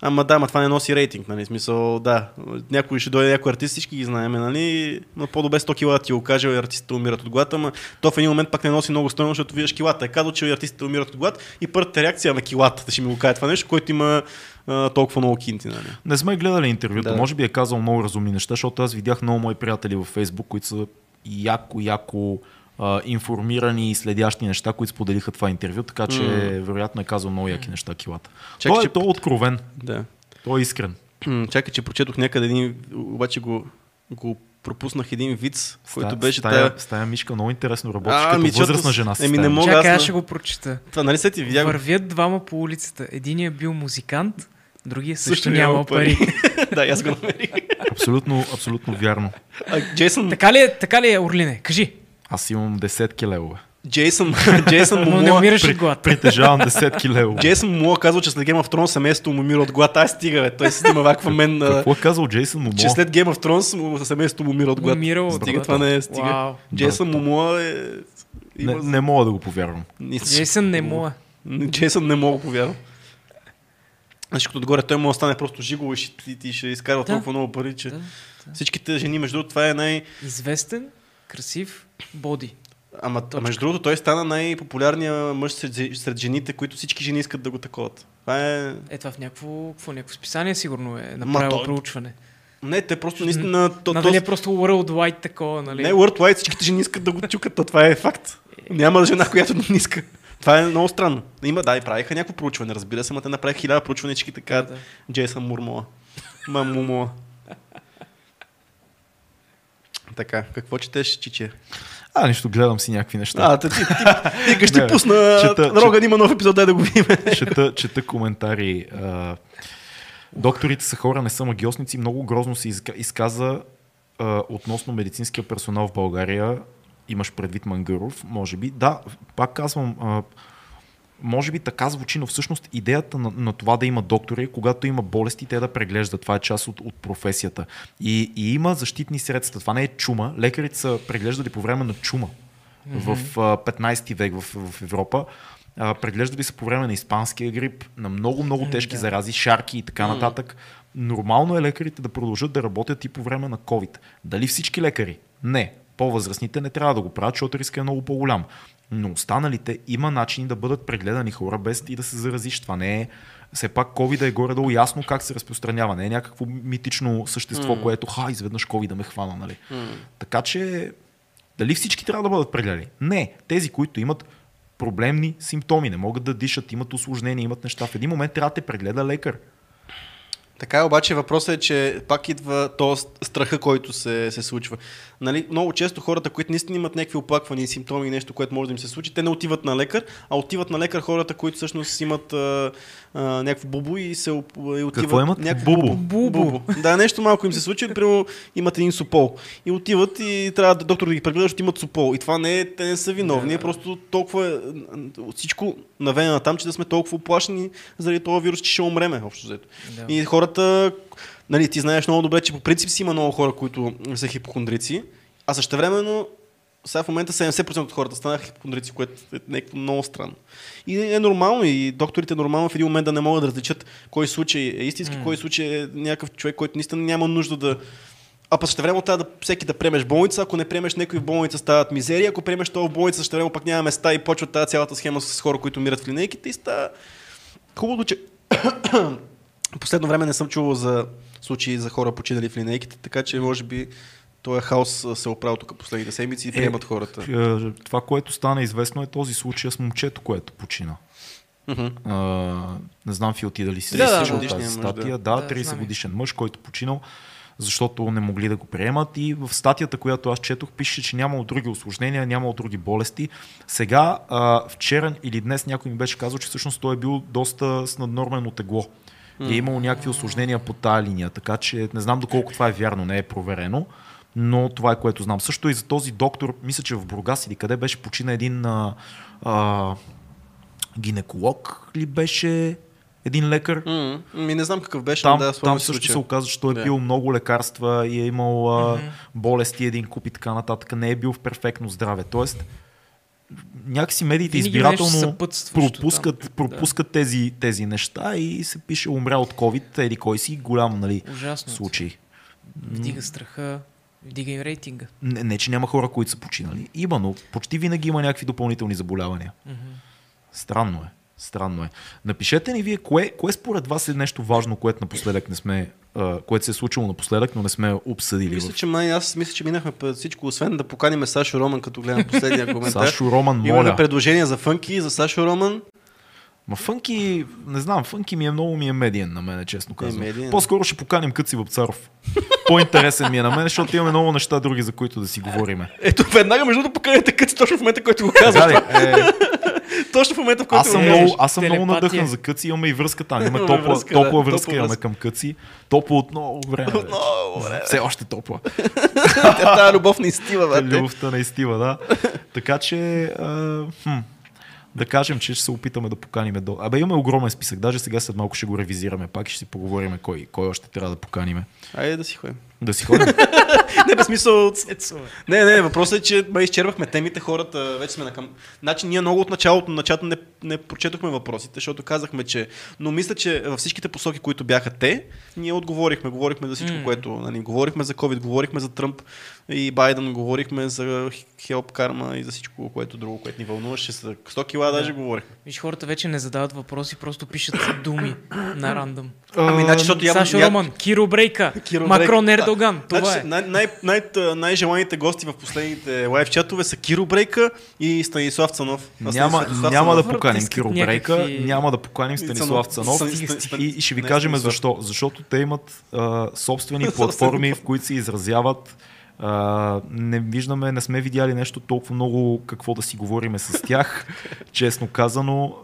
Ама да, ма това не носи рейтинг, нали? Смисъл, да. Някой ще дойде някой артист, всички ги знаем, нали? Но по-добре 100 кила ти го каже, артистите умират от глад, ама то в един момент пак не носи много стойност, защото виждаш килата. Е казал, че артистите умират от глад и първата реакция на килата, да ще ми го каже това нещо, който има а, толкова много кинти, нали? Не сме гледали интервюто. Да. Може би е казал много разумни неща, защото аз видях много мои приятели във Фейсбук, които са яко, яко а, информирани и следящи неща, които споделиха това интервю, така че М. вероятно е казал много яки неща килата. Чакай, той, че- е, той е откровен, Да. той е искрен. Чакай, че прочетох някъде един, обаче го, го пропуснах един виц, който Стая- беше стая, тая... стая мишка много интересно работи, А, като защото възрастна жена. си еми, не мога-. Чакай, аз ще го прочета. Това, нали се ти видях? Вървят двама по улицата. Единият бил музикант, другия също, Също няма няма пари. да, аз го намерих. Абсолютно, абсолютно вярно. А, Джейсън, така, ли е, така ли е, Орлине? Кажи. Аз имам десетки левове. Джейсън, Джейсън Но не Момоа, умираш При, глад. притежавам десетки левове. Джейсън Момоа казва, че след Game of Thrones семейството му умира от глад. Ай, стига, бе. Той си снима Аквамен, а, Какво е казал Джейсън Момо? че след Game of Thrones му- семейството му умира от глад. Умирал от Стига, това не е стига. Вау. Джейсън Момоа е... Не, Има... не мога да го повярвам. Джейсън не мога. Джейсън не мога да повярвам. Значи като отгоре той може да стане просто жигово и ще, и, ще изкарва Да. толкова много пари, че Да, всичките жени, между другото, това е най... Известен, красив, боди. Ама Точка. между другото, той стана най-популярният мъж сред, сред жените, които всички жени искат да го таковат. Това е... Е, това в някакво, какво, някакво списание сигурно е направило той- проучване. Не, те просто наистина... То, На то, да не е просто worldwide такова, нали? Не, Worldwide всичките жени искат да го чукат, то това е факт. Няма жена, която не иска. Това е много странно. Има, да, и правиха някакво проучване, разбира се, но те направиха хиляда проучвания, всички така, Да. Джейсън Мурмола. Ма Мумола. Така, какво четеш, чиче? А, нищо, гледам си някакви неща. А, ти, ти, ти, ти ще пусна... чета- Роган има нов епизод, дай да го видим. чета, чета коментари. А, докторите са хора, не са магиосници. Много грозно се изка- изказа а, относно медицинския персонал в България. Имаш предвид Мангаров, може би. Да, пак казвам, а, може би така звучи, но всъщност идеята на, на това да има доктори е, когато има болести, те да преглеждат. Това е част от, от професията. И, и има защитни средства. Това не е чума. Лекарите са преглеждали по време на чума в а, 15 век в, в Европа. А, преглеждали са по време на испанския грип, на много, много тежки да. зарази, шарки и така нататък. Нормално е лекарите да продължат да работят и по време на COVID. Дали всички лекари? Не. По-възрастните не трябва да го правят, защото риска е много по-голям. Но останалите има начини да бъдат прегледани хора без ти да се заразиш. Това не е все пак COVID е горе-долу ясно как се разпространява. Не е някакво митично същество, М. което ха, изведнъж COVID да ме хвана. Нали? Така че дали всички трябва да бъдат прегледани? Не. Тези, които имат проблемни симптоми, не могат да дишат, имат осложнения, имат неща. В един момент трябва да те прегледа лекар. Така е, обаче въпросът е, че пак идва този страха, който се, се случва. Нали, много често хората, които наистина имат някакви оплаквания симптоми и нещо, което може да им се случи, те не отиват на лекар, а отиват на лекар хората, които всъщност имат а, а, някакво бубу и се и отиват... Какво имат? Някакво Бубу. Бубу. Да, нещо малко им се случи, примерно имат един супол. И отиват и трябва да доктор да ги прегледа, защото имат супол. И това не е, те не са виновни, е просто толкова е, всичко наведено там, че да сме толкова оплашени заради този вирус, че ще умреме, общо взето. Да. И хората, нали, ти знаеш много добре, че по принцип си има много хора, които са хипохондрици, а същевременно сега в момента 70% от хората станаха хипохондрици, което е някакво много странно. И е нормално, и докторите нормално в един момент да не могат да различат кой случай е истински, mm. кой случай е някакъв човек, който наистина няма нужда да. А пък ще време трябва да всеки да приемеш болница, ако не приемеш някой в болница стават мизерия, ако приемеш това в болница, ще време пък няма места и почва тази цялата схема с хора, които умират в линейките и става хубаво, че последно време не съм чувал за случаи за хора починали в линейките, така че може би този хаос а, се оправил тук последните седмици и приемат хората. Е, Това, което стана известно е този случай с момчето, което почина. Мгм. А, не знам, Фил, ти дали си Да, да, тази статия. да. Да, Да, 30 знам я. годишен мъж, който починал, защото не могли да го приемат. И в статията, която аз четох, пише, че нямало други осложнения, нямало други болести. Сега, а, вчера или днес някой ми беше казал, че всъщност той е бил доста с наднормено тегло. И е имало някакви осложнения по тая линия, така че не знам доколко това е вярно, не е проверено, но това е което знам. Също и за този доктор, мисля, че в Бургас или къде беше почина един а, а, гинеколог ли беше един лекар. М, Ми не знам какъв беше, Там, да, там също случая. се оказа, че той е Да. пил много лекарства и е имал а, болести, един куп и така нататък. Не е бил в перфектно здраве. Тоест, някакси медиите Винаги избирателно пропускат, там. пропускат тези, тези неща и се пише умря от COVID, еди кой си, голям нали, Ужасно. случай. Вдига страха, вдига и рейтинга. Не, не, че няма хора, които са починали. Има, но почти винаги има някакви допълнителни заболявания. Странно е. Странно е. Напишете ни вие, кое, кое според вас е нещо важно, което напоследък не сме, а, което се е случило напоследък, но не сме обсъдили. Мисля, в... че май, аз мисля, че минахме през всичко, освен да поканим Сашо Роман, като гледам последния коментар. Сашо Роман, Имаме моля. предложения за фънки, за Сашо Роман. Ма Фънки, не знам, Фънки ми е много ми е медиен на мен, честно казвам. медиен. По-скоро ще поканим Къци Въпцаров. По-интересен ми е на мен, защото имаме много неща други, за които да си говориме. Ето, веднага между да поканите къци точно в момента, който го казваш. Дали, е, Точно в момента, в който аз съм го много, аз съм много надъхан за Къци, имаме и връзка там. Имаме топла, връзка, топла да, връзка имаме към Къци. Топла от много време. вече. Много време. Все още топла. Тя тази любов не изтива, бе. Любовта не изтива, да. Така че, а, хм, да кажем, че ще се опитаме да поканим до... Абе, имаме огромен списък. Даже сега след малко ще го ревизираме пак и ще си поговорим кой, кой още трябва да поканиме. Айде да си ходим. Да си ходим. Не, без смисъл. Не, не, въпросът е, че ме изчервахме темите, хората вече сме на към... Значи ние много от началото на чата не, не прочетохме въпросите, защото казахме, че... Но мисля, че във всичките посоки, които бяха те, ние отговорихме. Говорихме за всичко, М. което... Нали, говорихме за COVID, говорихме за Тръмп и Байден, говорихме за хелп карма и за всичко, което друго, което ни вълнуваше. За 100 кила даже говорихме. Виж, хората вече не задават въпроси, просто пишат думи на рандъм. Ами, значи, защото явно... Сашо Роман, Киро Брейка, Киро Макрон. Ердоган. Това Значи, е. Най- най- най- най-желаните гости в последните лайв чатове са Киро Брейка и Станислав Цанов. Няма, Станислав няма да Цанов- поканим искат Киро някакви- Брейка, няма да поканим Станислав Цанов. И, и, ще ви кажем защо. Защото те имат а, собствени платформи, в които се изразяват. А, не виждаме, не сме видяли нещо толкова много какво да си говориме с тях. Честно казано,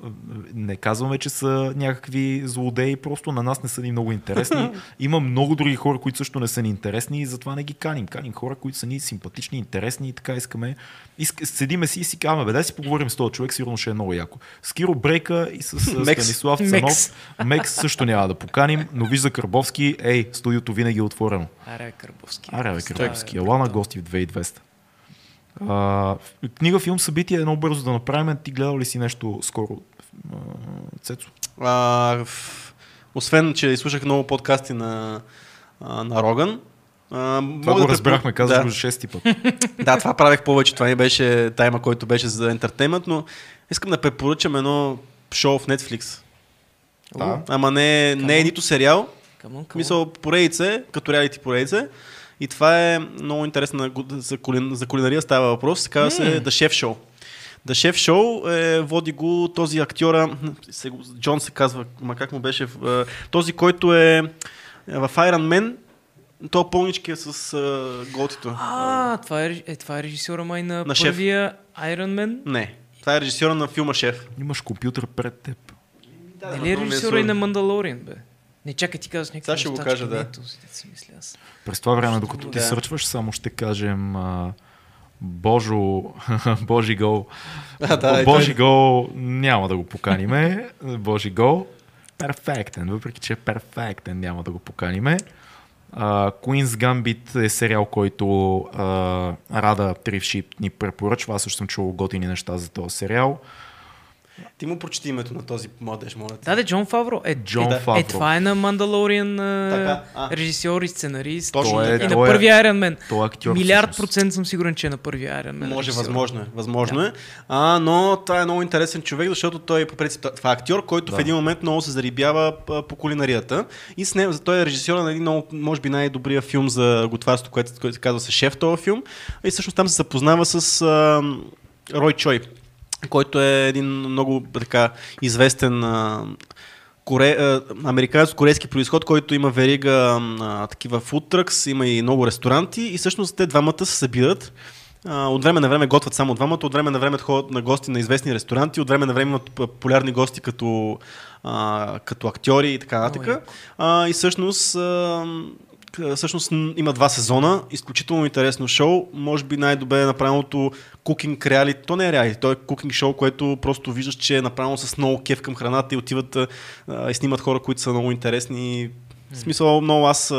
не казваме, че са някакви злодеи, просто на нас не са ни много интересни. Има много други хора, които също не са ни интересни и затова не ги каним. Каним хора, които са ни симпатични, интересни и така искаме. Иск, седиме си и си казваме, бе, дай си поговорим с този човек, сигурно ще е много яко. С Киро Брейка и с, с Мекс. Станислав Цанов. Мекс. Мекс също няма да поканим, но вижда Карбовски, ей, студиото винаги е отворено. Аре, Карбовски. Аре, Карбовски, е ела на гости в 2200. А, книга, филм, събитие, едно бързо да направим. Ти гледал ли си нещо скоро, Цецо? А, в... Освен, че изслушах много подкасти на, на Роган. А, Това го разбрахме, казах да. го за шести път. да, това правех повече. Това не беше тайма, който беше за ентертеймент, но искам да препоръчам едно шоу в Netflix. Да. Ама не, не е нито сериал, Камон, камон. мисъл поредице, като реалити поредице. И това е много интересно за, кулин, за кулинария става въпрос. Казва се The Chef Show. The Chef Show е, води го този актьора, Джон се казва, ма как му беше, е, този, който е е, в Iron Man, то пълнички е с е, готито. А, това е, е, това е режисьора май на, На шеф. първия Iron Man. Не, това е режисьора на филма Шеф. Имаш компютър пред теб. Дали е режисьора и на Мандалориан, бе? Не, чакай, ти казваш някакви Сега ще го кажа, да. Си мисля аз. През това време, докато ти Да. сърчваш, само ще кажем а, Божо, Божи гол. А, да, и Божи той- гол няма да го поканиме. Божи гол. Перфектен, въпреки че е перфектен, няма да го поканиме. А, Queen's Gambit е сериал, който Рада Трившип ни препоръчва. Аз също съм чувал готини неща за този сериал. Ти му прочети името на този младеж, моля те. Да, де, Джон Фавро. Е, Джон е, Фавро. Е, това е на Мандалориан Така, а. режисьор и сценарист. Точно така. и на Той е- първия Iron Man. Той е актьор. Милиард всъщност. процент съм сигурен, че е на първия Iron Man. Може, режисьор. възможно е. Възможно е. А, но това е много интересен човек, защото той по принцип това е актьор, който Да. в един момент много се зарибява по кулинарията. И с него, той е режисьор на един много, може би най-добрия филм за готварство, който, който се казва се Шеф този филм. И всъщност там се запознава с а, Рой Чой, който е един много така известен а, коре, а, американец от корейски происход, който има верига а, такива фудтръкс, има и много ресторанти и всъщност те двамата се събират. А, от време на време готвят само двамата, от време на време ходят на гости на известни ресторанти, от време на време имат популярни гости като, а, като актьори и така нататък. А, и всъщност, а, всъщност има два сезона, изключително интересно шоу, може би най-добре е направеното кукинг реалити. То не е реалити, то е кукинг шоу, което просто виждаш, че е направено с много кеф към храната и отиват а, и снимат хора, които са много интересни. В смисъл, много аз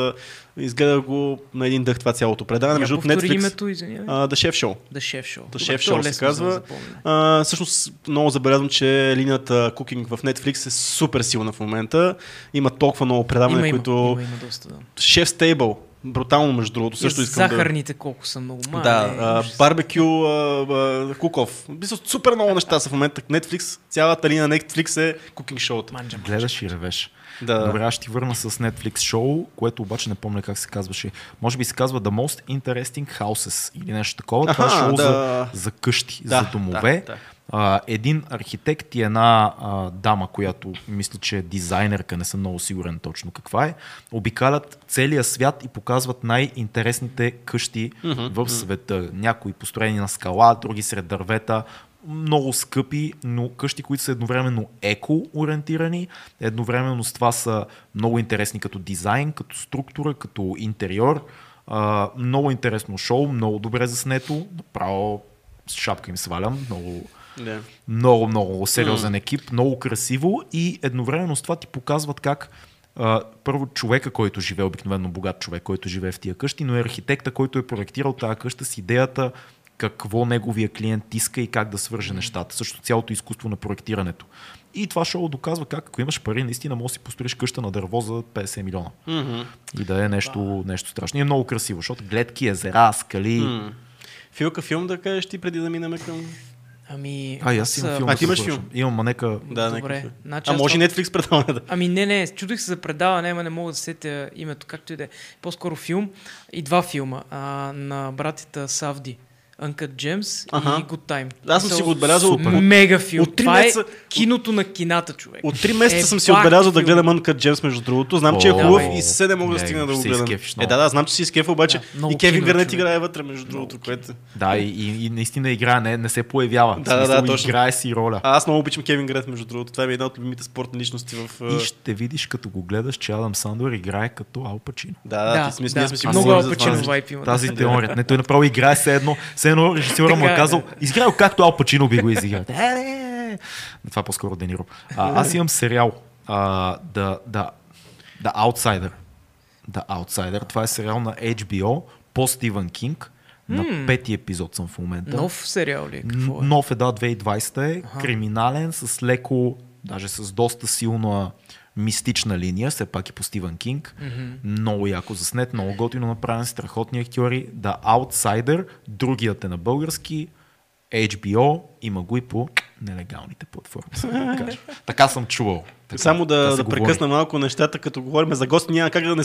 изгледах го на един дъх това цялото предаване. Между Netflix, името, извинявай. The Chef Show. The Chef Show. The Chef то е Show се казва. А, всъщност много забелязвам, че линията Cooking в Netflix е супер силна в момента. Има толкова много предавания, Има, има, които... има, има доста, да. Chef's Table, брутално между другото, също искам захарните колко са много да... малки. Да, а, барбекю, а, а, куков. Мисля, супер много неща са в момента. Netflix, цялата линия на Netflix е кукинг шоута. Гледаш и ревеш. Да. Добре, аз ще ти върна с Netflix шоу, което обаче не помня как се казваше. Може би се казва The Most Interesting Houses или нещо такова. Това е шоу да. за, за къщи, Да, за домове. да, да. А, един архитект и една а, дама, която мисля, че е дизайнерка, не съм много сигурен точно каква е, обикалят целия свят и показват най-интересните къщи в света. Някои построени на скала, други сред дървета, много скъпи, но къщи, които са едновременно еко-ориентирани, едновременно с това са много интересни като дизайн, като структура, като интериор. А, много интересно шоу, много добре заснето, направо с шапка им свалям, много, Да. много, много сериозен екип, много красиво и едновременно с това ти показват как а, първо човека, който живее, обикновено богат човек, който живее в тия къщи, но е архитекта, който е проектирал тази къща с идеята какво неговия клиент иска и как да свърже нещата. Също цялото изкуство на проектирането. И това шоу доказва как, ако имаш пари, наистина можеш да си построиш къща на дърво за 50 милиона. Мгм. И да е нещо, нещо страшно. И е много красиво, защото гледки, езера, скали. М. Филка филм да кажеш ти преди да минем към... Ами, А, аз имам а, филм. А, ти имаш филм? Имам, ма нека... Да, Добре. Значи а може и това- Netflix предаване да. Ами не, не, чудих се за предаване, ама не мога да сетя името, както и да е. По-скоро филм и два филма а, на братята Савди. Uncut Gems Аха. и Good Time. Аз съм си го отбелязал от. Мега филм. От три Това месеца- е киното на кината, човек. от 3 месеца Е, съм си отбелязал да гледам Uncut Gems, между другото. Знам, че е хубав и съвсем не мога да стигна да го гледам. Е, да, да, знам, че си изкефа, обаче Да, и Кевин Гарнет човек. играе вътре, между другото, което... Да, и, и, и наистина играе, не, не се появява. Да, да, да, точно. Играе си роля. А, аз много обичам Кевин Гарнет, между другото. Това е една от любимите спортни личности в... И ще видиш, като го гледаш, че Адам Сандър играе като Ал Пачино. Да, да, ние сме си много това нещо. вайп има. Тази теория. Не, той направо играе се едно, все едно режисьора му е е, казал, да. изиграй както Ал Пачино би го изиграл. Е. Това е по-скоро Дениро. А, аз имам сериал. А, the, the, the Outsider. The Outsider. Това е сериал на HBO по Стивън Кинг. На пети епизод съм в момента. Нов сериал ли? Какво е? Нов е, да, 2020 е. Криминален, с леко, даже с доста силна мистична линия, все пак и по Стивън Кинг. Много яко заснет, много готино направен, страхотни актьори. The Outsider, другият е на български. HBO, има го и по нелегалните платформи. да така съм чувал. Така, Само да, да говори. прекъсна малко нещата, като говорим за гости, няма как да не,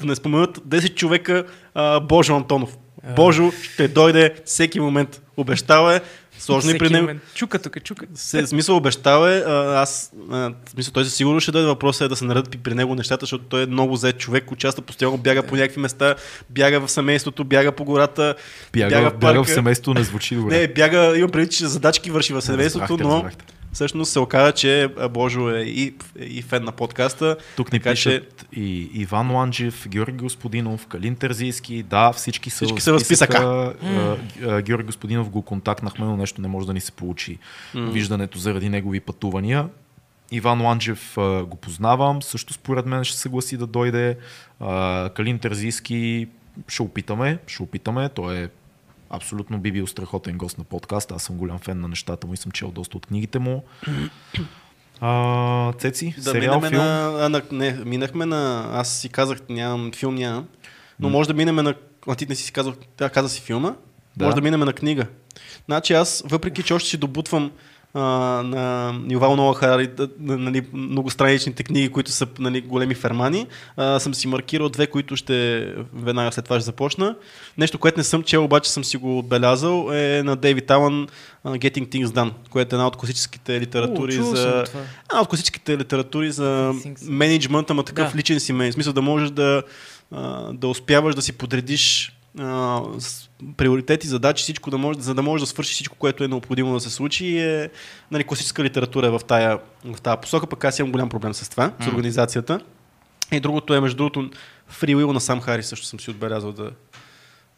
да не споменат 10 човека а, Божо Антонов. Божо ще дойде всеки момент. Обещава е, сложно и при него. Чука тук, чука. Се, смисъл обещава е, аз, а, смисъл той със сигурност ще дойде въпросът е да се наредят при него нещата, защото той е много зает човек, участва постоянно, бяга по някакви места, бяга в семейството, бяга по гората, Бяга, бяга бяга, в бяга парка. в семейството, не звучи добре. Не, бяга, имам предвид, че задачки върши в семейството, Разбрахте, но разбрахте. Всъщност се оказа, че Божо е и, и фен на подкаста. Тук ни така че пишат и Иван Ланджев, Георги Господинов, Калин Терзийски. Да, всички са, Всички са в списъка. А, Георги Господинов го контактнахме, но нещо не може да ни се получи виждането заради негови пътувания. Иван Ланджев а, го познавам, също според мен ще съгласи да дойде. А, Калин Терзийски ще опитаме, ще опитаме. Той е абсолютно би бил страхотен гост на подкаст. Аз съм голям фен на нещата му и съм чел доста от книгите му. А, Цеци, Да, сериал, филм. на, а, на... Не, минахме на... Аз си казах, нямам, филм нямам. Но М. може да минеме на... А ти не си казал, тя каза си филма. Да. Може да минеме на книга. Значи аз, въпреки че още си добутвам а, на Ювал Нова Харари нали, многостраничните книги, които са нали, големи фермани, а, съм си маркирал две, които ще веднага след това ще започна. Нещо, което не съм чел, обаче съм си го отбелязал, е на Дейвид Алън Getting Things Done, което е една от класическите литератури О, за... Една от класическите литератури за менеджмента, ама такъв Да. личен си мен. В смисъл да можеш да, да успяваш да си подредиш а, с приоритети, задачи, всичко, да може, за да можеш да свършиш всичко, което е необходимо да се случи. Е, нали, класическа литература е в тая, в тая посока, пък аз имам голям проблем с това, с М. организацията. И другото е, между другото, Free Will на Сам Хари също съм си отбелязал да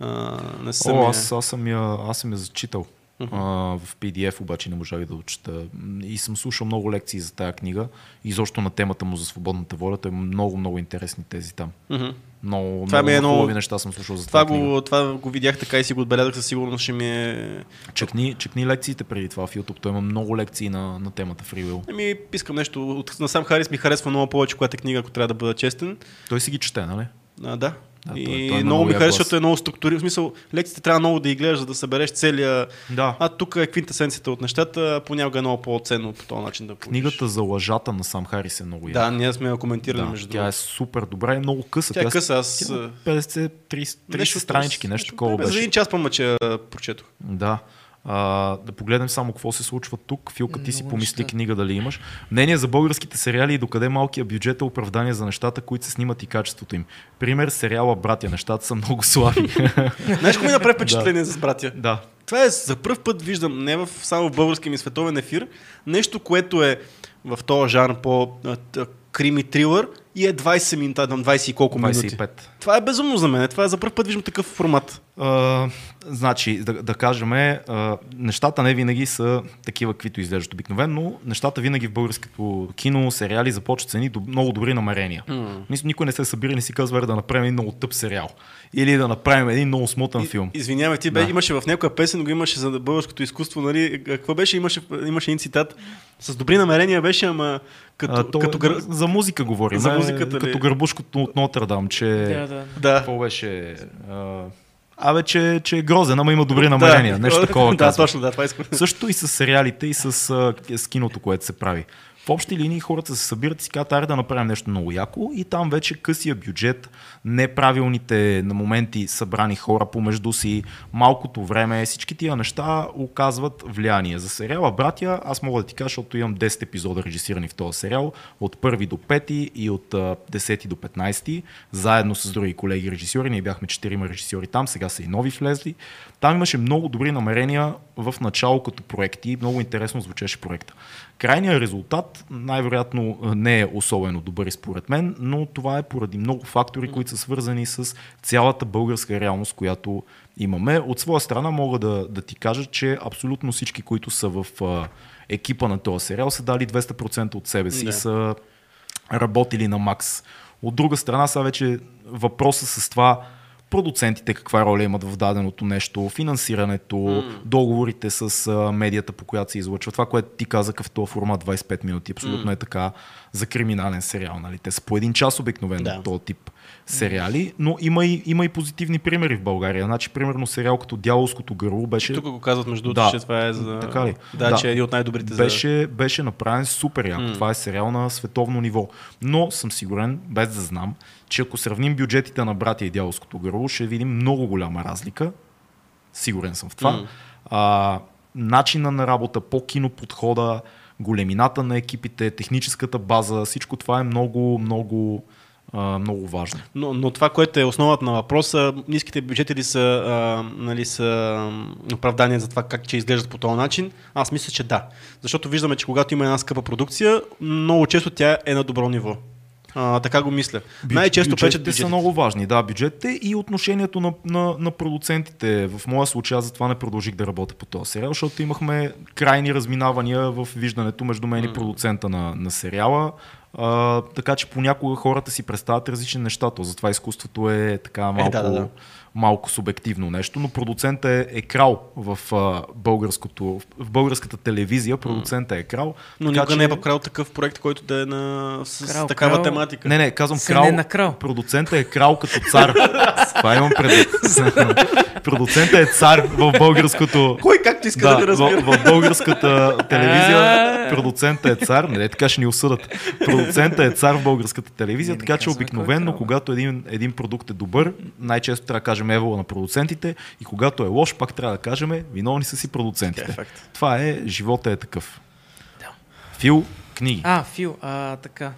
а, не съм О, аз, аз, съм я, аз съм я зачитал. Мгм. А, в PDF обаче не можах да учета. И съм слушал много лекции за тая книга. И защо на темата му за свободната воля. Той има много, много интересни тези там. Мгм. Много, Това много е много- хубави неща съм слушал за Това книга. го, това го видях така и си го отбелязах, със сигурност ще ми е Чекни, чекни лекциите преди това в YouTube. Той има много лекции на, на темата Will. Ами, искам нещо. От, на сам Харис ми харесва много повече, когато е книга, ако трябва да бъда честен. Той си ги чете, нали? А, да. Да, и той- той има много ми харесва, защото е много структуриран. В смисъл, лекциите трябва много да ги гледаш, за да събереш целия. Да. А тук е квинтесенцията от нещата, понякога е много по-ценно по този начин да получиш. Книгата за лъжата на Сам Харис е много яка. Да, ние сме я коментирали да, между тя е супер добра и много къса. Тя е къса, аз. Тя е 50, 30, 30 странички, нещо такова бе, За беше. един час помъче прочетох. Да. А, да погледнем само какво се случва тук. Филка, ти си Много помисли книга дали имаш. Мнение за българските сериали и докъде малкият бюджет е оправдание за нещата, които се снимат и качеството им. Пример, сериала Братя. Нещата са много слаби. Знаеш, ми направи впечатление с братя? да. Това е за първ път виждам, не в, само в български ми световен ефир, нещо, което е в този жанр по крими трилър и е 20 минути, там 20 и колко минути. 25. Това е безумно за мен. Това е за първ път виждам такъв формат. А, значи, да, да кажем, а, нещата не винаги са такива, каквито изглеждат обикновено. Нещата винаги в българското кино, сериали започват с едни доб- много добри намерения. Мисля, никой не се събира и не си казва «Аре да направим един много тъп сериал. Или да направим един много смотан филм. Извинявай, ти бе, Да. имаше в някоя песен, го имаше за българското изкуство, нали? Какво беше? Имаше, имаше един цитат. С добри намерения беше, ама като, а, то, като. За музика говорим. За музиката ли? Като гърбушкото от Нотърдам, че... Да, да. Да. Какво беше? А, Абе, че, че е грозен, ама има добри намерения. Да, Нещо такова Да, точно, да, това искам. Също и с сериалите и с, а, с киното, което се прави. В общи линии хората се събират и си казват, аре да направим нещо много яко и там вече късия бюджет, неправилните на моменти събрани хора помежду си, малкото време, всички тия неща оказват влияние. За сериала Братя, аз мога да ти кажа, защото имам 10 епизода режисирани в този сериал, от първи до пети и от а, 10 до 15, заедно с други колеги режисьори. Ние бяхме 4 режисьори там, сега са и нови влезли. Там имаше много добри намерения в начало като проекти. Много интересно звучеше проекта. Крайният резултат най-вероятно не е особено добър според мен, но това е поради много фактори, които са свързани с цялата българска реалност, която имаме. От своя страна мога да, да ти кажа, че абсолютно всички, които са в а, екипа на този сериал, са дали 200% от себе си Да. и са работили на макс. От друга страна са вече въпроса с това продуцентите каква роля имат в даденото нещо, финансирането, mm. договорите с а, медията, по която се излъчва. Това, което ти каза в този формат 25 минути, абсолютно mm. е така за криминален сериал. Нали? Те са по един час обикновено Да. да. този тип сериали, но има и, има и позитивни примери в България. Значи, примерно сериал като Дяволското гърло беше... Тук го казват между другото, Да. че това е за... Така ли? Да, Да. че е един от най-добрите за... беше, беше направен супер яко. Mm. Това е сериал на световно ниво. Но съм сигурен, без да знам, че ако сравним бюджетите на Братя и Дяволското гърло, ще видим много голяма разлика. Сигурен съм в това. М. А, начина на работа, по киноподхода, големината на екипите, техническата база, всичко това е много, много, а, много важно. Но, но това, което е основата на въпроса, ниските бюджети ли са, а, нали, са оправдание за това как че изглеждат по този начин? Аз мисля, че да. Защото виждаме, че когато има една скъпа продукция, много често тя е на добро ниво. А, така го мисля. Най-често печат бюджетите бюджетите. са много важни. Да, бюджетите и отношението на, на, на продуцентите. В моя случай аз затова не продължих да работя по този сериал, защото имахме крайни разминавания в виждането между мен и продуцента на, на сериала. А, така че понякога хората си представят различни неща. То затова изкуството е така малко, да, да, да. Малко субективно нещо, но продуцентът е, е крал в, а, българското, в българската телевизия. Продуцентът е крал. Но така никога че- не е покрал такъв проект, който да е на... с, Крал, такава крал. тематика. не, не, казвам Се крал. не на крал. Продуцентът е крал като цар. Това имам предвид. Продуцентът е цар в българското... Кой както иска да, Да, в, разбира. в българската телевизия А. продуцентът е цар, не така ще ни осъдат. Продуцентът е цар в българската телевизия, Не, не така че е обикновенно, крал. когато един, един продукт е добър, най-често трябва да кажем евола на продуцентите и когато е лош, пак трябва да кажем виновни са си е продуцентите. факт. Това е, живота е такъв. Да. Фил, книги. А, Фил, а, така.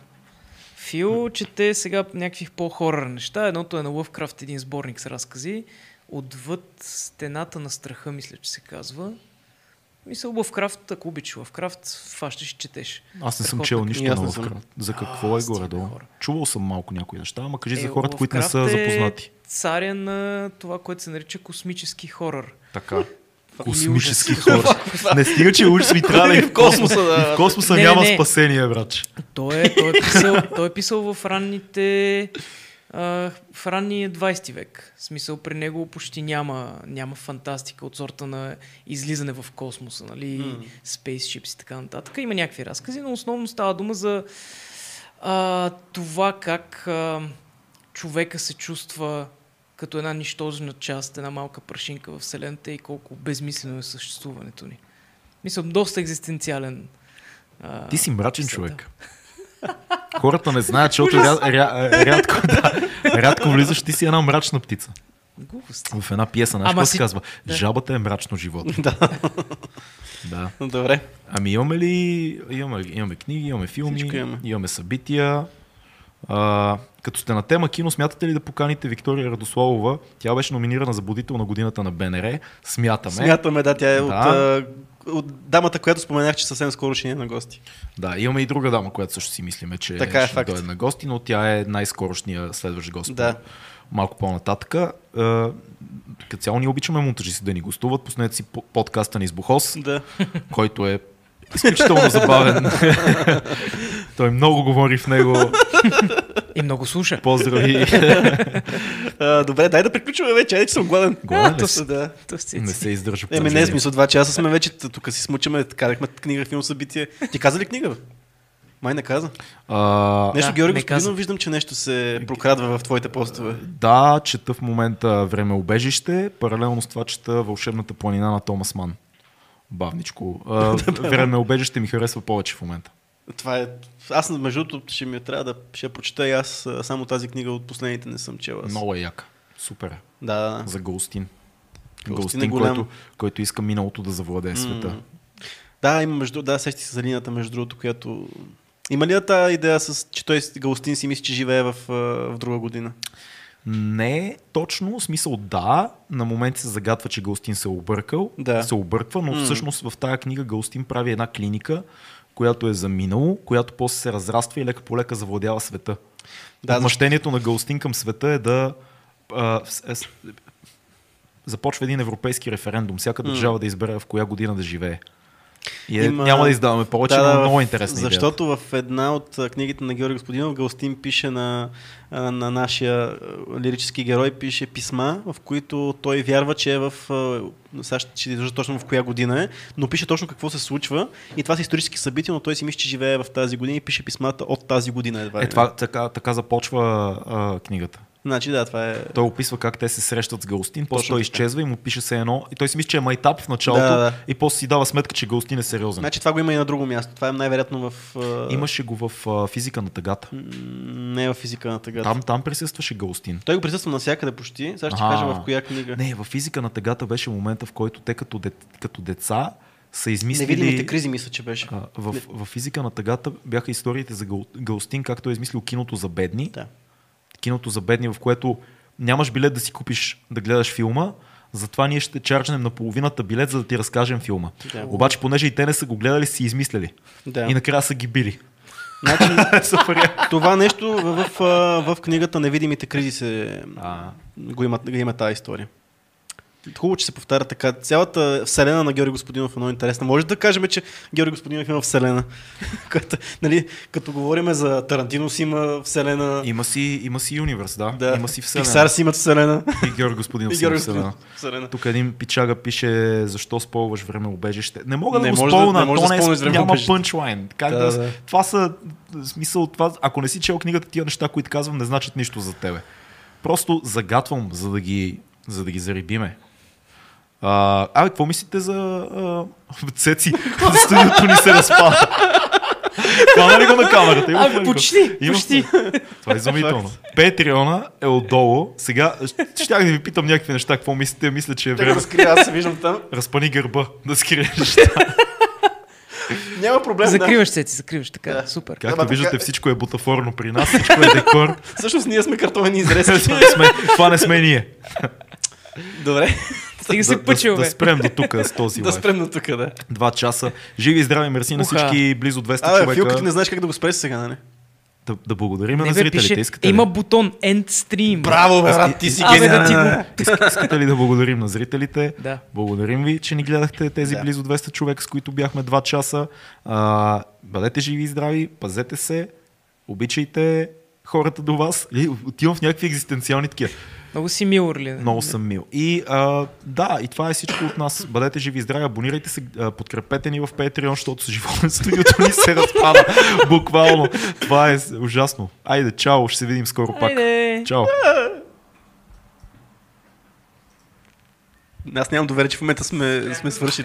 Фил чете сега някакви по-хорър неща. Едното е на Лъвкрафт, един сборник с разкази. Отвъд стената на страха, мисля, че се казва. Мисля, Лъвкрафт, ако обичаш Лъвкрафт, фащаш и четеш. Аз не съм чел нищо на. Лъвкрафт. За какво А, е горе-долу? хора. Чувал съм малко някои неща, ама кажи за Е, хората, които не са Лъвкрафт е запознати. Царя на това, което се нарича космически хорър. Така. Космически хора. Не стига, че ужас ми трябва И в космоса, да. И в космоса Не, няма не. спасение, брат. Той е, той е, писал, той е писал в ранните а, в ранния 20 век. В смисъл при него почти няма, няма фантастика от сорта на излизане в космоса, нали, М. spaceships и така нататък. Има някакви разкази, но основно става дума за а, това как а, човека се чувства като една нищожна част, една малка прашинка в Вселената и колко безмислено е съществуването ни. Мисля, доста екзистенциален. а, Ти си мрачен писател. човек. Хората не знаят, защото ря, ря, рядко, да, рядко влизаш, ти си една мрачна птица. Глупости. В една пиеса, знаеш какво си- се казва? да. Жабата е мрачно живот. Да. Да. Добре. Ами имаме ли, имаме, имаме книги, имаме филми, Всичко имаме. имаме събития. А, като сте на тема кино, смятате ли да поканите Виктория Радославова? Тя беше номинирана за будител на годината на БНР. Смятаме. Смятаме, да, тя е Да. От, от дамата, която споменах, че съвсем скоро ще ни е на гости. Да, имаме и друга дама, която също си мислиме, че Така е, ще факт. дойде на гости, но тя е най-скорошния следващ гост. Да. Малко по-нататък. Като цяло ние обичаме монтажисти да ни гостуват. Пуснете си по- подкаста ни с Бухос, Да. който е изключително забавен. Той много говори в него. И много слуша. Поздрави. А, добре, дай да приключваме вече, айде, че съм гладен. Гладен ли То си? да. Си- Не се издържа. Еми, не, положение. смисъл, два часа сме вече, тук си смучаме, карахме книга, филм, събитие. Ти каза ли книга, бе? Май не каза. А, Нещо, Да, Георги не Господинов, каза. виждам, че нещо се прокрадва в твоите постове. да, чета в момента Време обежище, паралелно с това чета Вълшебната планина на Томас Ман. Бавничко. А, Време обежище ми харесва повече в момента. Това е... Аз, между другото, ще ми трябва да ще прочета и аз само тази книга от последните не съм чел. Аз. Много е яка. Супер е. Да, да, да. За. Галстин Галстин, е голям. който, който иска миналото да завладее света. М. Да, има между... Да, сещи се за линията, между другото, която... Има ли тази идея, с, че той Галстин си мисли, че живее в, в друга година? Не точно, в смисъл да, на моменти се загатва, че Галстин се е объркал, Да. се обърква, но всъщност в тази книга Галстин прави една клиника, която е за минало, която после се разраства и лека по лека завладява света. Да, Да, Отмъщението на Галстин към света е да а, е, започва един европейски референдум, всяка държава да избере в коя година да живее. И е, Има- няма да издаваме повече, но е много интересна идея. Защото в една от книгите на Георги Господинов Галстин пише на, на нашия лирически герой, пише писма, в които той вярва, че е в... Сега ще изложа точно в коя година е, но пише точно какво се случва. И това са исторически събития, но той си мисли, че живее в тази година и пише писмата от тази година. Едва Е, това, така, така започва а, книгата. Значи да, това е... Той описва как те се срещат с Галстин, после той изчезва и му пише се едно. И той си мисли, че е майтап в началото Да, да. и после си дава сметка, че Галстин е сериозен. Значи това го има и на друго място. Това е най-вероятно в... Имаше го в физика на тъгата. Не в физика на тъгата. Там, там присъстваше Галстин. Той го присъства навсякъде почти. Сега ще кажа в коя книга. Не, в физика на тъгата беше момента, в който те като, дет, като деца са измислили... Невидимите кризи, мисля, че беше. А, в, в физика на тъгата бяха историите за Гал, Галстин, както е измислил киното за бедни. Да. Киното за бедни, в което нямаш билет да си купиш да гледаш филма, затова ние ще чарджнем на половината билет, за да ти разкажем филма. Да. Обаче, понеже и те не са го гледали, си измисляли. Да. И накрая са ги били. Значи, това нещо в, в, в, в книгата Невидимите кризи се, А, го има, го има тази история. Хубаво, че се повтаря така. Цялата вселена на Георги Господинов е много интересна. Може да кажем, че Георги Господинов има вселена. Като, нали, като говорим за Тарантино си има вселена. има, си, има си универс, да. да. Има си вселена. Пиксар си имат вселена. И Георги Господинов И си Георги вселена. Вселена. Тук един пичага пише защо спълваш време убежище. Не мога да Не го може да- спълна, не може то да не време няма пънчлайн. Как Да, да, да. Това са смисъл това, ако не си чел книгата, тия неща, които казвам, не значат нищо за тебе. Просто загатвам, за да ги, за да ги зарибиме. А, абе, какво мислите за а, Цеци? Студиото ни се разпада. Хвана ли го на камерата? Има го? почти, Има почти. Това е изумително. Петриона е отдолу. Сега щях да ви питам някакви неща. Какво мислите? Мисля, че е време. да скрия, аз се виждам там. Разпани гърба, да скриеш. Няма проблем. Закриваш се, ти закриваш така. Да. Супер. Както Ама виждате, така- всичко е бутафорно при нас, всичко е декор. Да. Всъщност ние сме картонени изрезки. това, не сме, това не сме ние. Добре. Стига да, се пъчил, да, да спрем до тук с този да лайф. спрем до тук, да. Два часа. Живи и здрави, мерси на всички близо 200 Абе, човека. Филка, ти не знаеш как да го спреш сега, нали? Да, да благодарим Не на зрителите. пише, Искате, има ли? бутон End Stream. Браво, бе, брат, ти си Абе, да ти гениален. го... Искате ли да благодарим на зрителите? Да. Благодарим ви, че ни гледахте тези Да. близо 200 човека, с които бяхме 2 часа. А, бъдете живи и здрави, пазете се, обичайте хората до вас. И отивам в някакви екзистенциални такива. Много си мил, Орлин. Много съм мил. И а, да, и това е всичко от нас. Бъдете живи и здрави, абонирайте се, подкрепете ни в Patreon, защото с живота студиото ни се разпада. Буквално. Това е ужасно. Айде, чао, ще се видим скоро пак. Айде. Чао. Аз нямам доверие, че в момента сме, сме свършили.